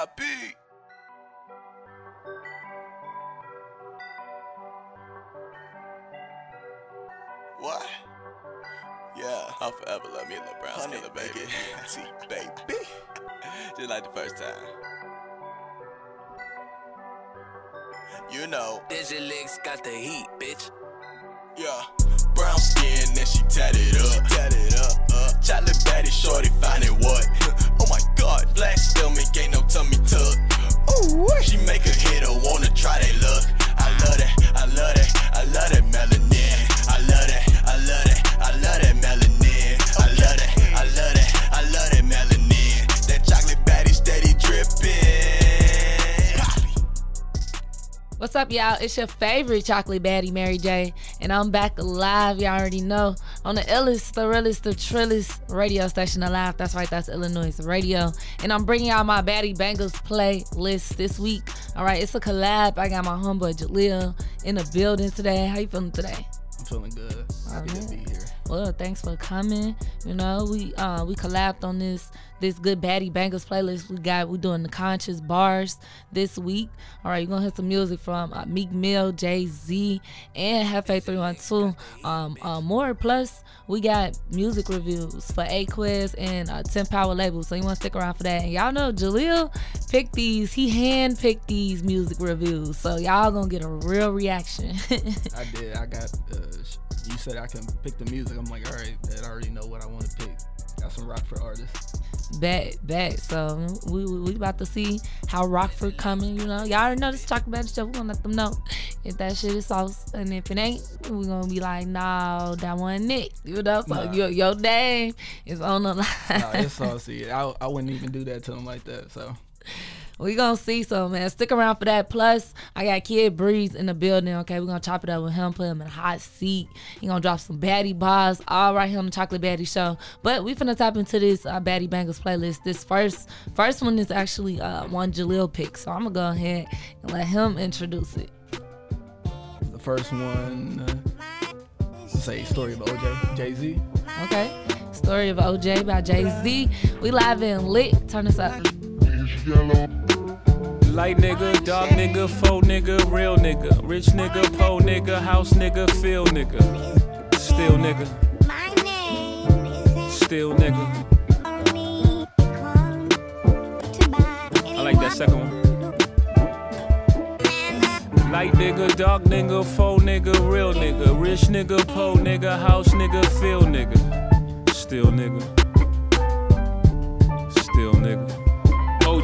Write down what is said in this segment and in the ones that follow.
Papi. What? Yeah, I'll forever love me a little brown skin, baby. T, baby. Just like the first time. You know. Digilex got the heat, bitch. Yeah. Brown skin and she tatted up. Tatted up. Uh. Chocolate baddie, shorty finding what? god, black stomach ain't no tummy tuck. Ooh, she make a hitter wanna try that luck. I love that, I love that, I love that melanin. I love that, I love that, I love that melanin. I love that, I love that, I love that melanin. That chocolate baddie steady dripping. What's up, y'all? It's your favorite chocolate baddie, Mary J. And I'm back live, y'all already know, on the illest, the realest, the trillest radio station alive. That's right, that's Illinois Radio. And I'm bringing out my Baddie Bangers playlist this week. All right, it's a collab. I got my homeboy Jaleel in the building today. How you feeling today? I'm feeling good. Happy to be here. Well, thanks for coming. You know, we uh we collabed on this this good baddie bangers playlist we got. We doing the conscious bars this week. All right, you're gonna hear some music from uh, Meek Mill, Jay Z, and Hefe Three One Two. Um, uh, more plus we got music reviews for Aquez and uh, Ten Power Label. So you want to stick around for that. And y'all know Jaleel picked these. He hand picked these music reviews. So y'all gonna get a real reaction. I did. I got. Uh, you said I can pick the music. I'm like, all right, I already know what I want to pick. Got some Rockford artists. back back. So we, we we about to see how Rockford coming. You know, y'all already know this talk about stuff. We gonna let them know if that shit is sauce, and if it ain't, we gonna be like, no, that wasn't it. You know, so Nah. your your name is on the line. No, it's saucy. I, I wouldn't even do that to them like that. So we gonna see some man. Stick around for that. Plus, I got Kid Breeze in the building. Okay, we gonna chop it up with him, put him in a hot seat. He gonna drop some baddie bars all right here on the Chocolate Baddie Show. But we finna tap into this uh, baddie bangers playlist. This first first one is actually uh, one Jaleel pick, so I'm gonna go ahead and let him introduce it. the first one, uh, say story of OJ, Jay Z. Okay, story of OJ by Jay Z. We live in lit. Turn this up. Light nigga, dark nigga, faux nigga, real nigga, rich nigga, po nigga, house nigga, feel nigga, still nigga, still nigga. I like that second one. Light nigga, dark nigga, faux nigga, real nigga, rich nigga, po nigga, house nigga, feel nigga, still nigga, still nigga.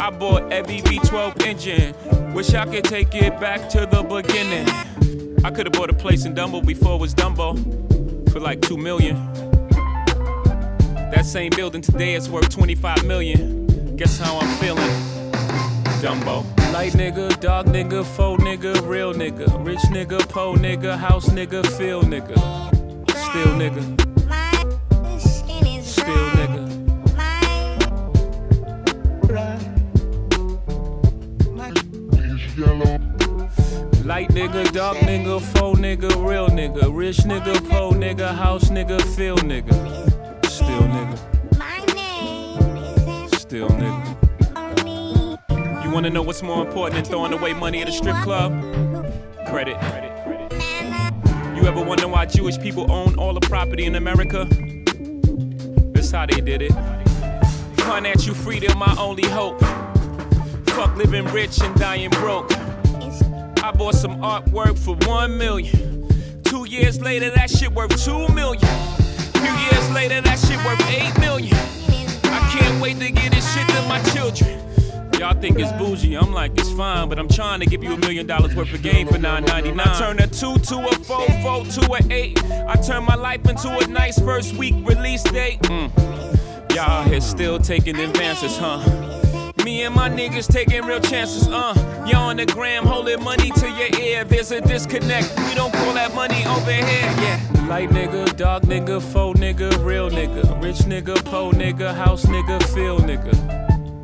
I bought a BB12 engine. Wish I could take it back to the beginning. I could have bought a place in Dumbo before it was Dumbo for like two million. That same building today is worth 25 million. Guess how I'm feeling? Dumbo. Light nigga, dark nigga, faux nigga, real nigga, rich nigga, po nigga, house nigga, feel nigga, still nigga, Light nigga, dark nigga, faux nigga, real nigga, rich nigga, po nigga, house nigga, feel nigga, still nigga, still nigga. You wanna know what's more important than throwing away money at a strip club? Credit. You ever wonder why Jewish people own all the property in America? This how they did it. Financial freedom, my only hope. Fuck living rich and dying broke. I bought some artwork for one million. Two years later, that shit worth two million. Few years later, that shit worth eight million. I can't wait to get this shit to my children. Y'all think it's bougie, I'm like, it's fine, but I'm trying to give you a million dollars worth of game for $9.99. I turn a two to a four, four to a eight. I turn my life into a nice first week release date. Mm. Y'all here still taking advances, huh? Me and my niggas taking real chances, uh. you on the gram, holding money to your ear. There's a disconnect. We don't call that money over here, yeah. Light nigga, dark nigga, faux nigga, real nigga. Rich nigga, po nigga, house nigga, feel nigga.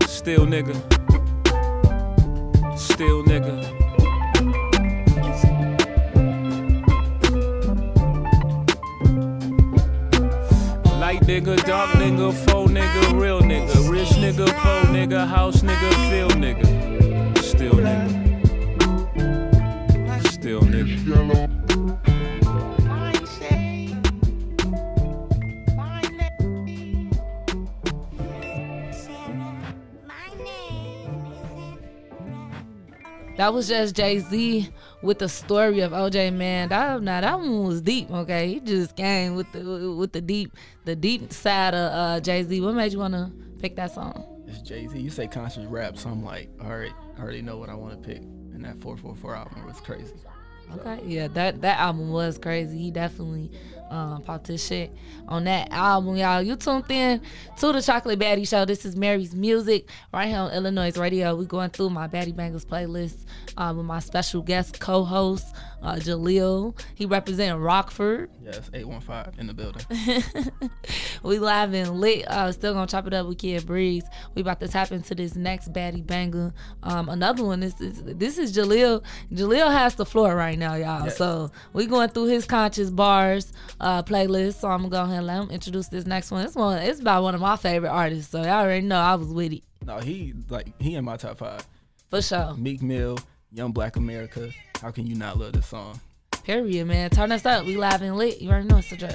Still nigga. Still nigga. Light nigga, dark nigga, faux nigga, real nigga, rich nigga, po nigga, house nigga, feel nigga, still nigga, still nigga. That was just Jay Z with the story of OJ. Man, that now that one was deep. Okay, he just came with the with the deep the deep side of uh, Jay Z. What made you wanna pick that song? It's Jay Z. You say conscious rap, so I'm like, all right, I already know what I want to pick. And that 444 album was crazy. Okay, yeah, that that album was crazy. He definitely um, popped his shit on that album, y'all. You tuned in to the Chocolate Baddie Show. This is Mary's Music right here on Illinois Radio. We going through my Baddie Bangers playlist uh, with my special guest co-host uh, Jaleel. He representing Rockford. Yes, 815 in the building. we live and lit. Uh, still gonna chop it up with Kid Breeze. We about to tap into this next baddie banger. Um, another one is, is this is Jaleel. Jaleel has the floor right now, y'all. Yes. So we going through his conscious bars uh, playlist. So I'm gonna go ahead and let him introduce this next one. This one it's about one of my favorite artists. So y'all already know I was with it. No, he like he in my top five. For sure. Meek Mill, Young Black America. How can you not love this song? Period, man. Turn us up. We live and lit. You already know it's a drop.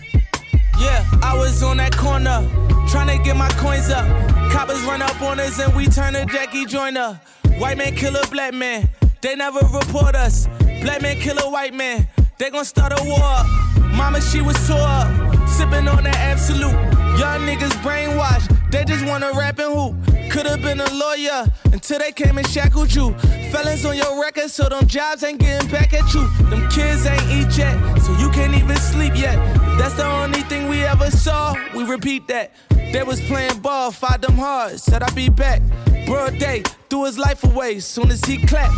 Yeah, I was on that corner, trying to get my coins up. Coppers run up on us and we turn to Jackie Joyner. White man kill a black man, they never report us. Black man kill a white man, they gon' start a war. Mama, she was tore up, sipping on that Absolut. Young niggas brainwashed, they just wanna rap and hoop. Could've been a lawyer until they came and shackled you. Felons on your record, so them jobs ain't getting back at you. Them kids ain't eat yet, so you can't even sleep yet. That's the only thing we ever saw, we repeat that. They was playing ball, fought them hard, said I'd be back. Broad day, threw his life away, soon as he clapped.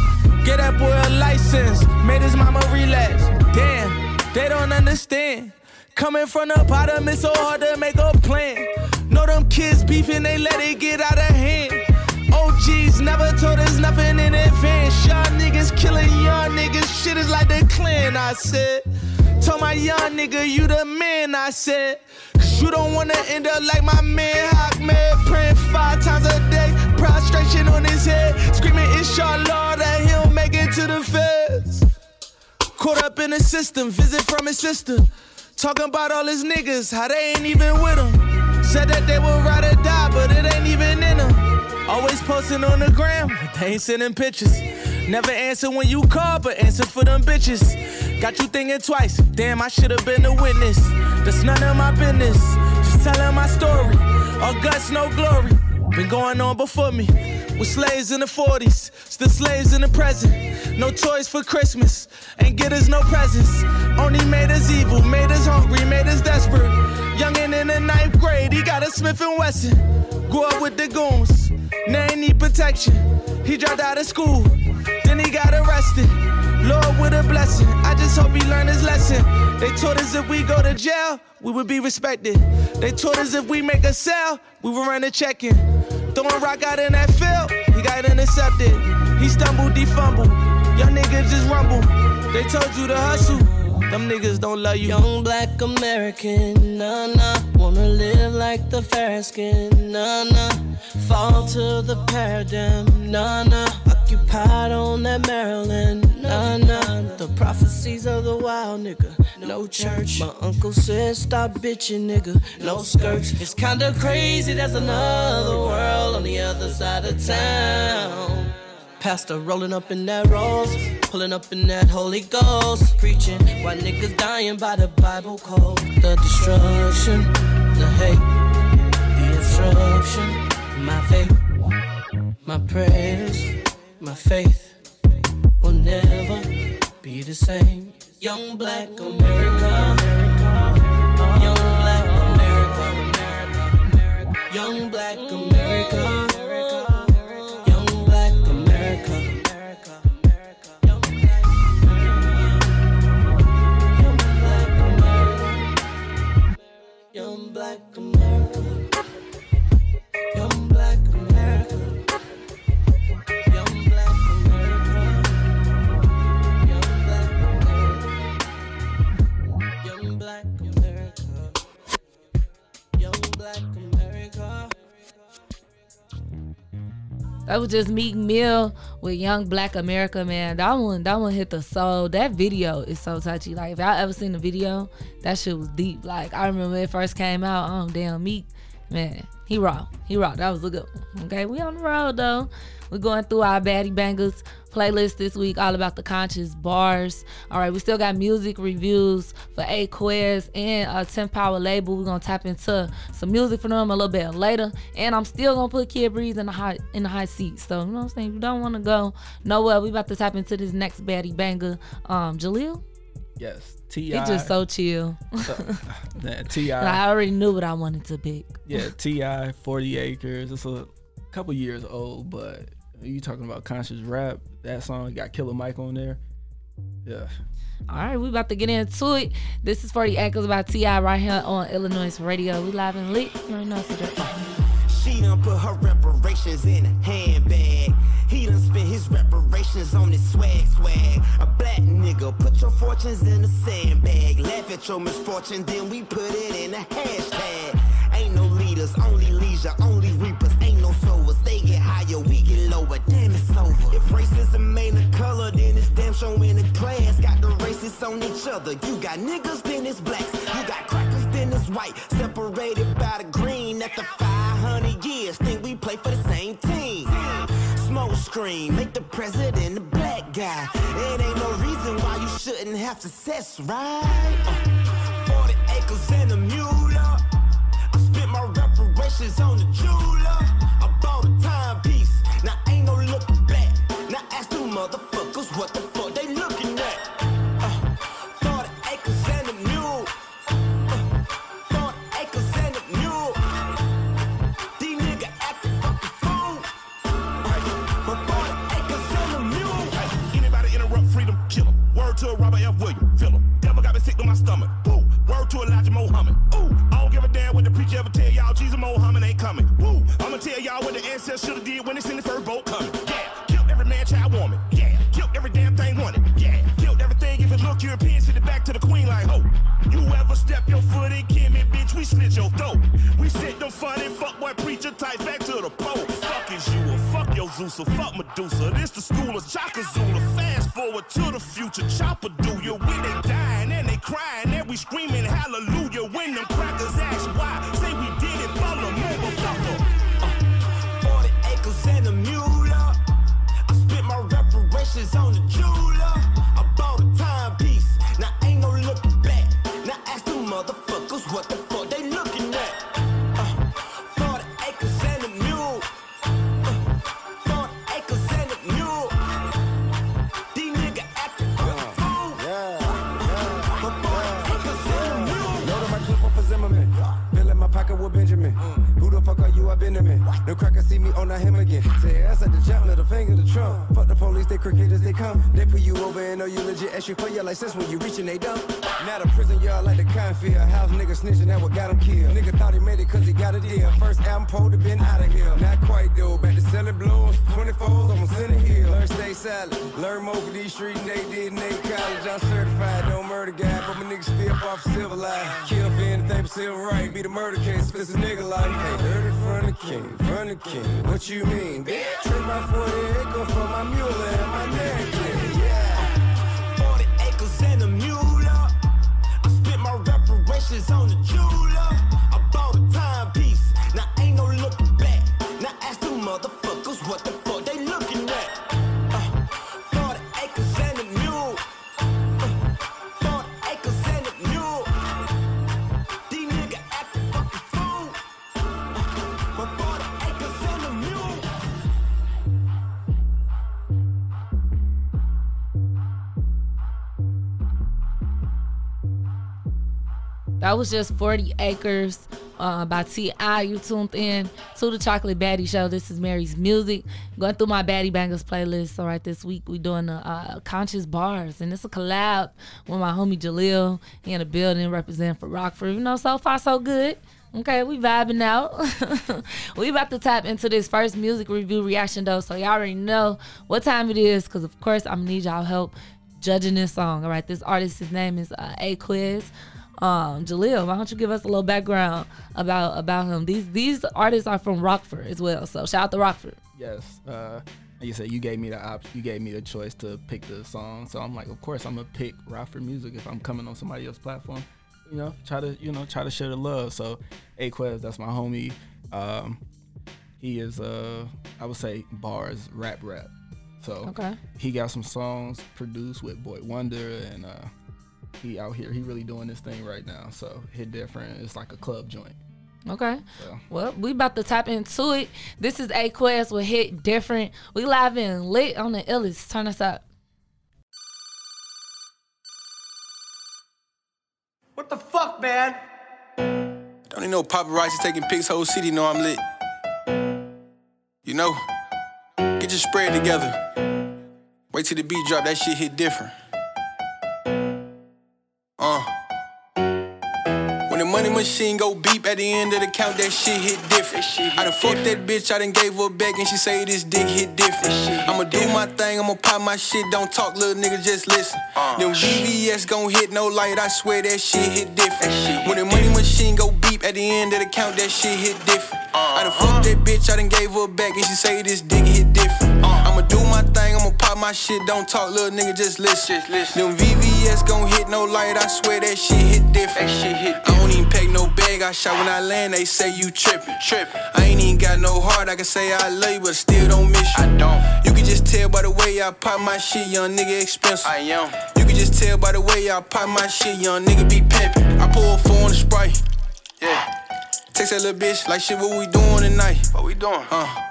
Get that boy a license, made his mama relapse. Damn, they don't understand. Coming from the bottom, it's so hard to make a plan. Know them kids beefing, they let it get out of hand. OGs never told us nothing in advance. Young niggas killing young niggas, shit is like the clan, I said. Told my young nigga, you the man, I said. Cause you don't wanna end up like my man Hawk praying five times a day, prostration on his head, screaming, Inshallah, that he'll make it to the feds. Caught up in the system, visit from his sister. Talking about all his niggas, how they ain't even with him. Said that they would ride or die, but it ain't even in them. Always posting on the gram, but they ain't sending pictures. Never answer when you call, but answer for them bitches. Got you thinking twice, damn, I should've been a witness. That's none of my business, just telling my story. All guts, no glory. Been going on before me. With slaves in the 40s, still slaves in the present. No toys for Christmas, ain't get us no presents. Only made us evil, made us hungry, made us desperate. Youngin' in the ninth grade, he got a Smith and Wesson. Grew up with the goons, now he need protection. He dropped out of school, then he got arrested. Lord with a blessing, I just hope he learned his lesson. They taught us if we go to jail, we would be respected. They taught us if we make a sale, we would run a check in. Throwing rock out in that field, he got intercepted. He stumbled, defumbled. Young niggas just rumble. They told you to hustle. Them niggas don't love you. Young black American, nah nah. Wanna live like the fair skin, nah nah. Fall to the paradigm, nah nah. Occupied on that Maryland, nah nah. The prophecies of the wild nigga, no church. My uncle said stop bitching, nigga, no skirts. It's kinda crazy, there's another world on the other side of town. Pastor rolling up in that rose, pulling up in that Holy Ghost, preaching why niggas dying by the Bible code. The destruction, the hate, the instruction, my faith, my prayers, my faith will never be the same. Young black America, young black America, young black America. like a That was just Meek Mill with Young Black America, man. That one, that one hit the soul. That video is so touchy. Like if y'all ever seen the video, that shit was deep. Like I remember when it first came out. Oh damn, Meek, man, he raw. He raw. That was a good one. Okay, we on the road though. We're going through our baddie bangers playlist this week, all about the conscious bars. All right, we still got music reviews for Aquez and a 10 Power label. We're gonna tap into some music for them a little bit later. And I'm still gonna put Kid Breeze in the hot in the high seat. So you know what I'm saying? If you don't wanna go nowhere, we about to tap into this next baddie banger. Um, Jaleel? Yes. Ti. He just so chill. So, Ti. I already knew what I wanted to pick. Yeah, T.I., 40 acres. It's a couple years old, but you talking about conscious rap? That song got Killer Mike on there. Yeah. All right, we about to get into it. This is 40 Acres by T.I. right here on Illinois Radio. We live and lit. You know She done put her reparations in a handbag. He done spent his reparations on his swag swag. A black nigga, put your fortunes in a sandbag. Laugh at your misfortune, then we put it in a hashtag. Ain't no leaders, only leisure, only reapers. Ain't higher, we get lower. Damn, it's over. If racism ain't a color, then it's damn show in the class. Got the racists on each other. You got niggas, then it's blacks. You got crackers, then it's white. Separated by the green after 500 years. Think we play for the same team. Smoke screen, make the president a black guy. It ain't no reason why you shouldn't have success, right? Uh, 40 acres and a mule I spent my reparations on the jeweler. I bought a what the fuck Medusa. Was just 40 Acres uh, by T.I. You tuned in to the Chocolate Baddie Show. This is Mary's Music. Going through my Baddie Bangers playlist. All right, this week we doing the uh, Conscious Bars. And it's a collab with my homie Jaleel. In the building representing for Rockford. You know, so far so good. Okay, we vibing out. we about to tap into this first music review reaction though, so y'all already know what time it is. Cause of course I'm gonna need y'all help judging this song. All right, this artist, his name is uh, Aquez. Um, Jaleel, why don't you give us a little background about about him? These these artists are from Rockford as well, so shout out to Rockford. Yes. Uh, like you said, you gave me the op- you gave me the choice to pick the song. So I'm like, of course I'm gonna pick Rockford music if I'm coming on somebody else's platform. You know, try to you know try to share the love. So Aquez, that's my homie. Um, he is uh I would say bars rap rap. So Okay. he got some songs produced with Boy Wonder and uh he out here he really doing this thing right now. So hit different. It's like a club joint. Okay. So. Well, we about to tap into it. This is Aquez with Hit Different. We live and lit on the illest. Turn us up. What the fuck, man? Don't even know paparazzi taking pics, whole city know I'm lit. You know, get your spread together. Wait till the beat drop, that shit hit different. Uh. When the money machine go beep at the end of the count, that shit hit different. I done fucked that bitch, I done gave her back and she say this dick hit different. I'ma do my thing, I'ma pop my shit, don't talk, little nigga, just listen. Them VVS gon' hit no light, I swear that shit hit different. When the money machine go beep at the end of the count, that shit hit different. I done fucked that bitch, I done gave her back and she say this dick hit different. I'ma do my thing, I'ma pop my shit, don't talk, little nigga, just listen. Them VVS gon' hit no light, I swear that shit hit different. I don't even pack no bag, I shot when I land, they say you trippin'. Trippin'. I ain't even got no heart, I can say I love you, but still don't miss you. I don't. You can just tell by the way I pop my shit, young nigga expensive. I am. You can just tell by the way I pop my shit, young nigga be pimpin'. I pull a four on the sprite. Yeah. Text that little bitch like shit, what we doing tonight? What we doing? Uh.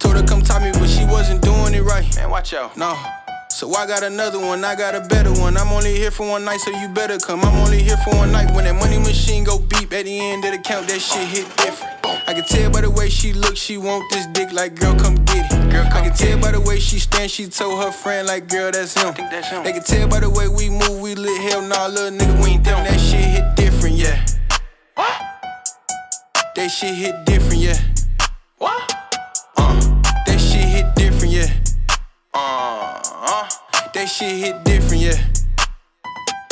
Told her come top me, but she wasn't doing it right. Man, watch out. No. So I got another one, I got a better one. I'm only here for one night, so you better come. I'm only here for one night. When that money machine go beep at the end of the count, that shit hit different. I can tell by the way she look, she want this dick, like girl, come get it. Girl, I can tell by the way she stand, she told her friend, like girl, that's him. That's him. They can tell by the way we move, we lit. Hell nah, little nigga, we ain't them. That shit hit different, yeah. What? That shit hit different, yeah. Uh, uh, that shit hit different, yeah.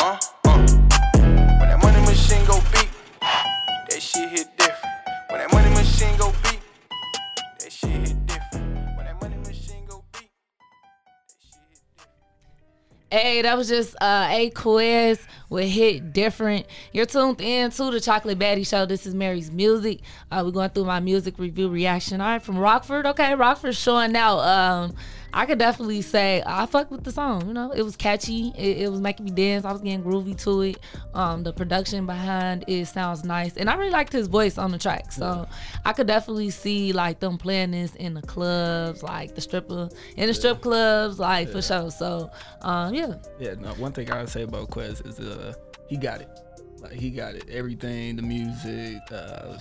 Uh, uh. When that money machine go beep, that shit hit different. When that money machine go beep, that shit hit different. When that money machine go beep. Hey, that was just uh, Aquez with hit different. You're tuned in to the Chocolate Baddie Show. This is Mary's music. Uh, we're going through my music review reaction. All right, from Rockford. Okay, Rockford showing out. Um, I could definitely say I fucked with the song. You know, it was catchy. It, it was making me dance. I was getting groovy to it. Um, the production behind it sounds nice, and I really liked his voice on the track. So I could definitely see like them playing this in the clubs, like the stripper in the strip clubs, like for sure. So um, yeah. Yeah, no, one thing I would say about Quez is uh he got it. Like he got it. Everything, the music, uh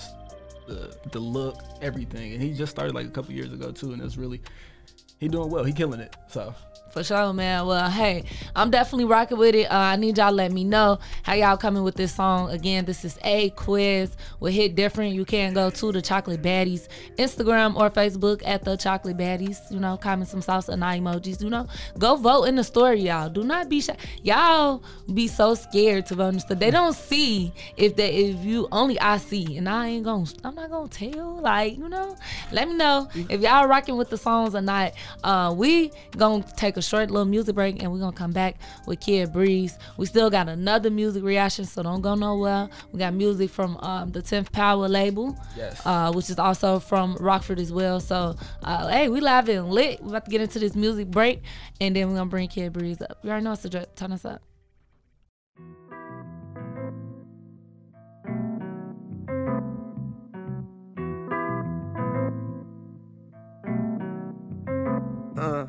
the the look, everything. And he just started like a couple years ago too, and it's really he doing well. He killing it. So For sure, man. Well, hey, I'm definitely rocking with it. Uh, I need y'all to let me know how y'all coming with this song. Again, this is Aquez with Hit Different. You can go to the Chocolate Baddies Instagram or Facebook at the Chocolate Baddies. You know, comment some salsa and emojis. You know, go vote in the story, y'all. Do not be shy. Y'all be so scared to vote in the story. They don't see if they if you only I see, and I ain't gonna. I'm not gonna tell. Like you know, let me know if y'all rocking with the songs or not. Uh, we gonna take a short little music break and we're gonna come back with Kid Breeze. We still got another music reaction, so don't go nowhere. We got music from um, the 10th Power label, Yes. uh, which is also from Rockford as well. So, uh, hey, we live and lit. We're about to get into this music break and then we're gonna bring Kid Breeze up. You already know it's the drip. Turn us up. Uh.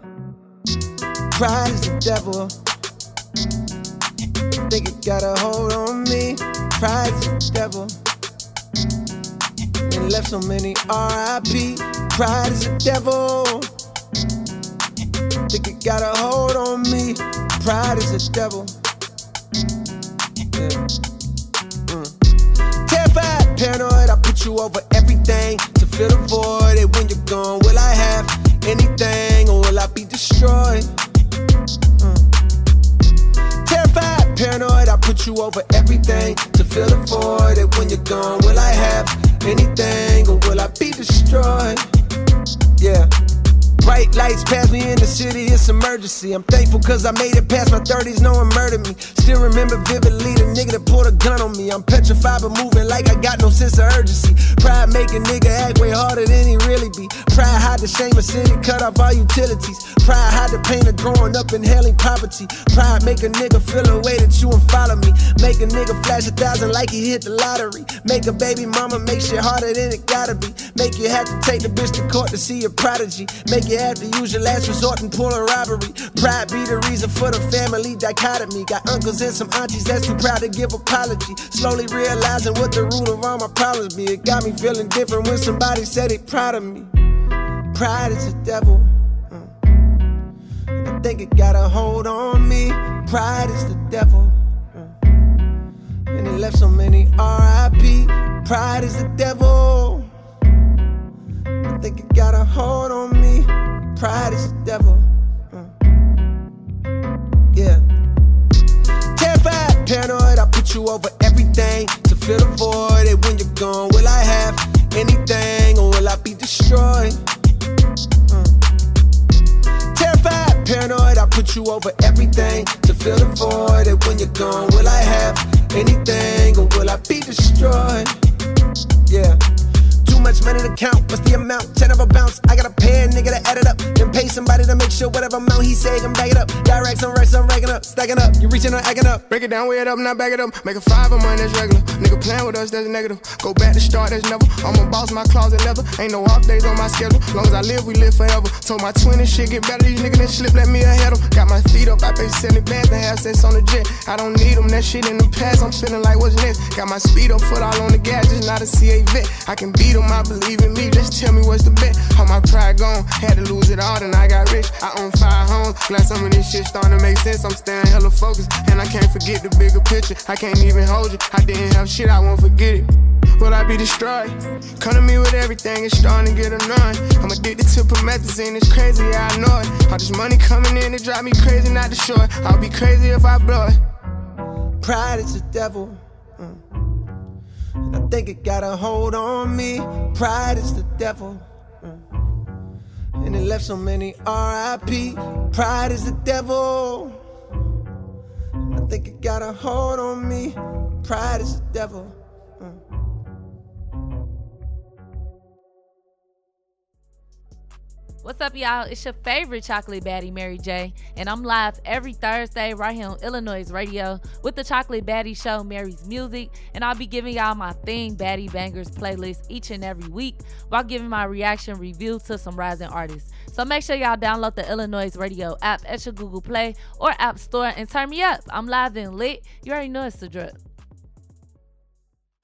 Pride is the devil. Think it got a hold on me. Pride is the devil. And left so many RIP. Pride is the devil. Think it got a hold on me. Pride is the devil. Yeah. Mm. Terrified, paranoid, I put you over everything to fill the void. And when you're gone, will I have anything or will I be destroyed? Paranoid, I put you over everything to fill the void. And when you're gone, will I have anything or will I be destroyed? Yeah. Bright lights pass me in the city, it's emergency. I'm thankful cause I made it past my 30s, no one murdered me. Still remember vividly the nigga that pulled a gun on me. I'm petrified but moving like I got no sense of urgency. Pride make a nigga act way harder than he really be. Pride hide the shame of city, cut off all utilities. Pride hide the pain of growing up inhaling poverty. Pride make a nigga feel a way that you and follow me. Make a nigga flash a thousand like he hit the lottery. Make a baby mama make shit harder than it gotta be. Make you have to take the bitch to court to see your prodigy. Make you have to use your last resort and pull a robbery. Pride be the reason for the family dichotomy. Got uncles and some aunties that's too proud to give apology. Slowly realizing what the root of all my problems be. It got me feeling different when somebody said they proud of me. Pride is the devil. Think it got a hold on me. Pride is the devil. Uh. And it left so many RIP. Pride is the devil. I think it got a hold on me. Pride is the devil. Uh. Yeah. Terrified, paranoid, I put you over everything to fill the void. And when you're gone, will I have anything or will I be destroyed? Terrified, paranoid, I put you over everything to fill the void. And when you're gone, will I have anything or will I be destroyed? Yeah. Too much money to count, what's the amount? Ten of a bounce. I pay a nigga to add it up. Then pay somebody to make sure whatever amount he say can back it up. Directs on racks, I'm racking up, stacking up. You reaching or acting up. Break it down, weigh it up, now back it up. Make a five of mine, that's regular. Nigga playing with us, that's negative. Go back to start, that's never. I'm a boss, my closet leather. Ain't no off days on my schedule. Long as I live, we live forever. Told my twin and shit get better. These niggas that slip, let me ahead of. Got my feet up, I pay 70 bands to have sex on the jet. I don't need them, that shit in the past. I'm feeling like what's next. Got my speed up, foot all on the gas, just not a CA vet. I can beat them, I believe in me. Just tell me what's the bet. All my pride gone, had to lose it all, then I got rich. I own five homes. Glad some of this shit starting to make sense. I'm staying hella focused, and I can't forget the bigger picture. I can't even hold you. I didn't have shit, I won't forget it. Will I be destroyed? Come to me with everything, it's starting to get annoying. I'm addicted to promethazine, it's crazy, I know it. All this money coming in, it drive me crazy, not destroy. I'll be crazy if I blow it. Pride is the devil. And I think it got a hold on me. Pride is the devil. mm. And it left so many RIP. Pride is the devil. I think it got a hold on me. Pride is the devil. What's up, y'all? It's your favorite chocolate baddie, Mary J. And I'm live every Thursday right here on Illinois Radio with the Chocolate Baddie Show, Mary's Music. And I'll be giving y'all my Thing Baddie Bangers playlist each and every week while giving my reaction review to some rising artists. So make sure y'all download the Illinois Radio app at your Google Play or App Store and turn me up. I'm live and lit. You already know it's the drip.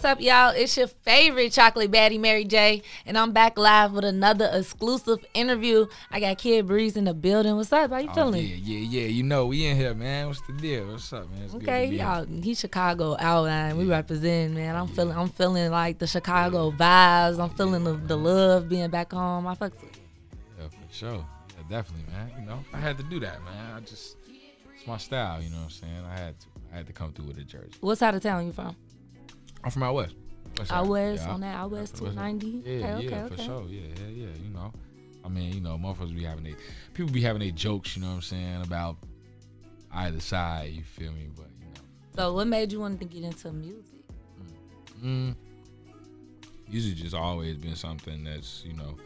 What's up, y'all? It's your favorite chocolate baddie, Mary J, and I'm back live with another exclusive interview. I got Kid Breeze in the building. What's up? How you Oh, feeling? Yeah, yeah, yeah. You know, we in here, man. What's the deal? What's up, man? It's Okay, y'all. He's Chicago outline. We represent, man. I'm feeling, I'm feeling like the Chicago vibes. I'm feeling the, the love being back home. I fucks with. Yeah, for sure. Yeah, definitely, man. You know, I had to do that, man. I just, it's my style. You know what I'm saying? I had to, I had to come through with a jersey. What side of town you from? I'm from out west. Out west Yeah, on that out west West- 290. Yeah, okay, yeah, okay, for okay. sure. Yeah, yeah, yeah. You know, I mean, you know, motherfuckers be having they people be having their jokes. You know what I'm saying about either side. You feel me? But you know, So, what made you want to get into music? Mm. Music just always been something that's, you know,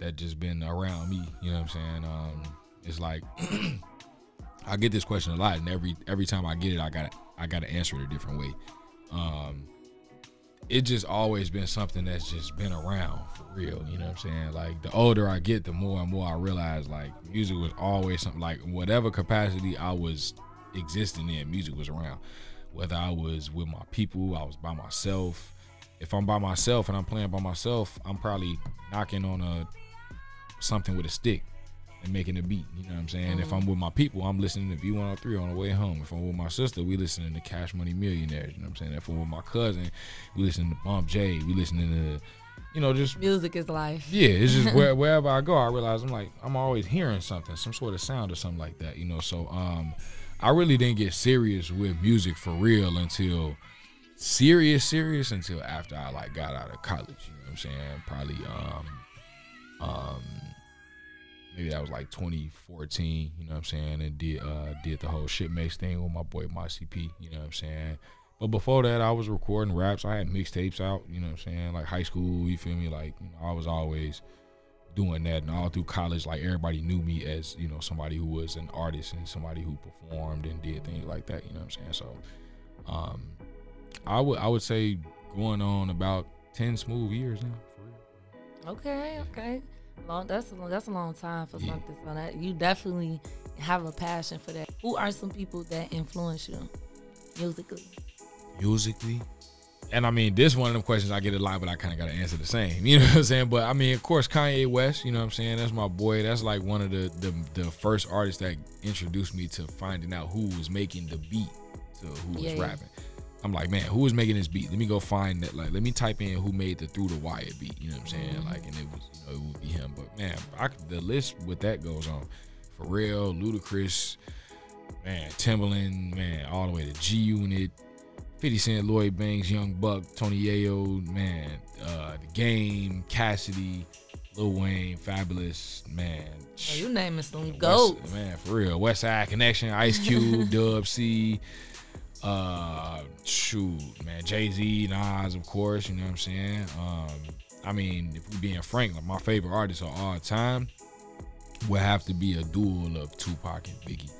that just been around me. You know what I'm saying? Um, it's like I get this question a lot, and every every time I get it, I got I got to answer it a different way. Um, it just always been something that's just been around for real. You know what I'm saying? Like the older I get, the more and more I realize like music was always something like whatever capacity I was existing in, music was around. Whether I was with my people, I was by myself. If I'm by myself and I'm playing by myself, I'm probably knocking on a something with a stick and making a beat. You know what I'm saying? If I'm with my people, I'm listening to V103 on the way home. If I'm with my sister, we listening to Cash Money Millionaires. You know what I'm saying? If I'm with my cousin, we listening to Bump J. We listening to, you know, just Music is life. yeah, it's just where, wherever I go, I realize I'm like I'm always hearing something, some sort of sound or something like that, you know. So um, I really didn't get serious with music for real until serious, serious until after I like got out of college. You know what I'm saying? Probably um, um, that was like 2014. You know what I'm saying? And did uh did the whole shit makes thing with my boy Marcy P. You know what I'm saying? But before that, I was recording raps. I had mixtapes out. You know what I'm saying? Like high school. You feel me? Like you know, I was always doing that, and all through college, like everybody knew me as you know somebody who was an artist and somebody who performed and did things like that. You know what I'm saying? So, um, I would I would say going on about ten smooth years now. Okay, okay. Long, that's a, that's a long time for something so that you definitely have a passion for that. Who are some people that influence you musically? Musically, and I mean, this one of them questions I get a lot, but I kind of got to answer the same. You know what I'm saying? But I mean, of course, Kanye West. You know what I'm saying? That's my boy. That's like one of the the, the first artists that introduced me to finding out who was making the beat to who was Yeah, yeah. rapping. I'm like, man, who was making this beat? Let me go find that. Like, let me type in who made the Through the Wire beat. You know what I'm saying? Mm-hmm. Like, and it was, you know, it would be him. But man, I, the list with that goes on. Pharrell, Ludacris, man, Timbaland, man, all the way to G Unit, 50 Cent, Lloyd Banks, Young Buck, Tony Yayo, man, uh, The Game, Cassidy, Lil Wayne, Fabolous, man. Oh, you naming some West- goats. man, for real. West Side Connection, Ice Cube, Dub C, uh, shoot, man, Jay Z, Nas, of course. You know what I'm saying? Um, I mean, if we being frank, like my favorite artists of all time would have to be a duel of Tupac and Biggie.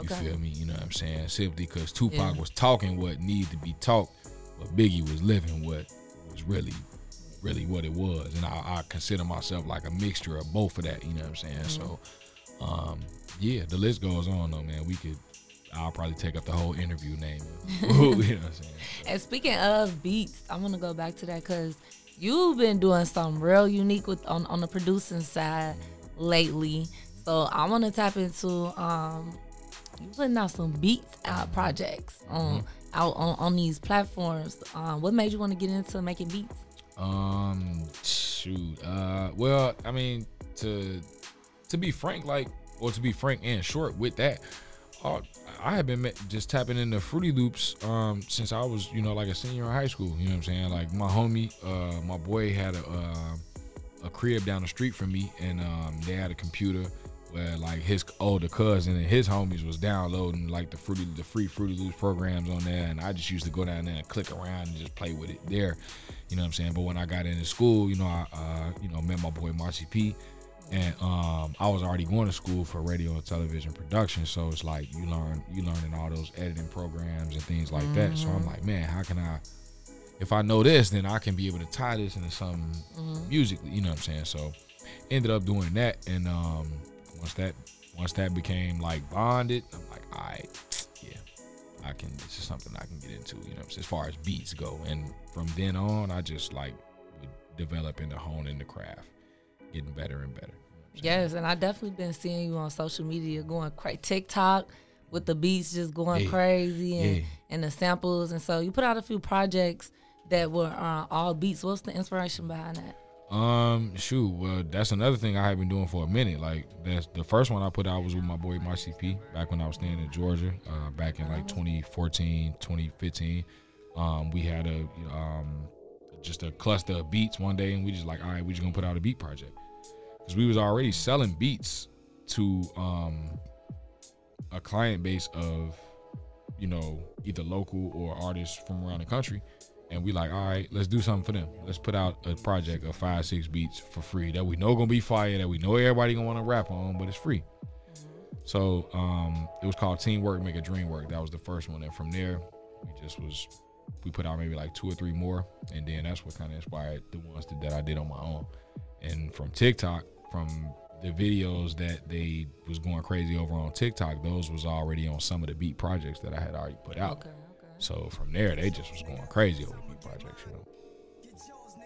You Okay. feel me? You know what I'm saying? Simply because Tupac Yeah. was talking what needed to be talked, but Biggie was living what was really, really what it was. And I, I consider myself like a mixture of both of that. You know what I'm saying? So, um, yeah, the list goes on though, man. We could, I'll probably take up the whole interview name. you know what I'm saying? And speaking of beats, I'm gonna go back to that because you've been doing something real unique with on, on the producing side lately. So I want to tap into um, you putting out some beats out projects on out on, on these platforms. Um, what made you want to get into making beats? Um, shoot. Uh, well, I mean, to to be frank, like, or to be frank and short with that, uh, I have been just tapping into Fruity Loops um since I was, you know, like a senior in high school. You know what I'm saying? Like my homie, uh, my boy had a uh, a crib down the street from me, and um, they had a computer where like his older cousin and his homies was downloading like the fruity the free Fruity Loops programs on there, and I just used to go down there and click around and just play with it there. You know what I'm saying? But when I got into school, you know, I uh, you know met my boy Marcy P. And um, I was already going to school for radio and television production, so it's like you learn you learning all those editing programs and things like that. So I'm Mhm. like, man, how can I if I know this, then I can be able to tie this into something Mhm. musically. You know what I'm saying? So ended up doing that, and um, once that once that became like bonded, I'm like, all right, yeah, I can. This is something I can get into. You know, what I'm saying? as far as beats go, and from then on, I just like would develop into honing the craft, getting better and better. Yes, and I definitely been seeing you on social media going crazy. TikTok with the beats just going Yeah. crazy and, Yeah. and the samples. And so you put out a few projects that were uh, all beats. What's the inspiration behind that? Um, shoot, well, that's another thing I have been doing for a minute. Like, that's the first one I put out was with my boy Marcy P. Back when I was staying in Georgia, uh, back in like 2014, 2015. Um, we had a um, just a cluster of beats one day, and we just like, all right, we just gonna put out a beat project because we was already selling beats to um a client base of you know either local or artists from around the country. And we like all right let's do something for them. Let's put out a project of five six beats for free that we know gonna be fire that we know everybody gonna want to rap on but it's free. So um it was called teamwork make a dream work. That was the first one. And from there we just was we put out maybe like two or three more. And then that's what kind of inspired the ones that, that i did on my own. And from tiktok from the videos that they was going crazy over on tiktok those was already on some of the beat projects that i had already put out Okay, okay. so from there they just was going crazy over beat projects you know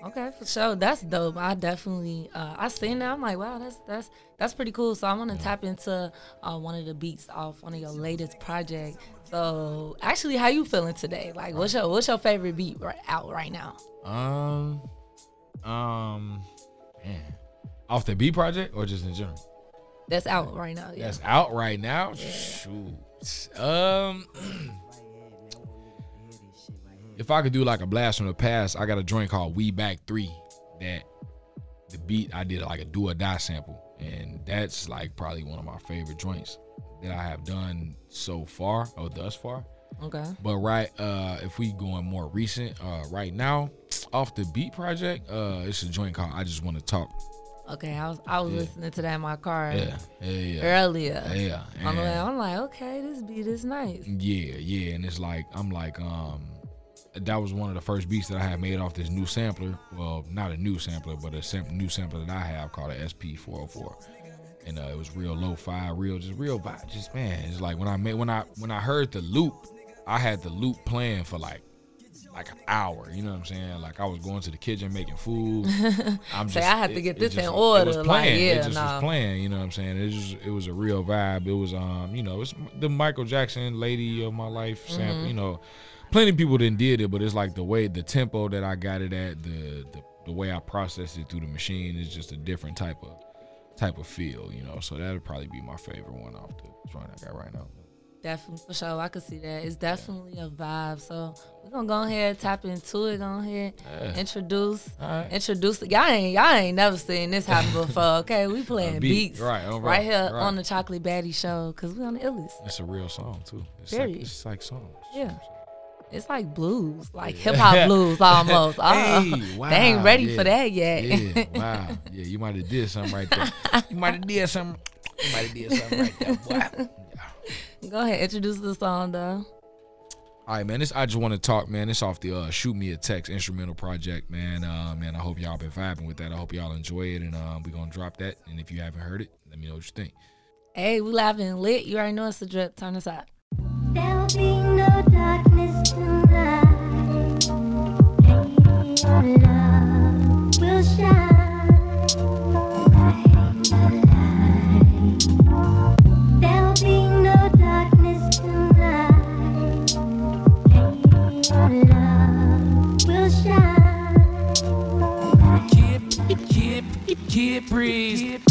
Okay, for sure. That's dope. I definitely uh I seen that. I'm like, wow, that's that's that's pretty cool. So I want to tap into uh, one of the beats off one of your latest project. So actually, how you feeling today? Like, what's your what's your favorite beat right out right now? Um, um, man, off the B project or just in general? That's out right now. Yeah. That's out right now. Shoot. Um, if I could do like a blast from the past, I got a joint called We Back Three that the beat I did like a do or die sample, and that's like probably one of my favorite joints that I have done so far or thus far. Okay. But right, uh, if we going more recent, uh, right now, off the beat project, uh, it's a joint called "I Just Want to Talk." Okay, I was I was Yeah. listening to that in my car Yeah, yeah, earlier. Yeah, On the way, I'm like, okay, this beat is nice. Yeah, yeah, and it's like I'm like um that was one of the first beats that I had made off this new sampler. Well, not a new sampler, but a sam- new sampler that I have called a SP404. And uh, it was real lo-fi, real just real vibe. Just man, it's like when I made when I when I heard the loop, I had the loop playing for like like an hour. You know what I'm saying? Like I was going to the kitchen making food. I'm just, Say, I had to get this in just- order, It was like, playing. yeah, it just nah. was playing. You know what I'm saying? It just it was a real vibe. It was um you know it's the Michael Jackson "Lady of My Life" sample. Mhm. You know, plenty of people didn't did it, but it's like the way the tempo that I got it at, the the, the way I processed it through the machine is just a different type of type of feel. You know, so that'll probably be my favorite one off the joint I got right now. Definitely for sure. I could see that. It's definitely a vibe. So we're gonna go ahead, tap into it. Go ahead, Yeah. introduce, Alright. introduce. Y'all ain't y'all ain't never seen this happen before. Okay, we playing beat, beats right, right right, here right. on the Chocolate Baddie Show because we on the illest. It's a real song too. It's Period. like it's like songs. Yeah. It's like blues, like hip hop blues almost. Uh, Hey, they ain't ready wow, for that yet. Yeah, wow. Yeah, you might have did something right there. You might have did something. You might have did something right there, boy. Go ahead, introduce the song though. All right, man. This I just want to talk, man. It's off the uh, "Shoot Me a Text" instrumental project, man. Uh, man, I hope y'all been vibing with that. I hope y'all enjoy it, and um, we gonna drop that. And if you haven't heard it, let me know what you think. Hey, we live and lit. You already know it's a drip. Turn this up. There'll be no darkness tonight. Your love will shine. Kid breeze.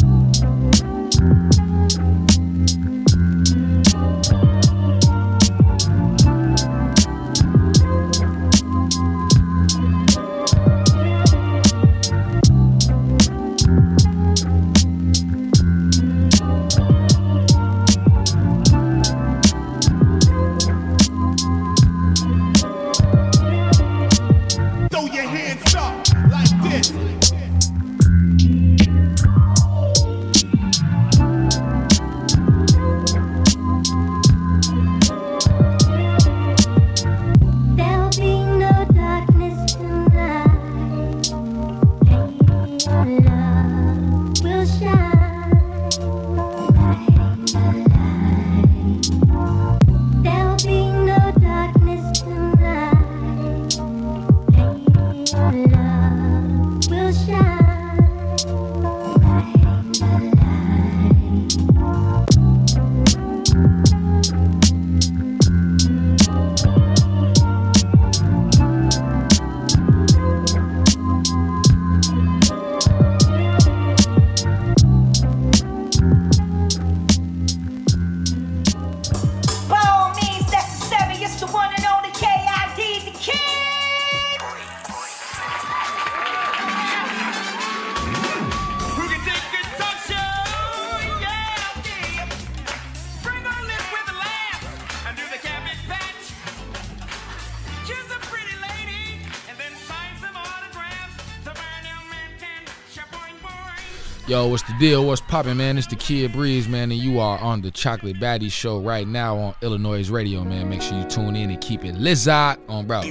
Deal? What's poppin', man? It's the Kid Breeze, man, and you are on the Chocolate Baddie Show right now on Illinois Radio, man. Make sure you tune in and keep it Lizard on, bro.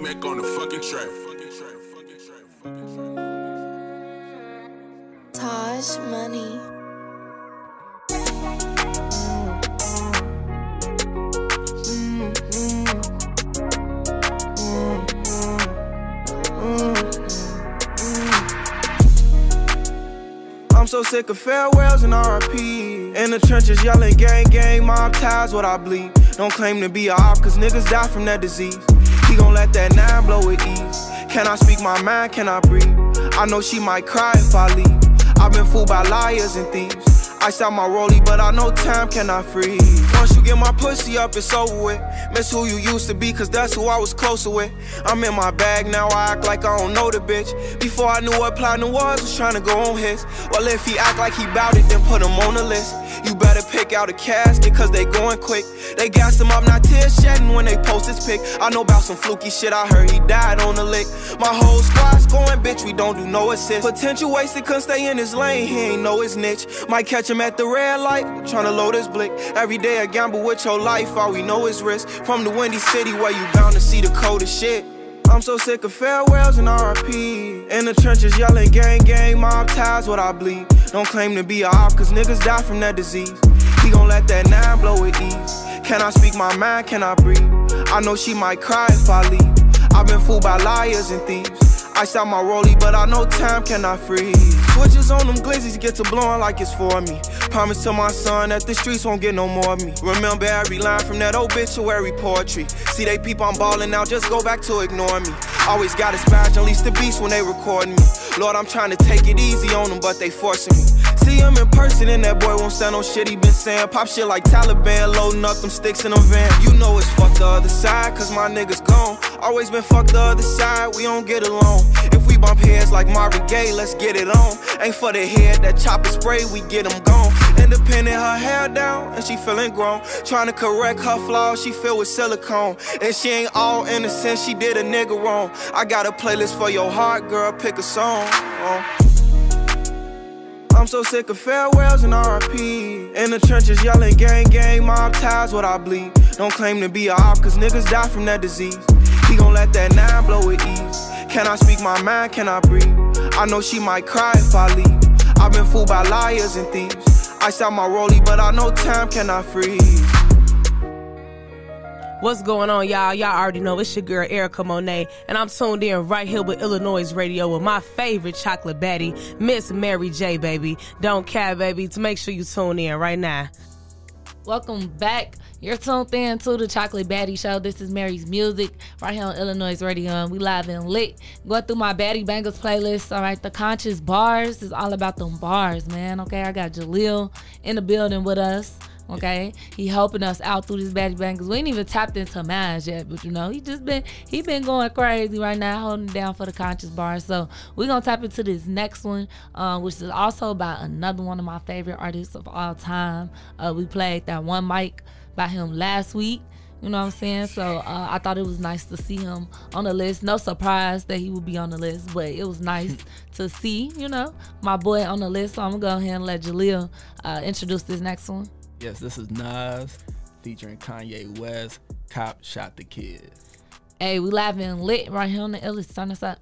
Sick of farewells and RIP. In the trenches yelling gang gang, mob ties what I bleed. Don't claim to be a op, cause niggas die from that disease. He gon' let that nine blow with ease. Can I speak my mind? Can I breathe? I know she might cry if I leave. I've been fooled by liars and thieves. Ice out my rollie, but I know time cannot freeze. Once you get my pussy up, it's over with. Miss who you used to be, cause that's who I was closer with. I'm in my bag now, I act like I don't know the bitch. Before I knew what platinum was, was trying to go on his. Well, if he act like he bout it, then put him on the list. You better pick out a casket, cause they going quick. They gas him up, not tears shedding when they post his pic. I know about some fluky shit, I heard he died on the lick. My whole squad's going, bitch, we don't do no assist. Potential wasted, couldn't stay in his lane, he ain't know his niche. Might catch him at the red light, tryna load his blick. Every day a gamble with your life, all we know is risk. From the windy city where you bound to see the coldest shit. I'm so sick of farewells and RP. In the trenches yelling gang gang, mob ties what I bleed. Don't claim to be a op, cause niggas die from that disease. He gon' let that nine blow with ease. Can I speak my mind? Can I breathe? I know she might cry if I leave. I've been fooled by liars and thieves. I out my rollie, but I know time cannot freeze. Switches on them glizzies get to blowing like it's for me. Promise to my son that the streets won't get no more of me. Remember every line from that obituary poetry. See they peep I'm ballin' now, just go back to ignore me. Always got a spatch, unleash the beast when they record me. Lord, I'm trying to take it easy on them, but they forcing me. See him in person and that boy won't stand on shit he been saying. Pop shit like Taliban, loading up them sticks in a van. You know it's fuck the other side, cause my niggas gone. Always been fuck the other side, we don't get along. If we bump heads like Marvin Gaye, let's get it on. Ain't for the head, that chopper spray, we get them gone. Independent, her hair down, and she feeling grown. Trying to correct her flaws, she filled with silicone. And she ain't all innocent, she did a nigga wrong. I got a playlist for your heart, girl, pick a song. I'm so sick of farewells and RP. In the trenches yelling gang gang, mob ties what I bleed. Don't claim to be a op, cause niggas die from that disease. He gon' let that nine blow with ease. Can I speak my mind? Can I breathe? I know she might cry if I leave. I've been fooled by liars and thieves. I out my rollie, but I know time cannot freeze. What's going on, y'all? Y'all already know it's your girl Erica Monet, and I'm tuned in right here with Illinois Radio with my favorite chocolate baddie, Miss Mary J, baby. Don't care, baby. To make sure you tune in right now. Welcome back. You're tuned in to the Chocolate Baddie Show. This is Mary's Music right here on Illinois Radio. We live and lit. Going through my Baddie Bangers playlist. All right, the conscious bars is all about them bars, man. Okay, I got Jaleel in the building with us. Okay, he helping us out through this baddie bangers. We ain't even tapped into mine yet, but you know he just been he been going crazy right now, holding down for the conscious bar. So we gonna tap into this next one, uh, which is also about another one of my favorite artists of all time. Uh, we played that one mic by him last week. You know what I'm saying? So uh, I thought it was nice to see him on the list. No surprise that he would be on the list, but it was nice to see, you know, my boy on the list. So I'm gonna go ahead and let Jaleel uh, introduce this next one. Yes, this is Nas featuring Kanye West. Cop shot the kid. Hey, we live and lit right here on the illest. Turn us up.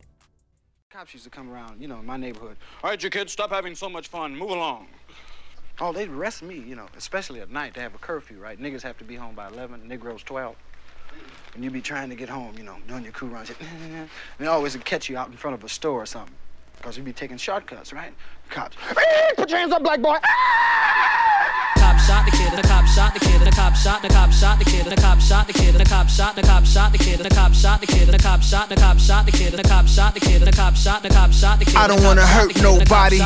Cops used to come around, you know, in my neighborhood. All right, you kids, stop having so much fun. Move along. Oh, they'd arrest me, you know, especially at night. They have a curfew, right? Niggas have to be home by 11, Negroes 12. And you be trying to get home, you know, doing your crew runs. and they always catch you out in front of a store or something. Because you'd be taking shortcuts, right? Cops. Put your hands up, black boy. cop shot the kid, the cop shot the kid, the cop shot, the cop shot the kid, the cop shot the kid, the cop shot, the cop shot the kid, the cop shot the kid, the cop shot, the cop shot the kid, the cop shot the kid, the cop shot, the cop shot the kid. I don't wanna hurt nobody.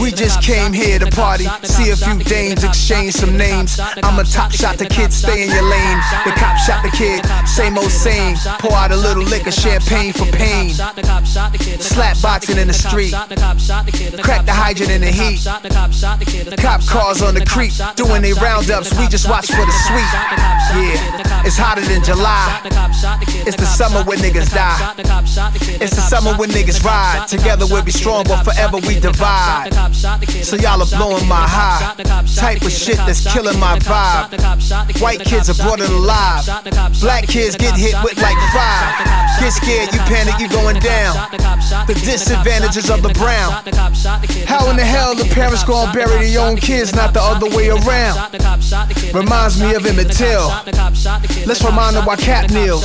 We just came here to party, see a few dames, exchange some names. I'm a top shot the kid, stay in your lane. The cop shot the kid, same old same. Pour out a little liquor, champagne for pain. Slap boxing in the street, crack the hydrant in the heat. Cop cars on the creek, doing they roundups. We just watch for the sweet. Yeah, it's hotter than July. It's the summer when niggas die. It's the summer when niggas ride. Together we'll be strong, but forever we divide. So y'all are blowing my high. Type of shit that's killing my vibe. White kids are brought in alive. Black kids get hit with like five. Get scared, you panic, you going down. The disadvantages of the brown. How in the hell the parents gonna bury their own kids, not the other way around? Reminds me of Emmett Till. Let's remind them why Kap kneels.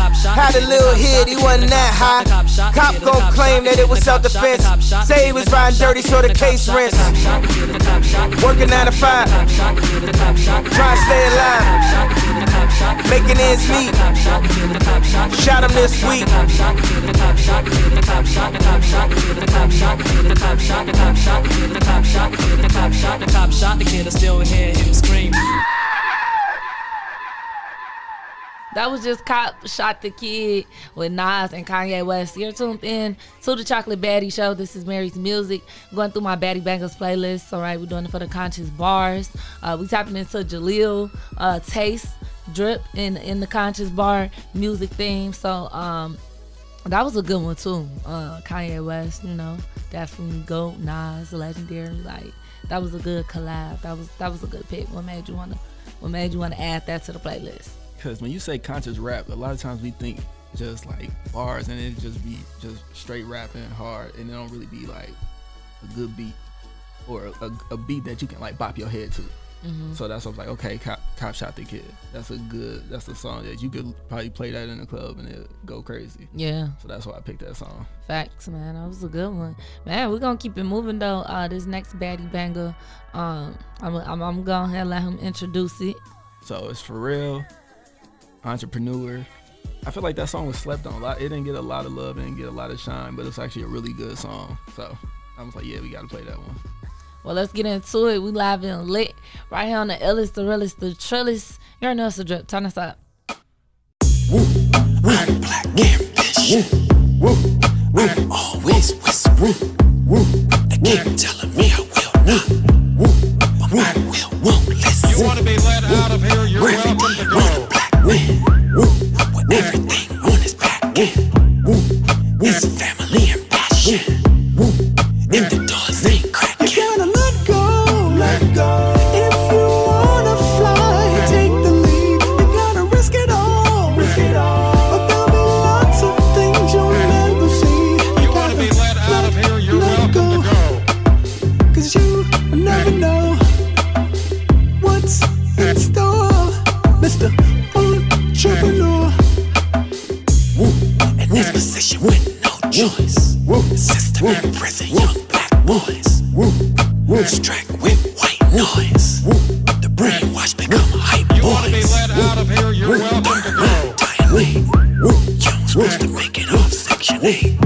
Had a little hit, he wasn't that high. Cop gon' claim that it was self defense. Say he was riding dirty, so the case rents. Working 9 to 5. Trying to stay alive. Making ends meet. Shot him this week. The cop shot the kid, I still hear him scream. That was just Cop Shot the Kid with Nas and Kanye West. You're tuned in to the Chocolate Baddie Show. This is Mary's Music. Going through my Baddie Bangers playlist. All right, we're doing it for the conscious bars. Uh, we tapping into Jaleel uh, Taste Drip in in the conscious bar music theme. So um, that was a good one too. Uh, Kanye West, you know, definitely go Nas, legendary. Like that was a good collab. That was that was a good pick. What made you wanna What made you wanna add that to the playlist? Because when you say conscious rap, a lot of times we think just like bars and it just be just straight rapping hard and it don't really be like a good beat or a, a beat that you can like bop your head to. Mhm. So that's what I was like, okay, Cop, Cop Shot the Kid. That's a good, that's a song that you could probably play that in the club and it go crazy. Yeah. So that's why I picked that song. Facts, man. That was a good one. Man, we're gonna keep it moving though. Uh this next baddie banger, um, I'm I'm, I'm gonna let him introduce it. So it's for real, entrepreneur. I feel like that song was slept on a lot. It didn't get a lot of love, it didn't get a lot of shine, but it's actually a really good song. So I was like, yeah, we gotta play that one. Well, let's get into it. We live and lit right here on the illest, the realest, the trillest. You're know it's a drip. Turn us up. Woo. I'm always whispering. They keep telling me I will not. Woo, But my will won't listen. You wanna be let out of here, you're welcome to go. With everything on his back end. It's family and passion. If the choice. Woo. System Woo. prison, Woo. young black boys. Woo. Woo. Strike with white noise. Woo. The brainwash become Woo. hype boys. You want to be let out of here, you're Woo. welcome to go. Dying Woo. Woo. You're supposed to make it off Section 8.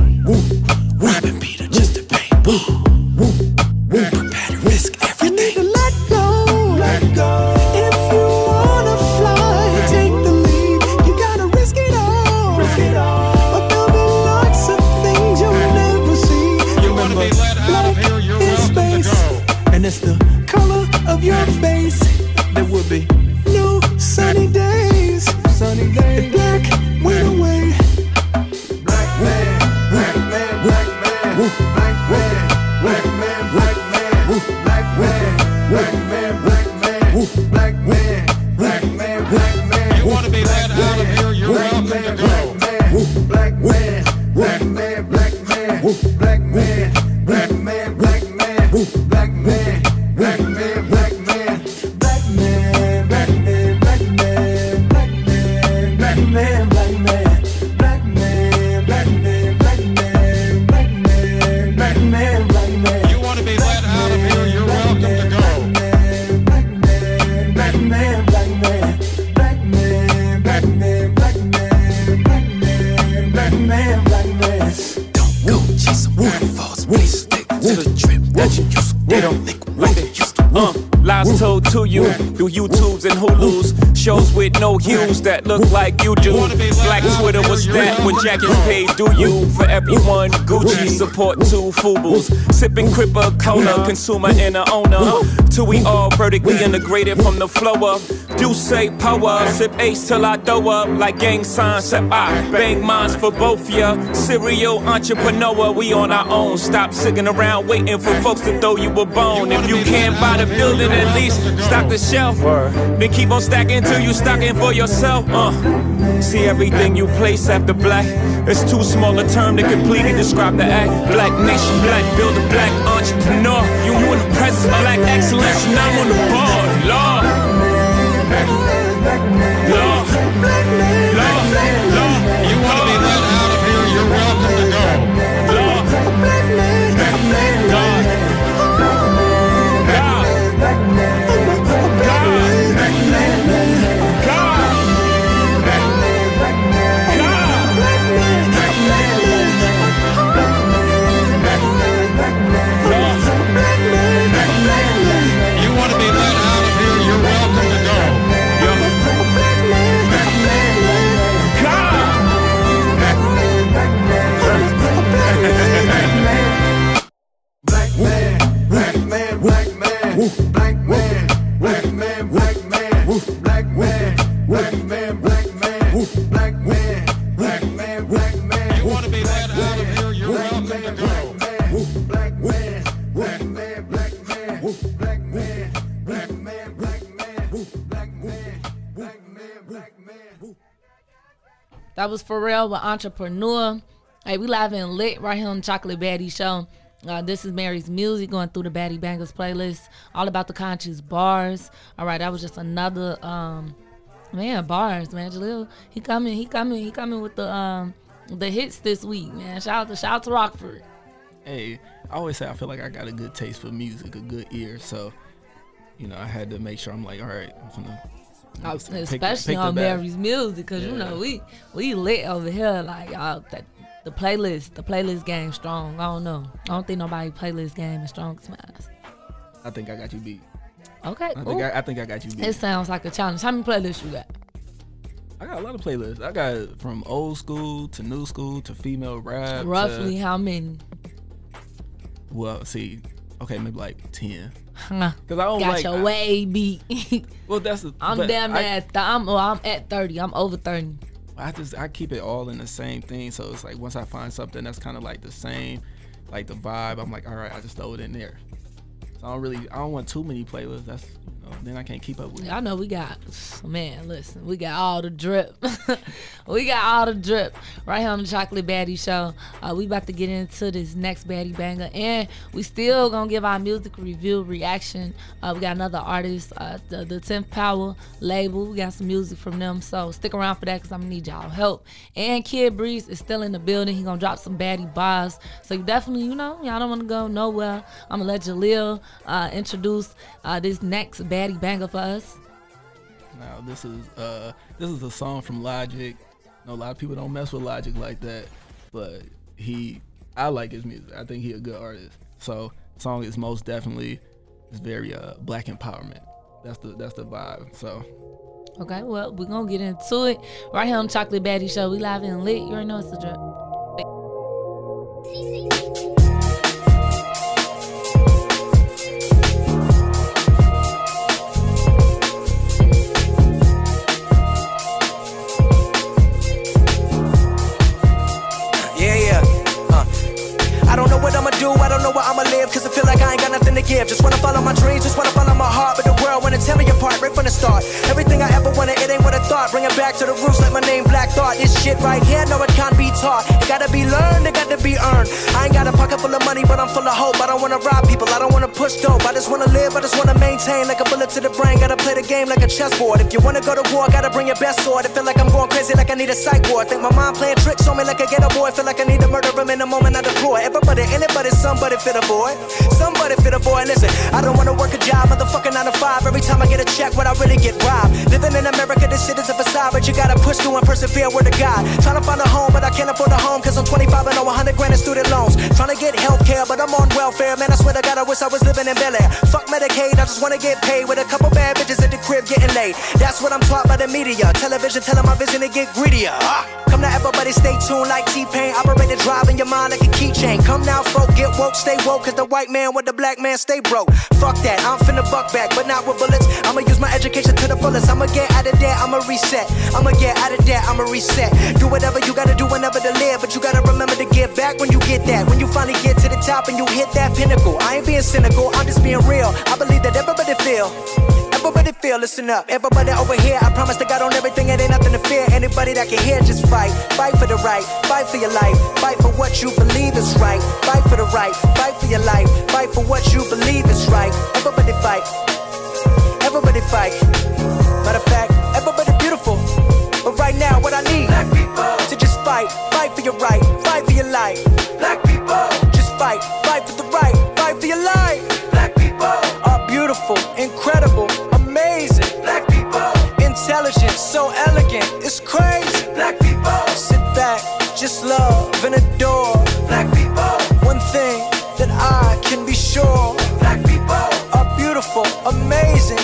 That look like you do. Black Twitter was that when Jack is paid. Do you for everyone? Gucci support two Fubus. Sipping Cripper Cola, consumer and a owner. Till we all vertically integrated from the flow up. Do say power sip ace till I throw up like gang signs. Set I bang minds for both ya. Serial entrepreneur, we on our own. Stop sitting around waiting for folks to throw you a bone. If you can't buy the building, at least stock the shelf. Then keep on stacking till you stocking for yourself. Uh. See everything you place after black. It's too small a term to completely describe the act. Black nation, black builder, black entrepreneur. You, in the presence, black excellence, and I'm on the board. Lord. Pharrell with Entrepreneur. Hey, we live and lit right here on the Chocolate Baddie Show. Uh, this is Mary's music going through the Baddie Bangers playlist. All about the conscious bars. All right, that was just another um man bars, man. Jaleel, he coming, he coming, he coming with the um the hits this week, man. Shout out to shout out to Rockford. Hey, I always say I feel like I got a good taste for music, a good ear. So, you know, I had to make sure I'm like, all right, I'm gonna. Pick- Especially pick the on. Mary's music, because you know we we lit over here like y'all. That the playlist, the playlist game strong. I don't know. I don't think nobody playlist game is strong as mine. I think I got you beat. Okay, I think. I, I think I got you beat. It sounds like a challenge. How many playlists you got? I got a lot of playlists. I got from old school to new school to female rap. to- Roughly how many? well, see, okay, maybe like ten. Huh. Cause I don't got like. your I- way beat. well, that's the. I'm damn I- at th- I'm well, I'm at thirty. I'm over thirty. I just I keep it all in the same thing. So it's like once I find something that's kind of like the same, like the vibe, I'm like, all right, I just throw it in there. So I don't really I don't want too many playlists. That's then I can't keep up with. it. I know we got man. Listen, we got all the drip. we got all the drip right here on the Chocolate Baddie Show. Uh, we about to get into this next Baddie banger, and we still gonna give our music review reaction. Uh, we got another artist, uh, the the Tenth Power label. We got some music from them, so stick around for that because I'm gonna need y'all help. And Kid Breeze is still in the building. He gonna drop some Baddie bars, so you definitely, you know, y'all don't wanna go nowhere. I'm gonna let Jaleel uh, introduce uh, this next Baddie banger for us. Now this is uh this is a song from Logic. No, a lot of people don't mess with Logic like that, but he I like his music. I think he a good artist. So song is most definitely is very uh black empowerment. That's the that's the vibe. So Okay, well, we're gonna get into it right here on Chocolate Baddie Show. We live and lit. You already know it's the drip. Do, I don't know where I'ma live, cause I feel like I ain't got nothing to give. Just wanna follow my dreams, just wanna follow my heart, but the world wanna tear me apart right from the start. Everything I ever wanted, it ain't what I thought. Bring it back to the roots like my name Black Thought. This shit right here, no, it can't be taught. It gotta be learned, it got to be earned. I ain't got a pocket full of money, but I'm full of hope. I don't wanna rob people, I don't wanna push dope. I just wanna live, I just wanna maintain like a bullet to the brain. Gotta play the game like a chessboard. If you wanna go to war, gotta bring your best sword. I feel like I'm going crazy, like I need a psych ward. Think my mind playing tricks on me like a ghetto boy. Feel like I need to murder him in the moment I deploy. Everybody, anybody, somebody fit a boy. Somebody fit a boy. Listen, I don't wanna work a job, motherfucking nine to five. Every time I get a check, what I really get robbed. Living in America, this shit is a facade, but you gotta push through and persevere. Word to God. Trying to find a home, but I can't afford a home, cause I'm 25 and owe 100 grand in student loans. Trying to get health care, but I'm on welfare. man. I swear to God, I wish I was living in Bel Air. Fuck Medicaid, I just wanna get paid with a couple bad bitches at the crib getting laid. That's what I'm taught by the media. Television telling my vision to get greedier. Ah. Come now, everybody stay tuned like T-Pain. Operate the drive in your mind like a keychain. Come now, folk, get woke, stay woke, cause the white man with the black man stay broke. Fuck that, I'm finna buck back, but not with bullets. I'ma use my education to the fullest. I'ma get out of there, I'ma reset. I'ma get out of there, I'ma reset. Do whatever you gotta do whenever to live, but you gotta remember to give back when you get that. When you finally get to the top and you hit that pinnacle. I ain't being cynical, I'm just being real. I believe that everybody feel. Everybody feel, listen up. Everybody over here, I promise to God on everything, it ain't nothing to fear. Anybody that can hear, just fight. Fight for the right, fight for your life. Fight for what you believe is right. Fight for the right, fight for your life. Fight for what you believe is right. Everybody fight. Everybody fight. Matter of fact, everybody beautiful. But right now, what I need Black people to just fight, fight for your right, fight for your life. Black people just fight, fight for the right, fight for your life. Black people are beautiful, incredible, amazing. Black people intelligent, so elegant, it's crazy. Black people sit back, just love and adore. Black people, one thing that I can be sure. Black people are beautiful, amazing,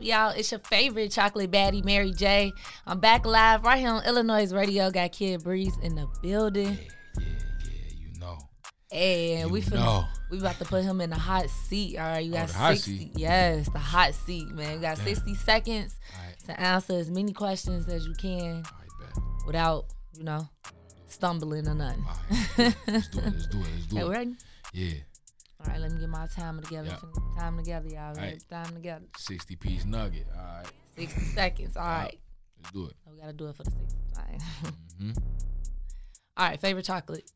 up, y'all? It's your favorite chocolate baddie, Mary J. I'm back live right here on Illinois Radio. Got Kid Breeze in the building. Yeah, yeah, yeah. You know. And we You finna, know. we about to put him in the hot seat. All right, you Oh, got hot 60. seat. Yes, the hot seat, man. You got Damn. 60 seconds to answer as many questions as you can without, you know, stumbling or nothing. Let's do it. Let's do it. Let's do Hey, it. we ready? Yeah. All right, let me get my timer together. Finna- Time together, y'all. All right. Time together. 60 piece nugget. All right. 60 seconds. All right. Let's do it. We gotta do it for the 60. All right. hmm All right, favorite chocolate.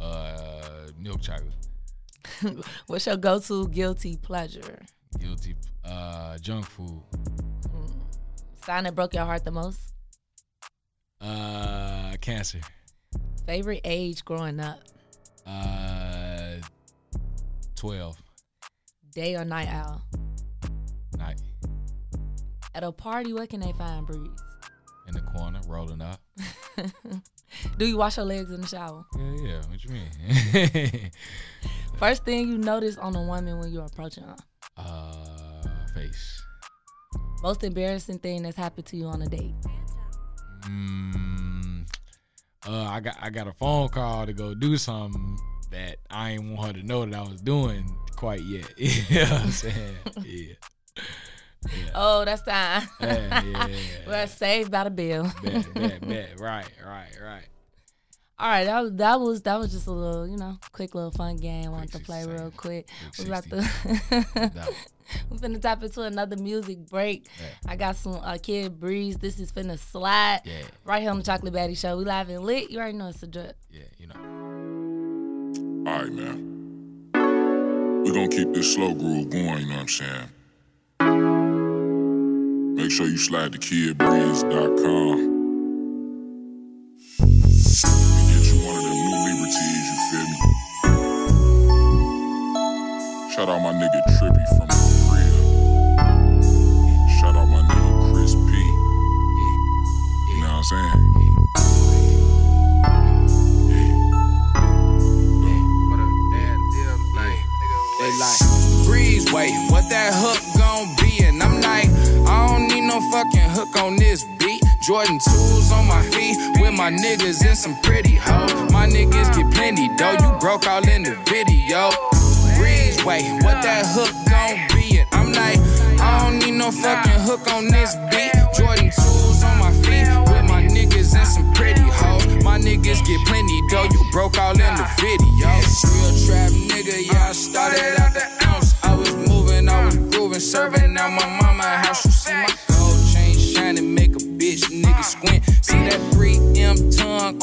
Uh, milk chocolate. What's your go-to guilty pleasure? Guilty. Uh, junk food. Sign that broke your heart the most. Uh, cancer. Favorite age growing up. Uh, 12. Day or night owl. Night. At a party, what can they find, Breeze? In the corner, rolling up. Do you wash your legs in the shower? Yeah, yeah. What you mean? First thing you notice on a woman when you're approaching her. uh, face. Most embarrassing thing that's happened to you on a date. Mm, uh, I got I got a phone call to go do something that I ain't want her to know that I was doing quite yet. you know what I'm saying? Yeah. Oh, that's time. Yeah, yeah, yeah, We're saved by the bill. Bet, bet, bet. Right, right, right. All right, that was that was that was just a little, you know, quick little fun game. Wanted to play real quick. We're about to We're finna tap into another music break. I got some uh, Kid Breeze. This is finna slide Yeah. right here on the Chocolate Baddie Show. We live and lit. You already know it's a drip. Yeah, you know. All right, man. We're gonna keep this slow groove going, you know what I'm saying? Make sure you slide to kidbreeze.com and get you one of them new liberties, you feel me? Shout out my nigga Trippy from the crib. Shout out my nigga Chris P. You know what I'm saying? They like breezeway, what that hook gon' be? And I'm like, I don't need no fucking hook on this beat. Jordan tools on my feet with my niggas and some pretty hoes. My niggas get plenty dough, you broke all in the video. Breezeway, what that hook gon' be? And I'm like, I don't need no fucking hook on this beat. Jordan tools on my feet feet with my niggas and some pretty hoes. Niggas get plenty dough, you broke all in the video. Real trap nigga, yeah, I started out the ounce. I was moving, I was grooving, serving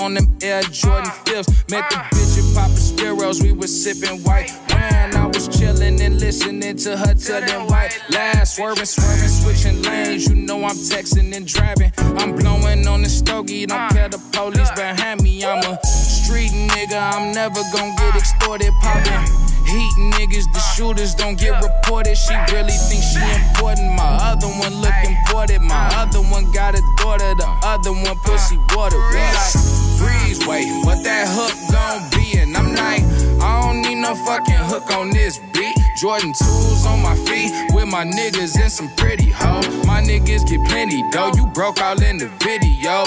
on them Air Jordan 5s. Met the bitch at Papa Spiros, we was sipping white wine. I was chilling and listening to her tell them white lies. Swerving, swerving, switching lanes. You know I'm texting and driving. I'm blowing on the stogie, don't care the police behind me. I'm a street nigga, I'm never gonna get extorted. poppin'. heat niggas, the shooters don't get reported. She really thinks she important. My other one look imported. My uh. other one got a daughter, the other one pussy uh. water. We like breeze, wait, what that hook gon' be? And I'm like, I don't need no fucking hook on this beat. Jordan tools on my feet with my niggas and some pretty hoes. My niggas get plenty dough. You broke all in the video.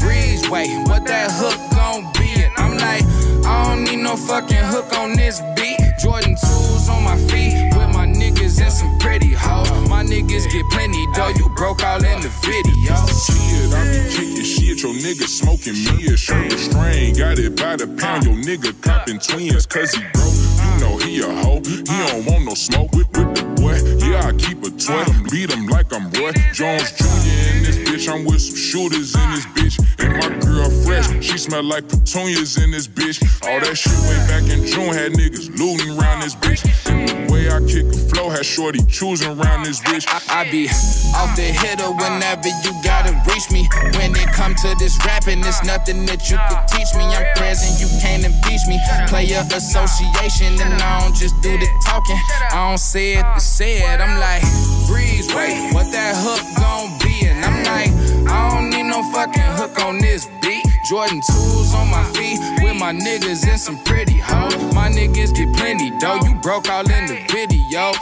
Breeze, wait, what that hook gon' be? I'm like, I don't need no fucking hook on this beat. Jordan tools on my feet with my niggas and some pretty hoes. My niggas get plenty dough. You broke all in the video. Shit, I be kicking shit, your nigga smoking me a shirt strain. Got it by the pound, your nigga copping twins, cause he broke. You know he a hoe, he don't want no smoke with, with the boy. Yeah, I keep a toy, beat him like I'm Roy Jones Jr. bitch. I'm with some shooters in this bitch. And my girl fresh, she smell like petunias in this bitch. All that shit way back in June had niggas looting around this bitch. And the way I kick a flow had shorty choosing around this bitch. I be off the hitter whenever you gotta reach me. When it come to this rapping, it's nothing that you could teach me. I'm present, you can't impeach me. Player association, and I don't just do the talking. I don't say it to say it. I'm like, breeze, wait, what that hook gon' be? And I'm like, I don't need no fucking hook on this beat. Jordan tools on my feet with my niggas and some pretty hoes. My niggas get plenty dough. You broke all in the video.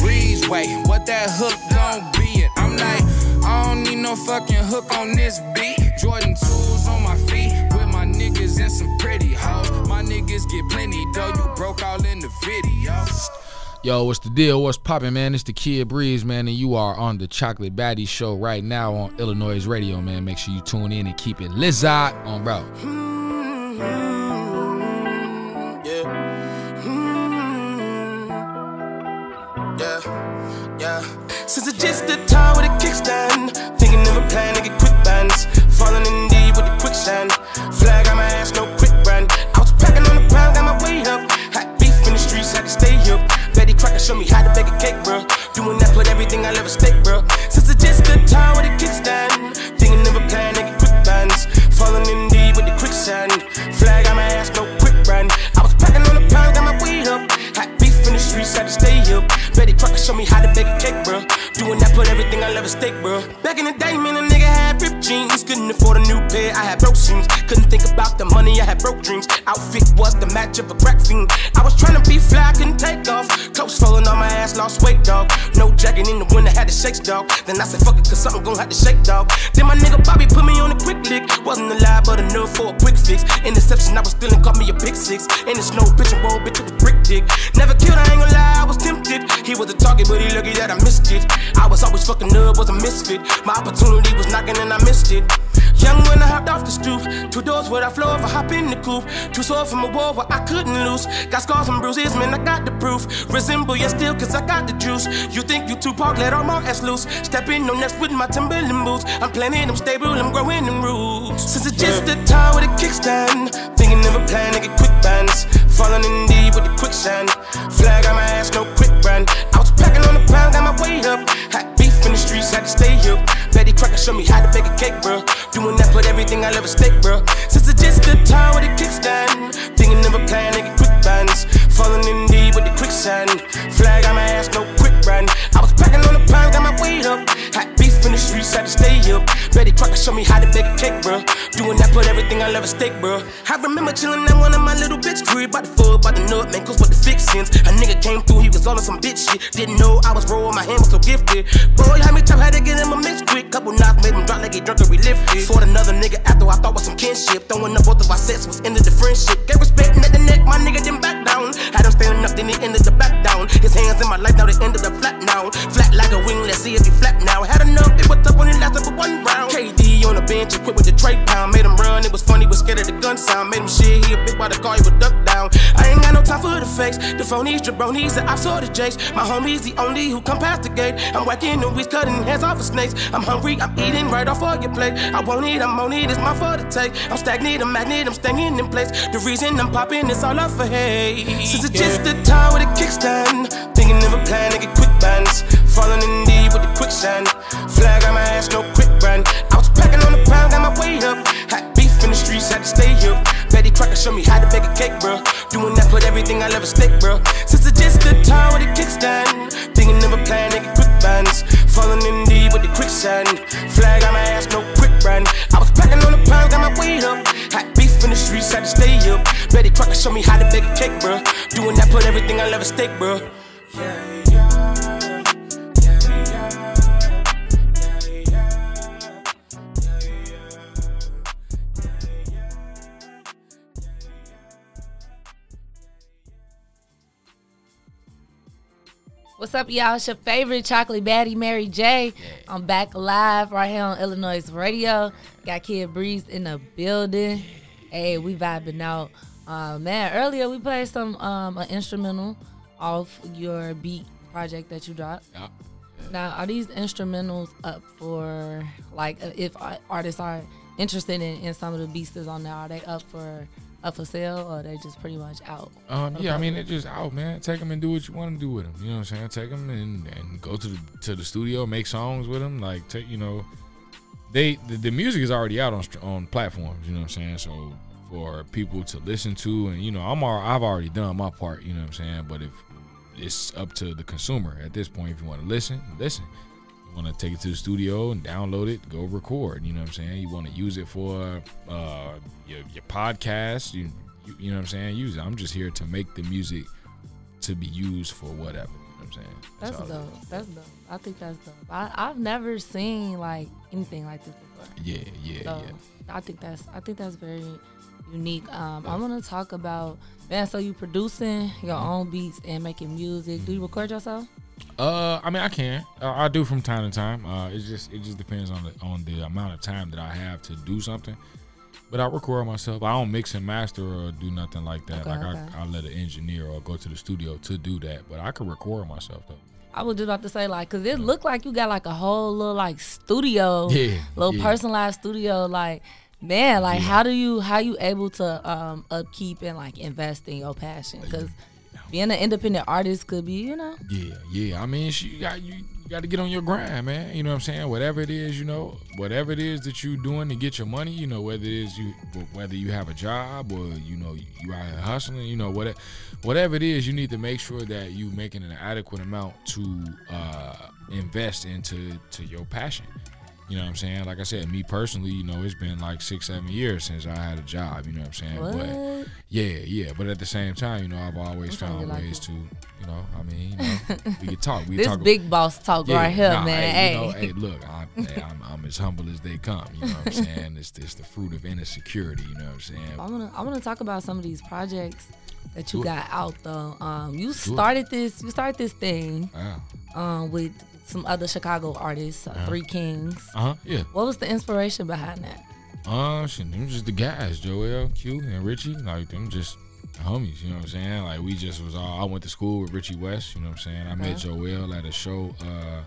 Breeze, wait, what that hook gon' be? And I'm like, I don't need no fucking hook on this beat. Jordan tools on my feet with my niggas and some pretty hoes. My niggas get plenty dough. You broke all in the video. Yo, what's the deal? What's poppin', man? It's the Kid Breeze, man, and you are on the Chocolate Baddie Show right now on Illinois Radio, man. Make sure you tune in and keep it Lizard on, bro. Mm-hmm. Mm-hmm. Yeah, yeah. Since it's just the time with a kickstand, thinking of a plan to get quick bands. Falling in deep with the quicksand. Flag on my ass, no quick Betty Crocker show me how to bake a cake, bro. Doing that, put everything I ever stake, bro. Since it's just the time with a kickstand, thinking of a plan Show me how to bake a cake, bro. Doing that, put everything I ever stake, bro. Back in the day, man, a nigga had ripped jeans. Couldn't afford a new pair, I had broke seams. Couldn't think about the money, I had broke dreams. Outfit was the match of a crack fiend. I was trying to be fly, couldn't take off. Clothes falling on my ass, lost weight, dog. No jacket in the winter, had to shake, dog. Then I said, fuck it, cause something gon' have to shake, dog. Then my nigga Bobby put me on a quick lick. Wasn't alive, but enough for a quick fix. Interception, I was stealing, caught me a pick six. In the snow, bitch and roll, bitch, it was brick dick. Never killed, I ain't gonna lie, I was tempted. He was a target, but he lucky that I missed it. I was always fucking up, was a misfit. My opportunity was knocking and I missed it. Young when I hopped off the stoop, two doors where I flow if I hop in the coupe. Two swords from a war where I couldn't lose. Got scars and bruises, man, I got the proof. Resemble you still, cause I got the juice. You think you Tupac, let all my ass loose. Step in on next with my Timberland boots. I'm planning, I'm stable, I'm growing in roots. Since it's just the time with a kickstand, thinking of a plan to get quick bands. Falling in deep with the quicksand. Flag on my ass, no quick brand. I was packing on the pound, got my weight up. Hot beef in the streets, had to stay up. Betty Crocker show me how to bake a cake, bro. Doing that, put everything I ever stake, bro. Since it's just the time with a kickstand, thinking of a plan get quick bands. Falling in deep with the quicksand. Flag on my ass, no quick brand. I was packing on the pound, got my weight up. Hot in the streets, had to stay up. Betty Crocker show me how to bake a cake, bro. Doing that, put everything I ever stake, bro. I remember chilling at one of my little bitch crib, about the foot, about the nut, man, cause what the fixins. A nigga came through, he was all on some bitch shit. Didn't know I was rolling, my hand was so gifted. Boy, how me tough, had to get him a mix quick. Couple knocks made him drop like he drunk and relifted. Fought another nigga after I thought was some kinship. Throwing up both of our sets was ended the friendship. Gave respect at the neck, my nigga didn't back down. Had him standing up, then he ended the back down. His hands in my life, now they ended up flat now. Flat like a wing, let's see if he flat now. Had enough, it was tough when it lasted for one round. KD on ain't too quick with the trade pound. Made him run, it was funny, was scared of the gun sound. Made him shit, he a big by the car, he would duck down. I ain't got no time for the fakes. The phonies, jabronis, the ops or the jakes. My homies, the only who come past the gate. I'm whacking the weeds, cutting heads off of snakes. I'm hungry, I'm eating right off of your plate. I won't eat, I'm on it, it's my fault to take. I'm stagnant, I'm magnet, I'm staying in place. The reason I'm popping is all up for hate. Since it's just a time with a kickstand. Thinking of a plan to get quick bands. Falling in deep with the quicksand. Flag on my ass, no quick brand. I was packing on the pound, got my weight up. Had beef in the streets, had to stay here. Betty Crocker show me how to bake a cake, bro. Doing that, put everything I love at stake, bro. Since it's just a time with a kickstand. Thinking of a plan to get quick bands. Falling in deep with the quicksand. Flag on my ass, no quick brand. I was packing on the pound, got my weight up. Had beef in the streets, had to stay up. Betty Crocker show me how to bake a cake, bro. Doing that, put everything I love at stake, bro. What's up, y'all? It's your favorite chocolate baddie, Mary J. I'm back live right here on Illinois Radio. Got Kid Breeze in the building. Hey, we vibing out. Uh, man, earlier we played some um an instrumental off your beat project that you dropped. Yeah. Now, are these instrumentals up for like uh, if artists are interested in, in some of the beats that's on there? Are they up for up for sale or are they just pretty much out? Um, yeah, I mean, it just out, man. Take them and do what you want to do with them. You know what I'm saying? Take them and, and go to the to the studio, make songs with them. Like, take you know, they the, the music is already out on on platforms. You know what I'm saying? So for people to listen to, and you know, I'm al- I've already done my part. You know what I'm saying? But if it's up to the consumer at this point, if you want to listen, listen. You want to take it to the studio and download it, go record. You know what I'm saying? You want to use it for uh, your, your podcast. You, you you know what I'm saying? Use it. I'm just here to make the music to be used for whatever. You know what I'm saying? That's all it dope. That's dope. I think that's dope. I, I've never seen like anything like this before. Yeah, yeah, So, yeah. I think that's I think that's very unique. Um, I'm gonna talk about man. So you producing your own beats and making music. Do you record yourself? Uh, I mean, I can. Uh, I do from time to time. Uh, it just it just depends on the on the amount of time that I have to do something. But I record myself. I don't mix and master or do nothing like that. Okay, like okay. I, I let an engineer or go to the studio to do that. But I can record myself though. I was just about to say like, cause it looked like you got like a whole little like studio, Yeah, little yeah. personalized studio. Like, man, like how do you how you able to um upkeep and like invest in your passion? Cause being an independent artist could be, you know, Yeah, yeah. I mean, sh- you got you, you got to get on your grind, man. You know what I'm saying? Whatever it is, you know, whatever it is that you're doing to get your money, you know, whether it is you whether you have a job or you know you here hustling, you know, whatever whatever it is, you need to make sure that you're making an adequate amount to uh, invest into to your passion. You know what I'm saying? Like I said, me personally, you know, it's been like six, seven years since I had a job. You know what I'm saying? What? But yeah, yeah. But at the same time, you know, I've always I'm found like ways to, you know, I mean, you know, we could talk. We this talk. big boss talk right here, nah, man. Hey, you know, hey, look, I, hey, I'm, I'm as humble as they come. You know what I'm saying? It's it's the fruit of inner security. You know what I'm saying? I'm gonna I'm gonna talk about some of these projects that you got out though. Um, you started this you started this thing Wow. um with some other Chicago artists, uh, Uh-huh. Three Kings. Uh huh. Yeah. What was the inspiration behind that? Uh, shit, them just the guys, Joel, Q, and Richie. Like them just homies. You know what I'm saying? Like we just was all. I went to school with Richie West. You know what I'm saying? I met Okay. Joel at a show. Uh,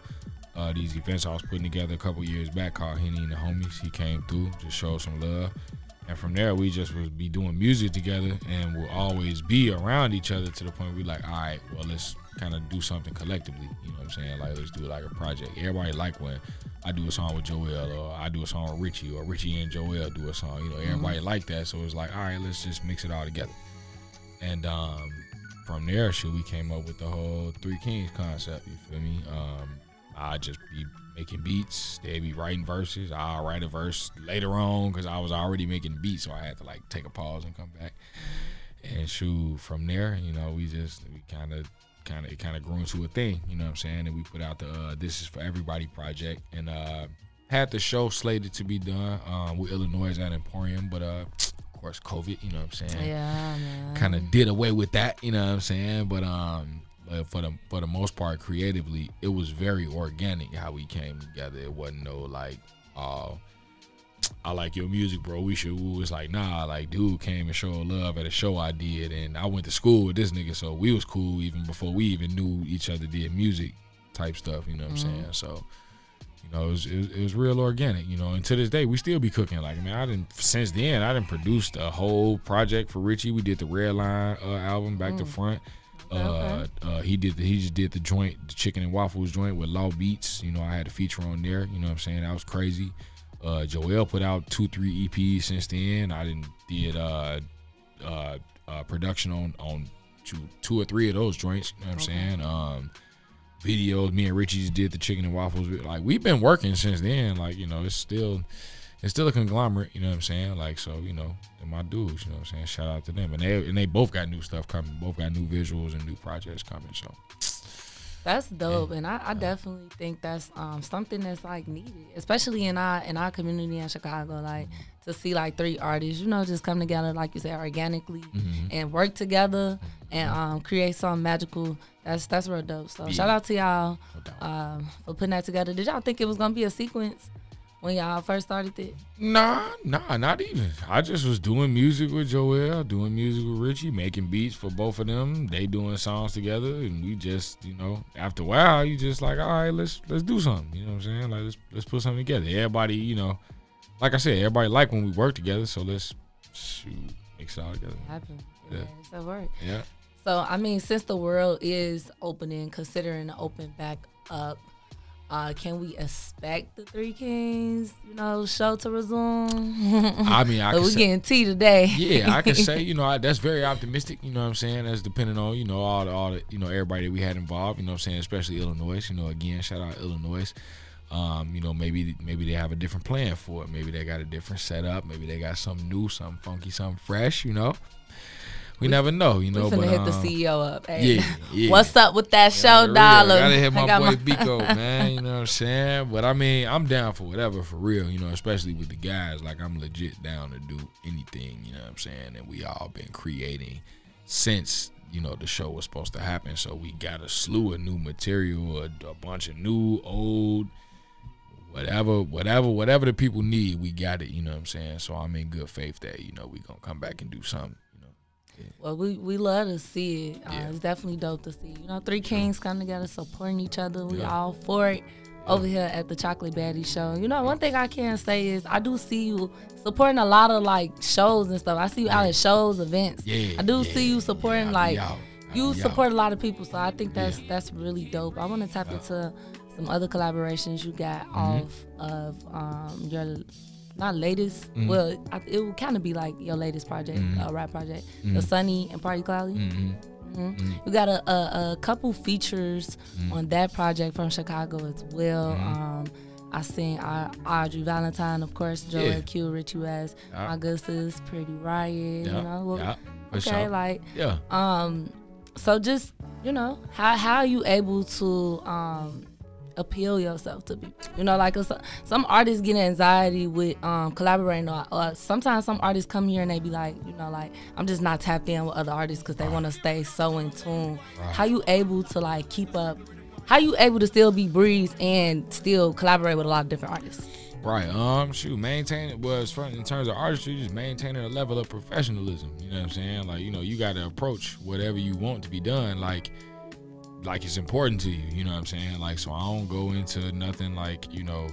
uh, these events I was putting together a couple years back called Henny and the Homies. He came through, just showed some love. And from there, we just was be doing music together, and we'll always be around each other to the point we like, all right, well, let's kind of do something collectively. You know what I'm saying? Like, let's do like a project. Everybody like when I do a song with Joel, or I do a song with Richie, or Richie and Joel do a song. You know, everybody like that. So it's like, all right, let's just mix it all together. And um, from there, shit, we came up with the whole Three Kings concept. You feel me? Um, I just be making beats. They be writing verses. I'll write a verse later on because I was already making beats, so I had to like take a pause and come back. And shoot, from there, you know, we just we kind of, kind of, it kind of grew into a thing. You know what I'm saying? And we put out the uh, "This Is for Everybody" project, and uh, had the show slated to be done um, with Illinois at Emporium, but uh, of course, COVID. You know what I'm saying? Yeah. Kind of did away with that. You know what I'm saying? But um, but for the for the most part, creatively, it was very organic how we came together. It wasn't no like, oh, I like your music, bro. We should. Was like, nah, like dude came and showed love at a show I did, and I went to school with this nigga, so we was cool even before we even knew each other did music type stuff. You know what Mhm. I'm saying? So, you know, it was, it was it was real organic. You know, and to this day we still be cooking. Like, man, I didn't since then I didn't produced a whole project for Richie. We did the Red Line uh, album back to Mm. front. Uh, Okay. uh, he did the, he just did the joint, the chicken and waffles joint with Law Beats. You know, I had a feature on there. You know what I'm saying? That was crazy. Uh, Joel put out two, three EPs since then. I didn't did uh, uh, uh, production on on two, two or three of those joints. You know what I'm saying? Um, videos. Me and Richie just did the chicken and waffles. Like we've been working since then. Like you know, it's still it's still a conglomerate. You know what I'm saying? Like so, you know, my dudes. You know what I'm saying? Shout out to them. And they and they both got new stuff coming. Both got new visuals and new projects coming. So That's dope, and I, I definitely think that's um, something that's like needed, especially in our in our community in Chicago. Like to see like three artists, you know, just come together, like you said, organically, Mhm. and work together and um, create something magical. That's that's real dope. So Yeah. shout out to y'all um, for putting that together. Did y'all think it was gonna be a sequence when y'all first started it? Nah, nah, not even. I just was doing music with Joel, doing music with Richie, making beats for both of them. They doing songs together, and we just, you know, after a while, you just like, all right, let's let's do something. You know what I'm saying? Like let's let's put something together. Everybody, you know, like I said, everybody like when we work together. So let's shoot, mix it all together. Happen. Yeah. It's that work. Yeah. So I mean, since the world is opening, considering the open back up, uh, can we expect the Three Kings, you know, show to resume? I mean, I can we getting tea today. yeah, I can say, you know, I, that's very optimistic. You know what I'm saying? That's depending on, you know, all the, all the, you know, everybody that we had involved. You know what I'm saying? Especially Illinois. You know, again, shout out Illinois. Um, you know, maybe maybe they have a different plan for it. Maybe they got a different setup. Maybe they got something new, something funky, something fresh. You know, we, never know. You know, we finna but hit the um, CEO up. Hey, Yeah, yeah. What's up with that show real. dollar? Gotta hit my boy my- Biko, man. You know what I'm saying? But I mean, I'm down for whatever, for real. You know, especially with the guys. Like I'm legit down to do anything. You know what I'm saying? And we all been creating since you know the show was supposed to happen. So we got a slew of new material, a, a bunch of new, old, whatever, whatever, whatever the people need. We got it. You know what I'm saying? So I'm in good faith that you know we gonna come back and do something. Well, we, we love to see it. Uh, It's definitely dope to see. You know, three kings come together, supporting each other. We Yeah. all for it over here at the Chocolate Baddie Show. You know, one thing I can say is I do see you supporting a lot of like shows and stuff. I see you out at shows, events. Yeah, I do yeah, see you supporting like you support a lot of people. So I think that's that's really dope. I want to tap into some other collaborations you got Mm-hmm. off of um, your not latest. Mhm. Well, I, it would kind of be like your latest project, Mhm. uh, rap project, Mhm. the Sunny and Party Cloudy. Mhm. Mhm. Mhm. You got a, a, a couple features on that project from Chicago as well. Um, I seen Au- Audrey Valentine, of course, Joel Yeah. Q, Richie West, Yeah. my good sis, Pretty Riot. Yeah. You know, well, Yeah. For okay, sure. like Yeah. Um, so just you know, how how are you able to um appeal yourself to people? You know, like some artists get anxiety with um collaborating, or, or sometimes some artists come here and they be like, you know, like I'm just not tapped in with other artists because they want to stay so in tune. Right. How you able to like keep up? How you able to still be Breeze and still collaborate with a lot of different artists? Right. Um. Shoot. Maintain. Well, as far in terms of artistry, just maintaining a level of professionalism. You know what I'm saying? Like, you know, you got to approach whatever you want to be done. Like, like it's important to you. You know what I'm saying? Like, so I don't go into nothing like, you know,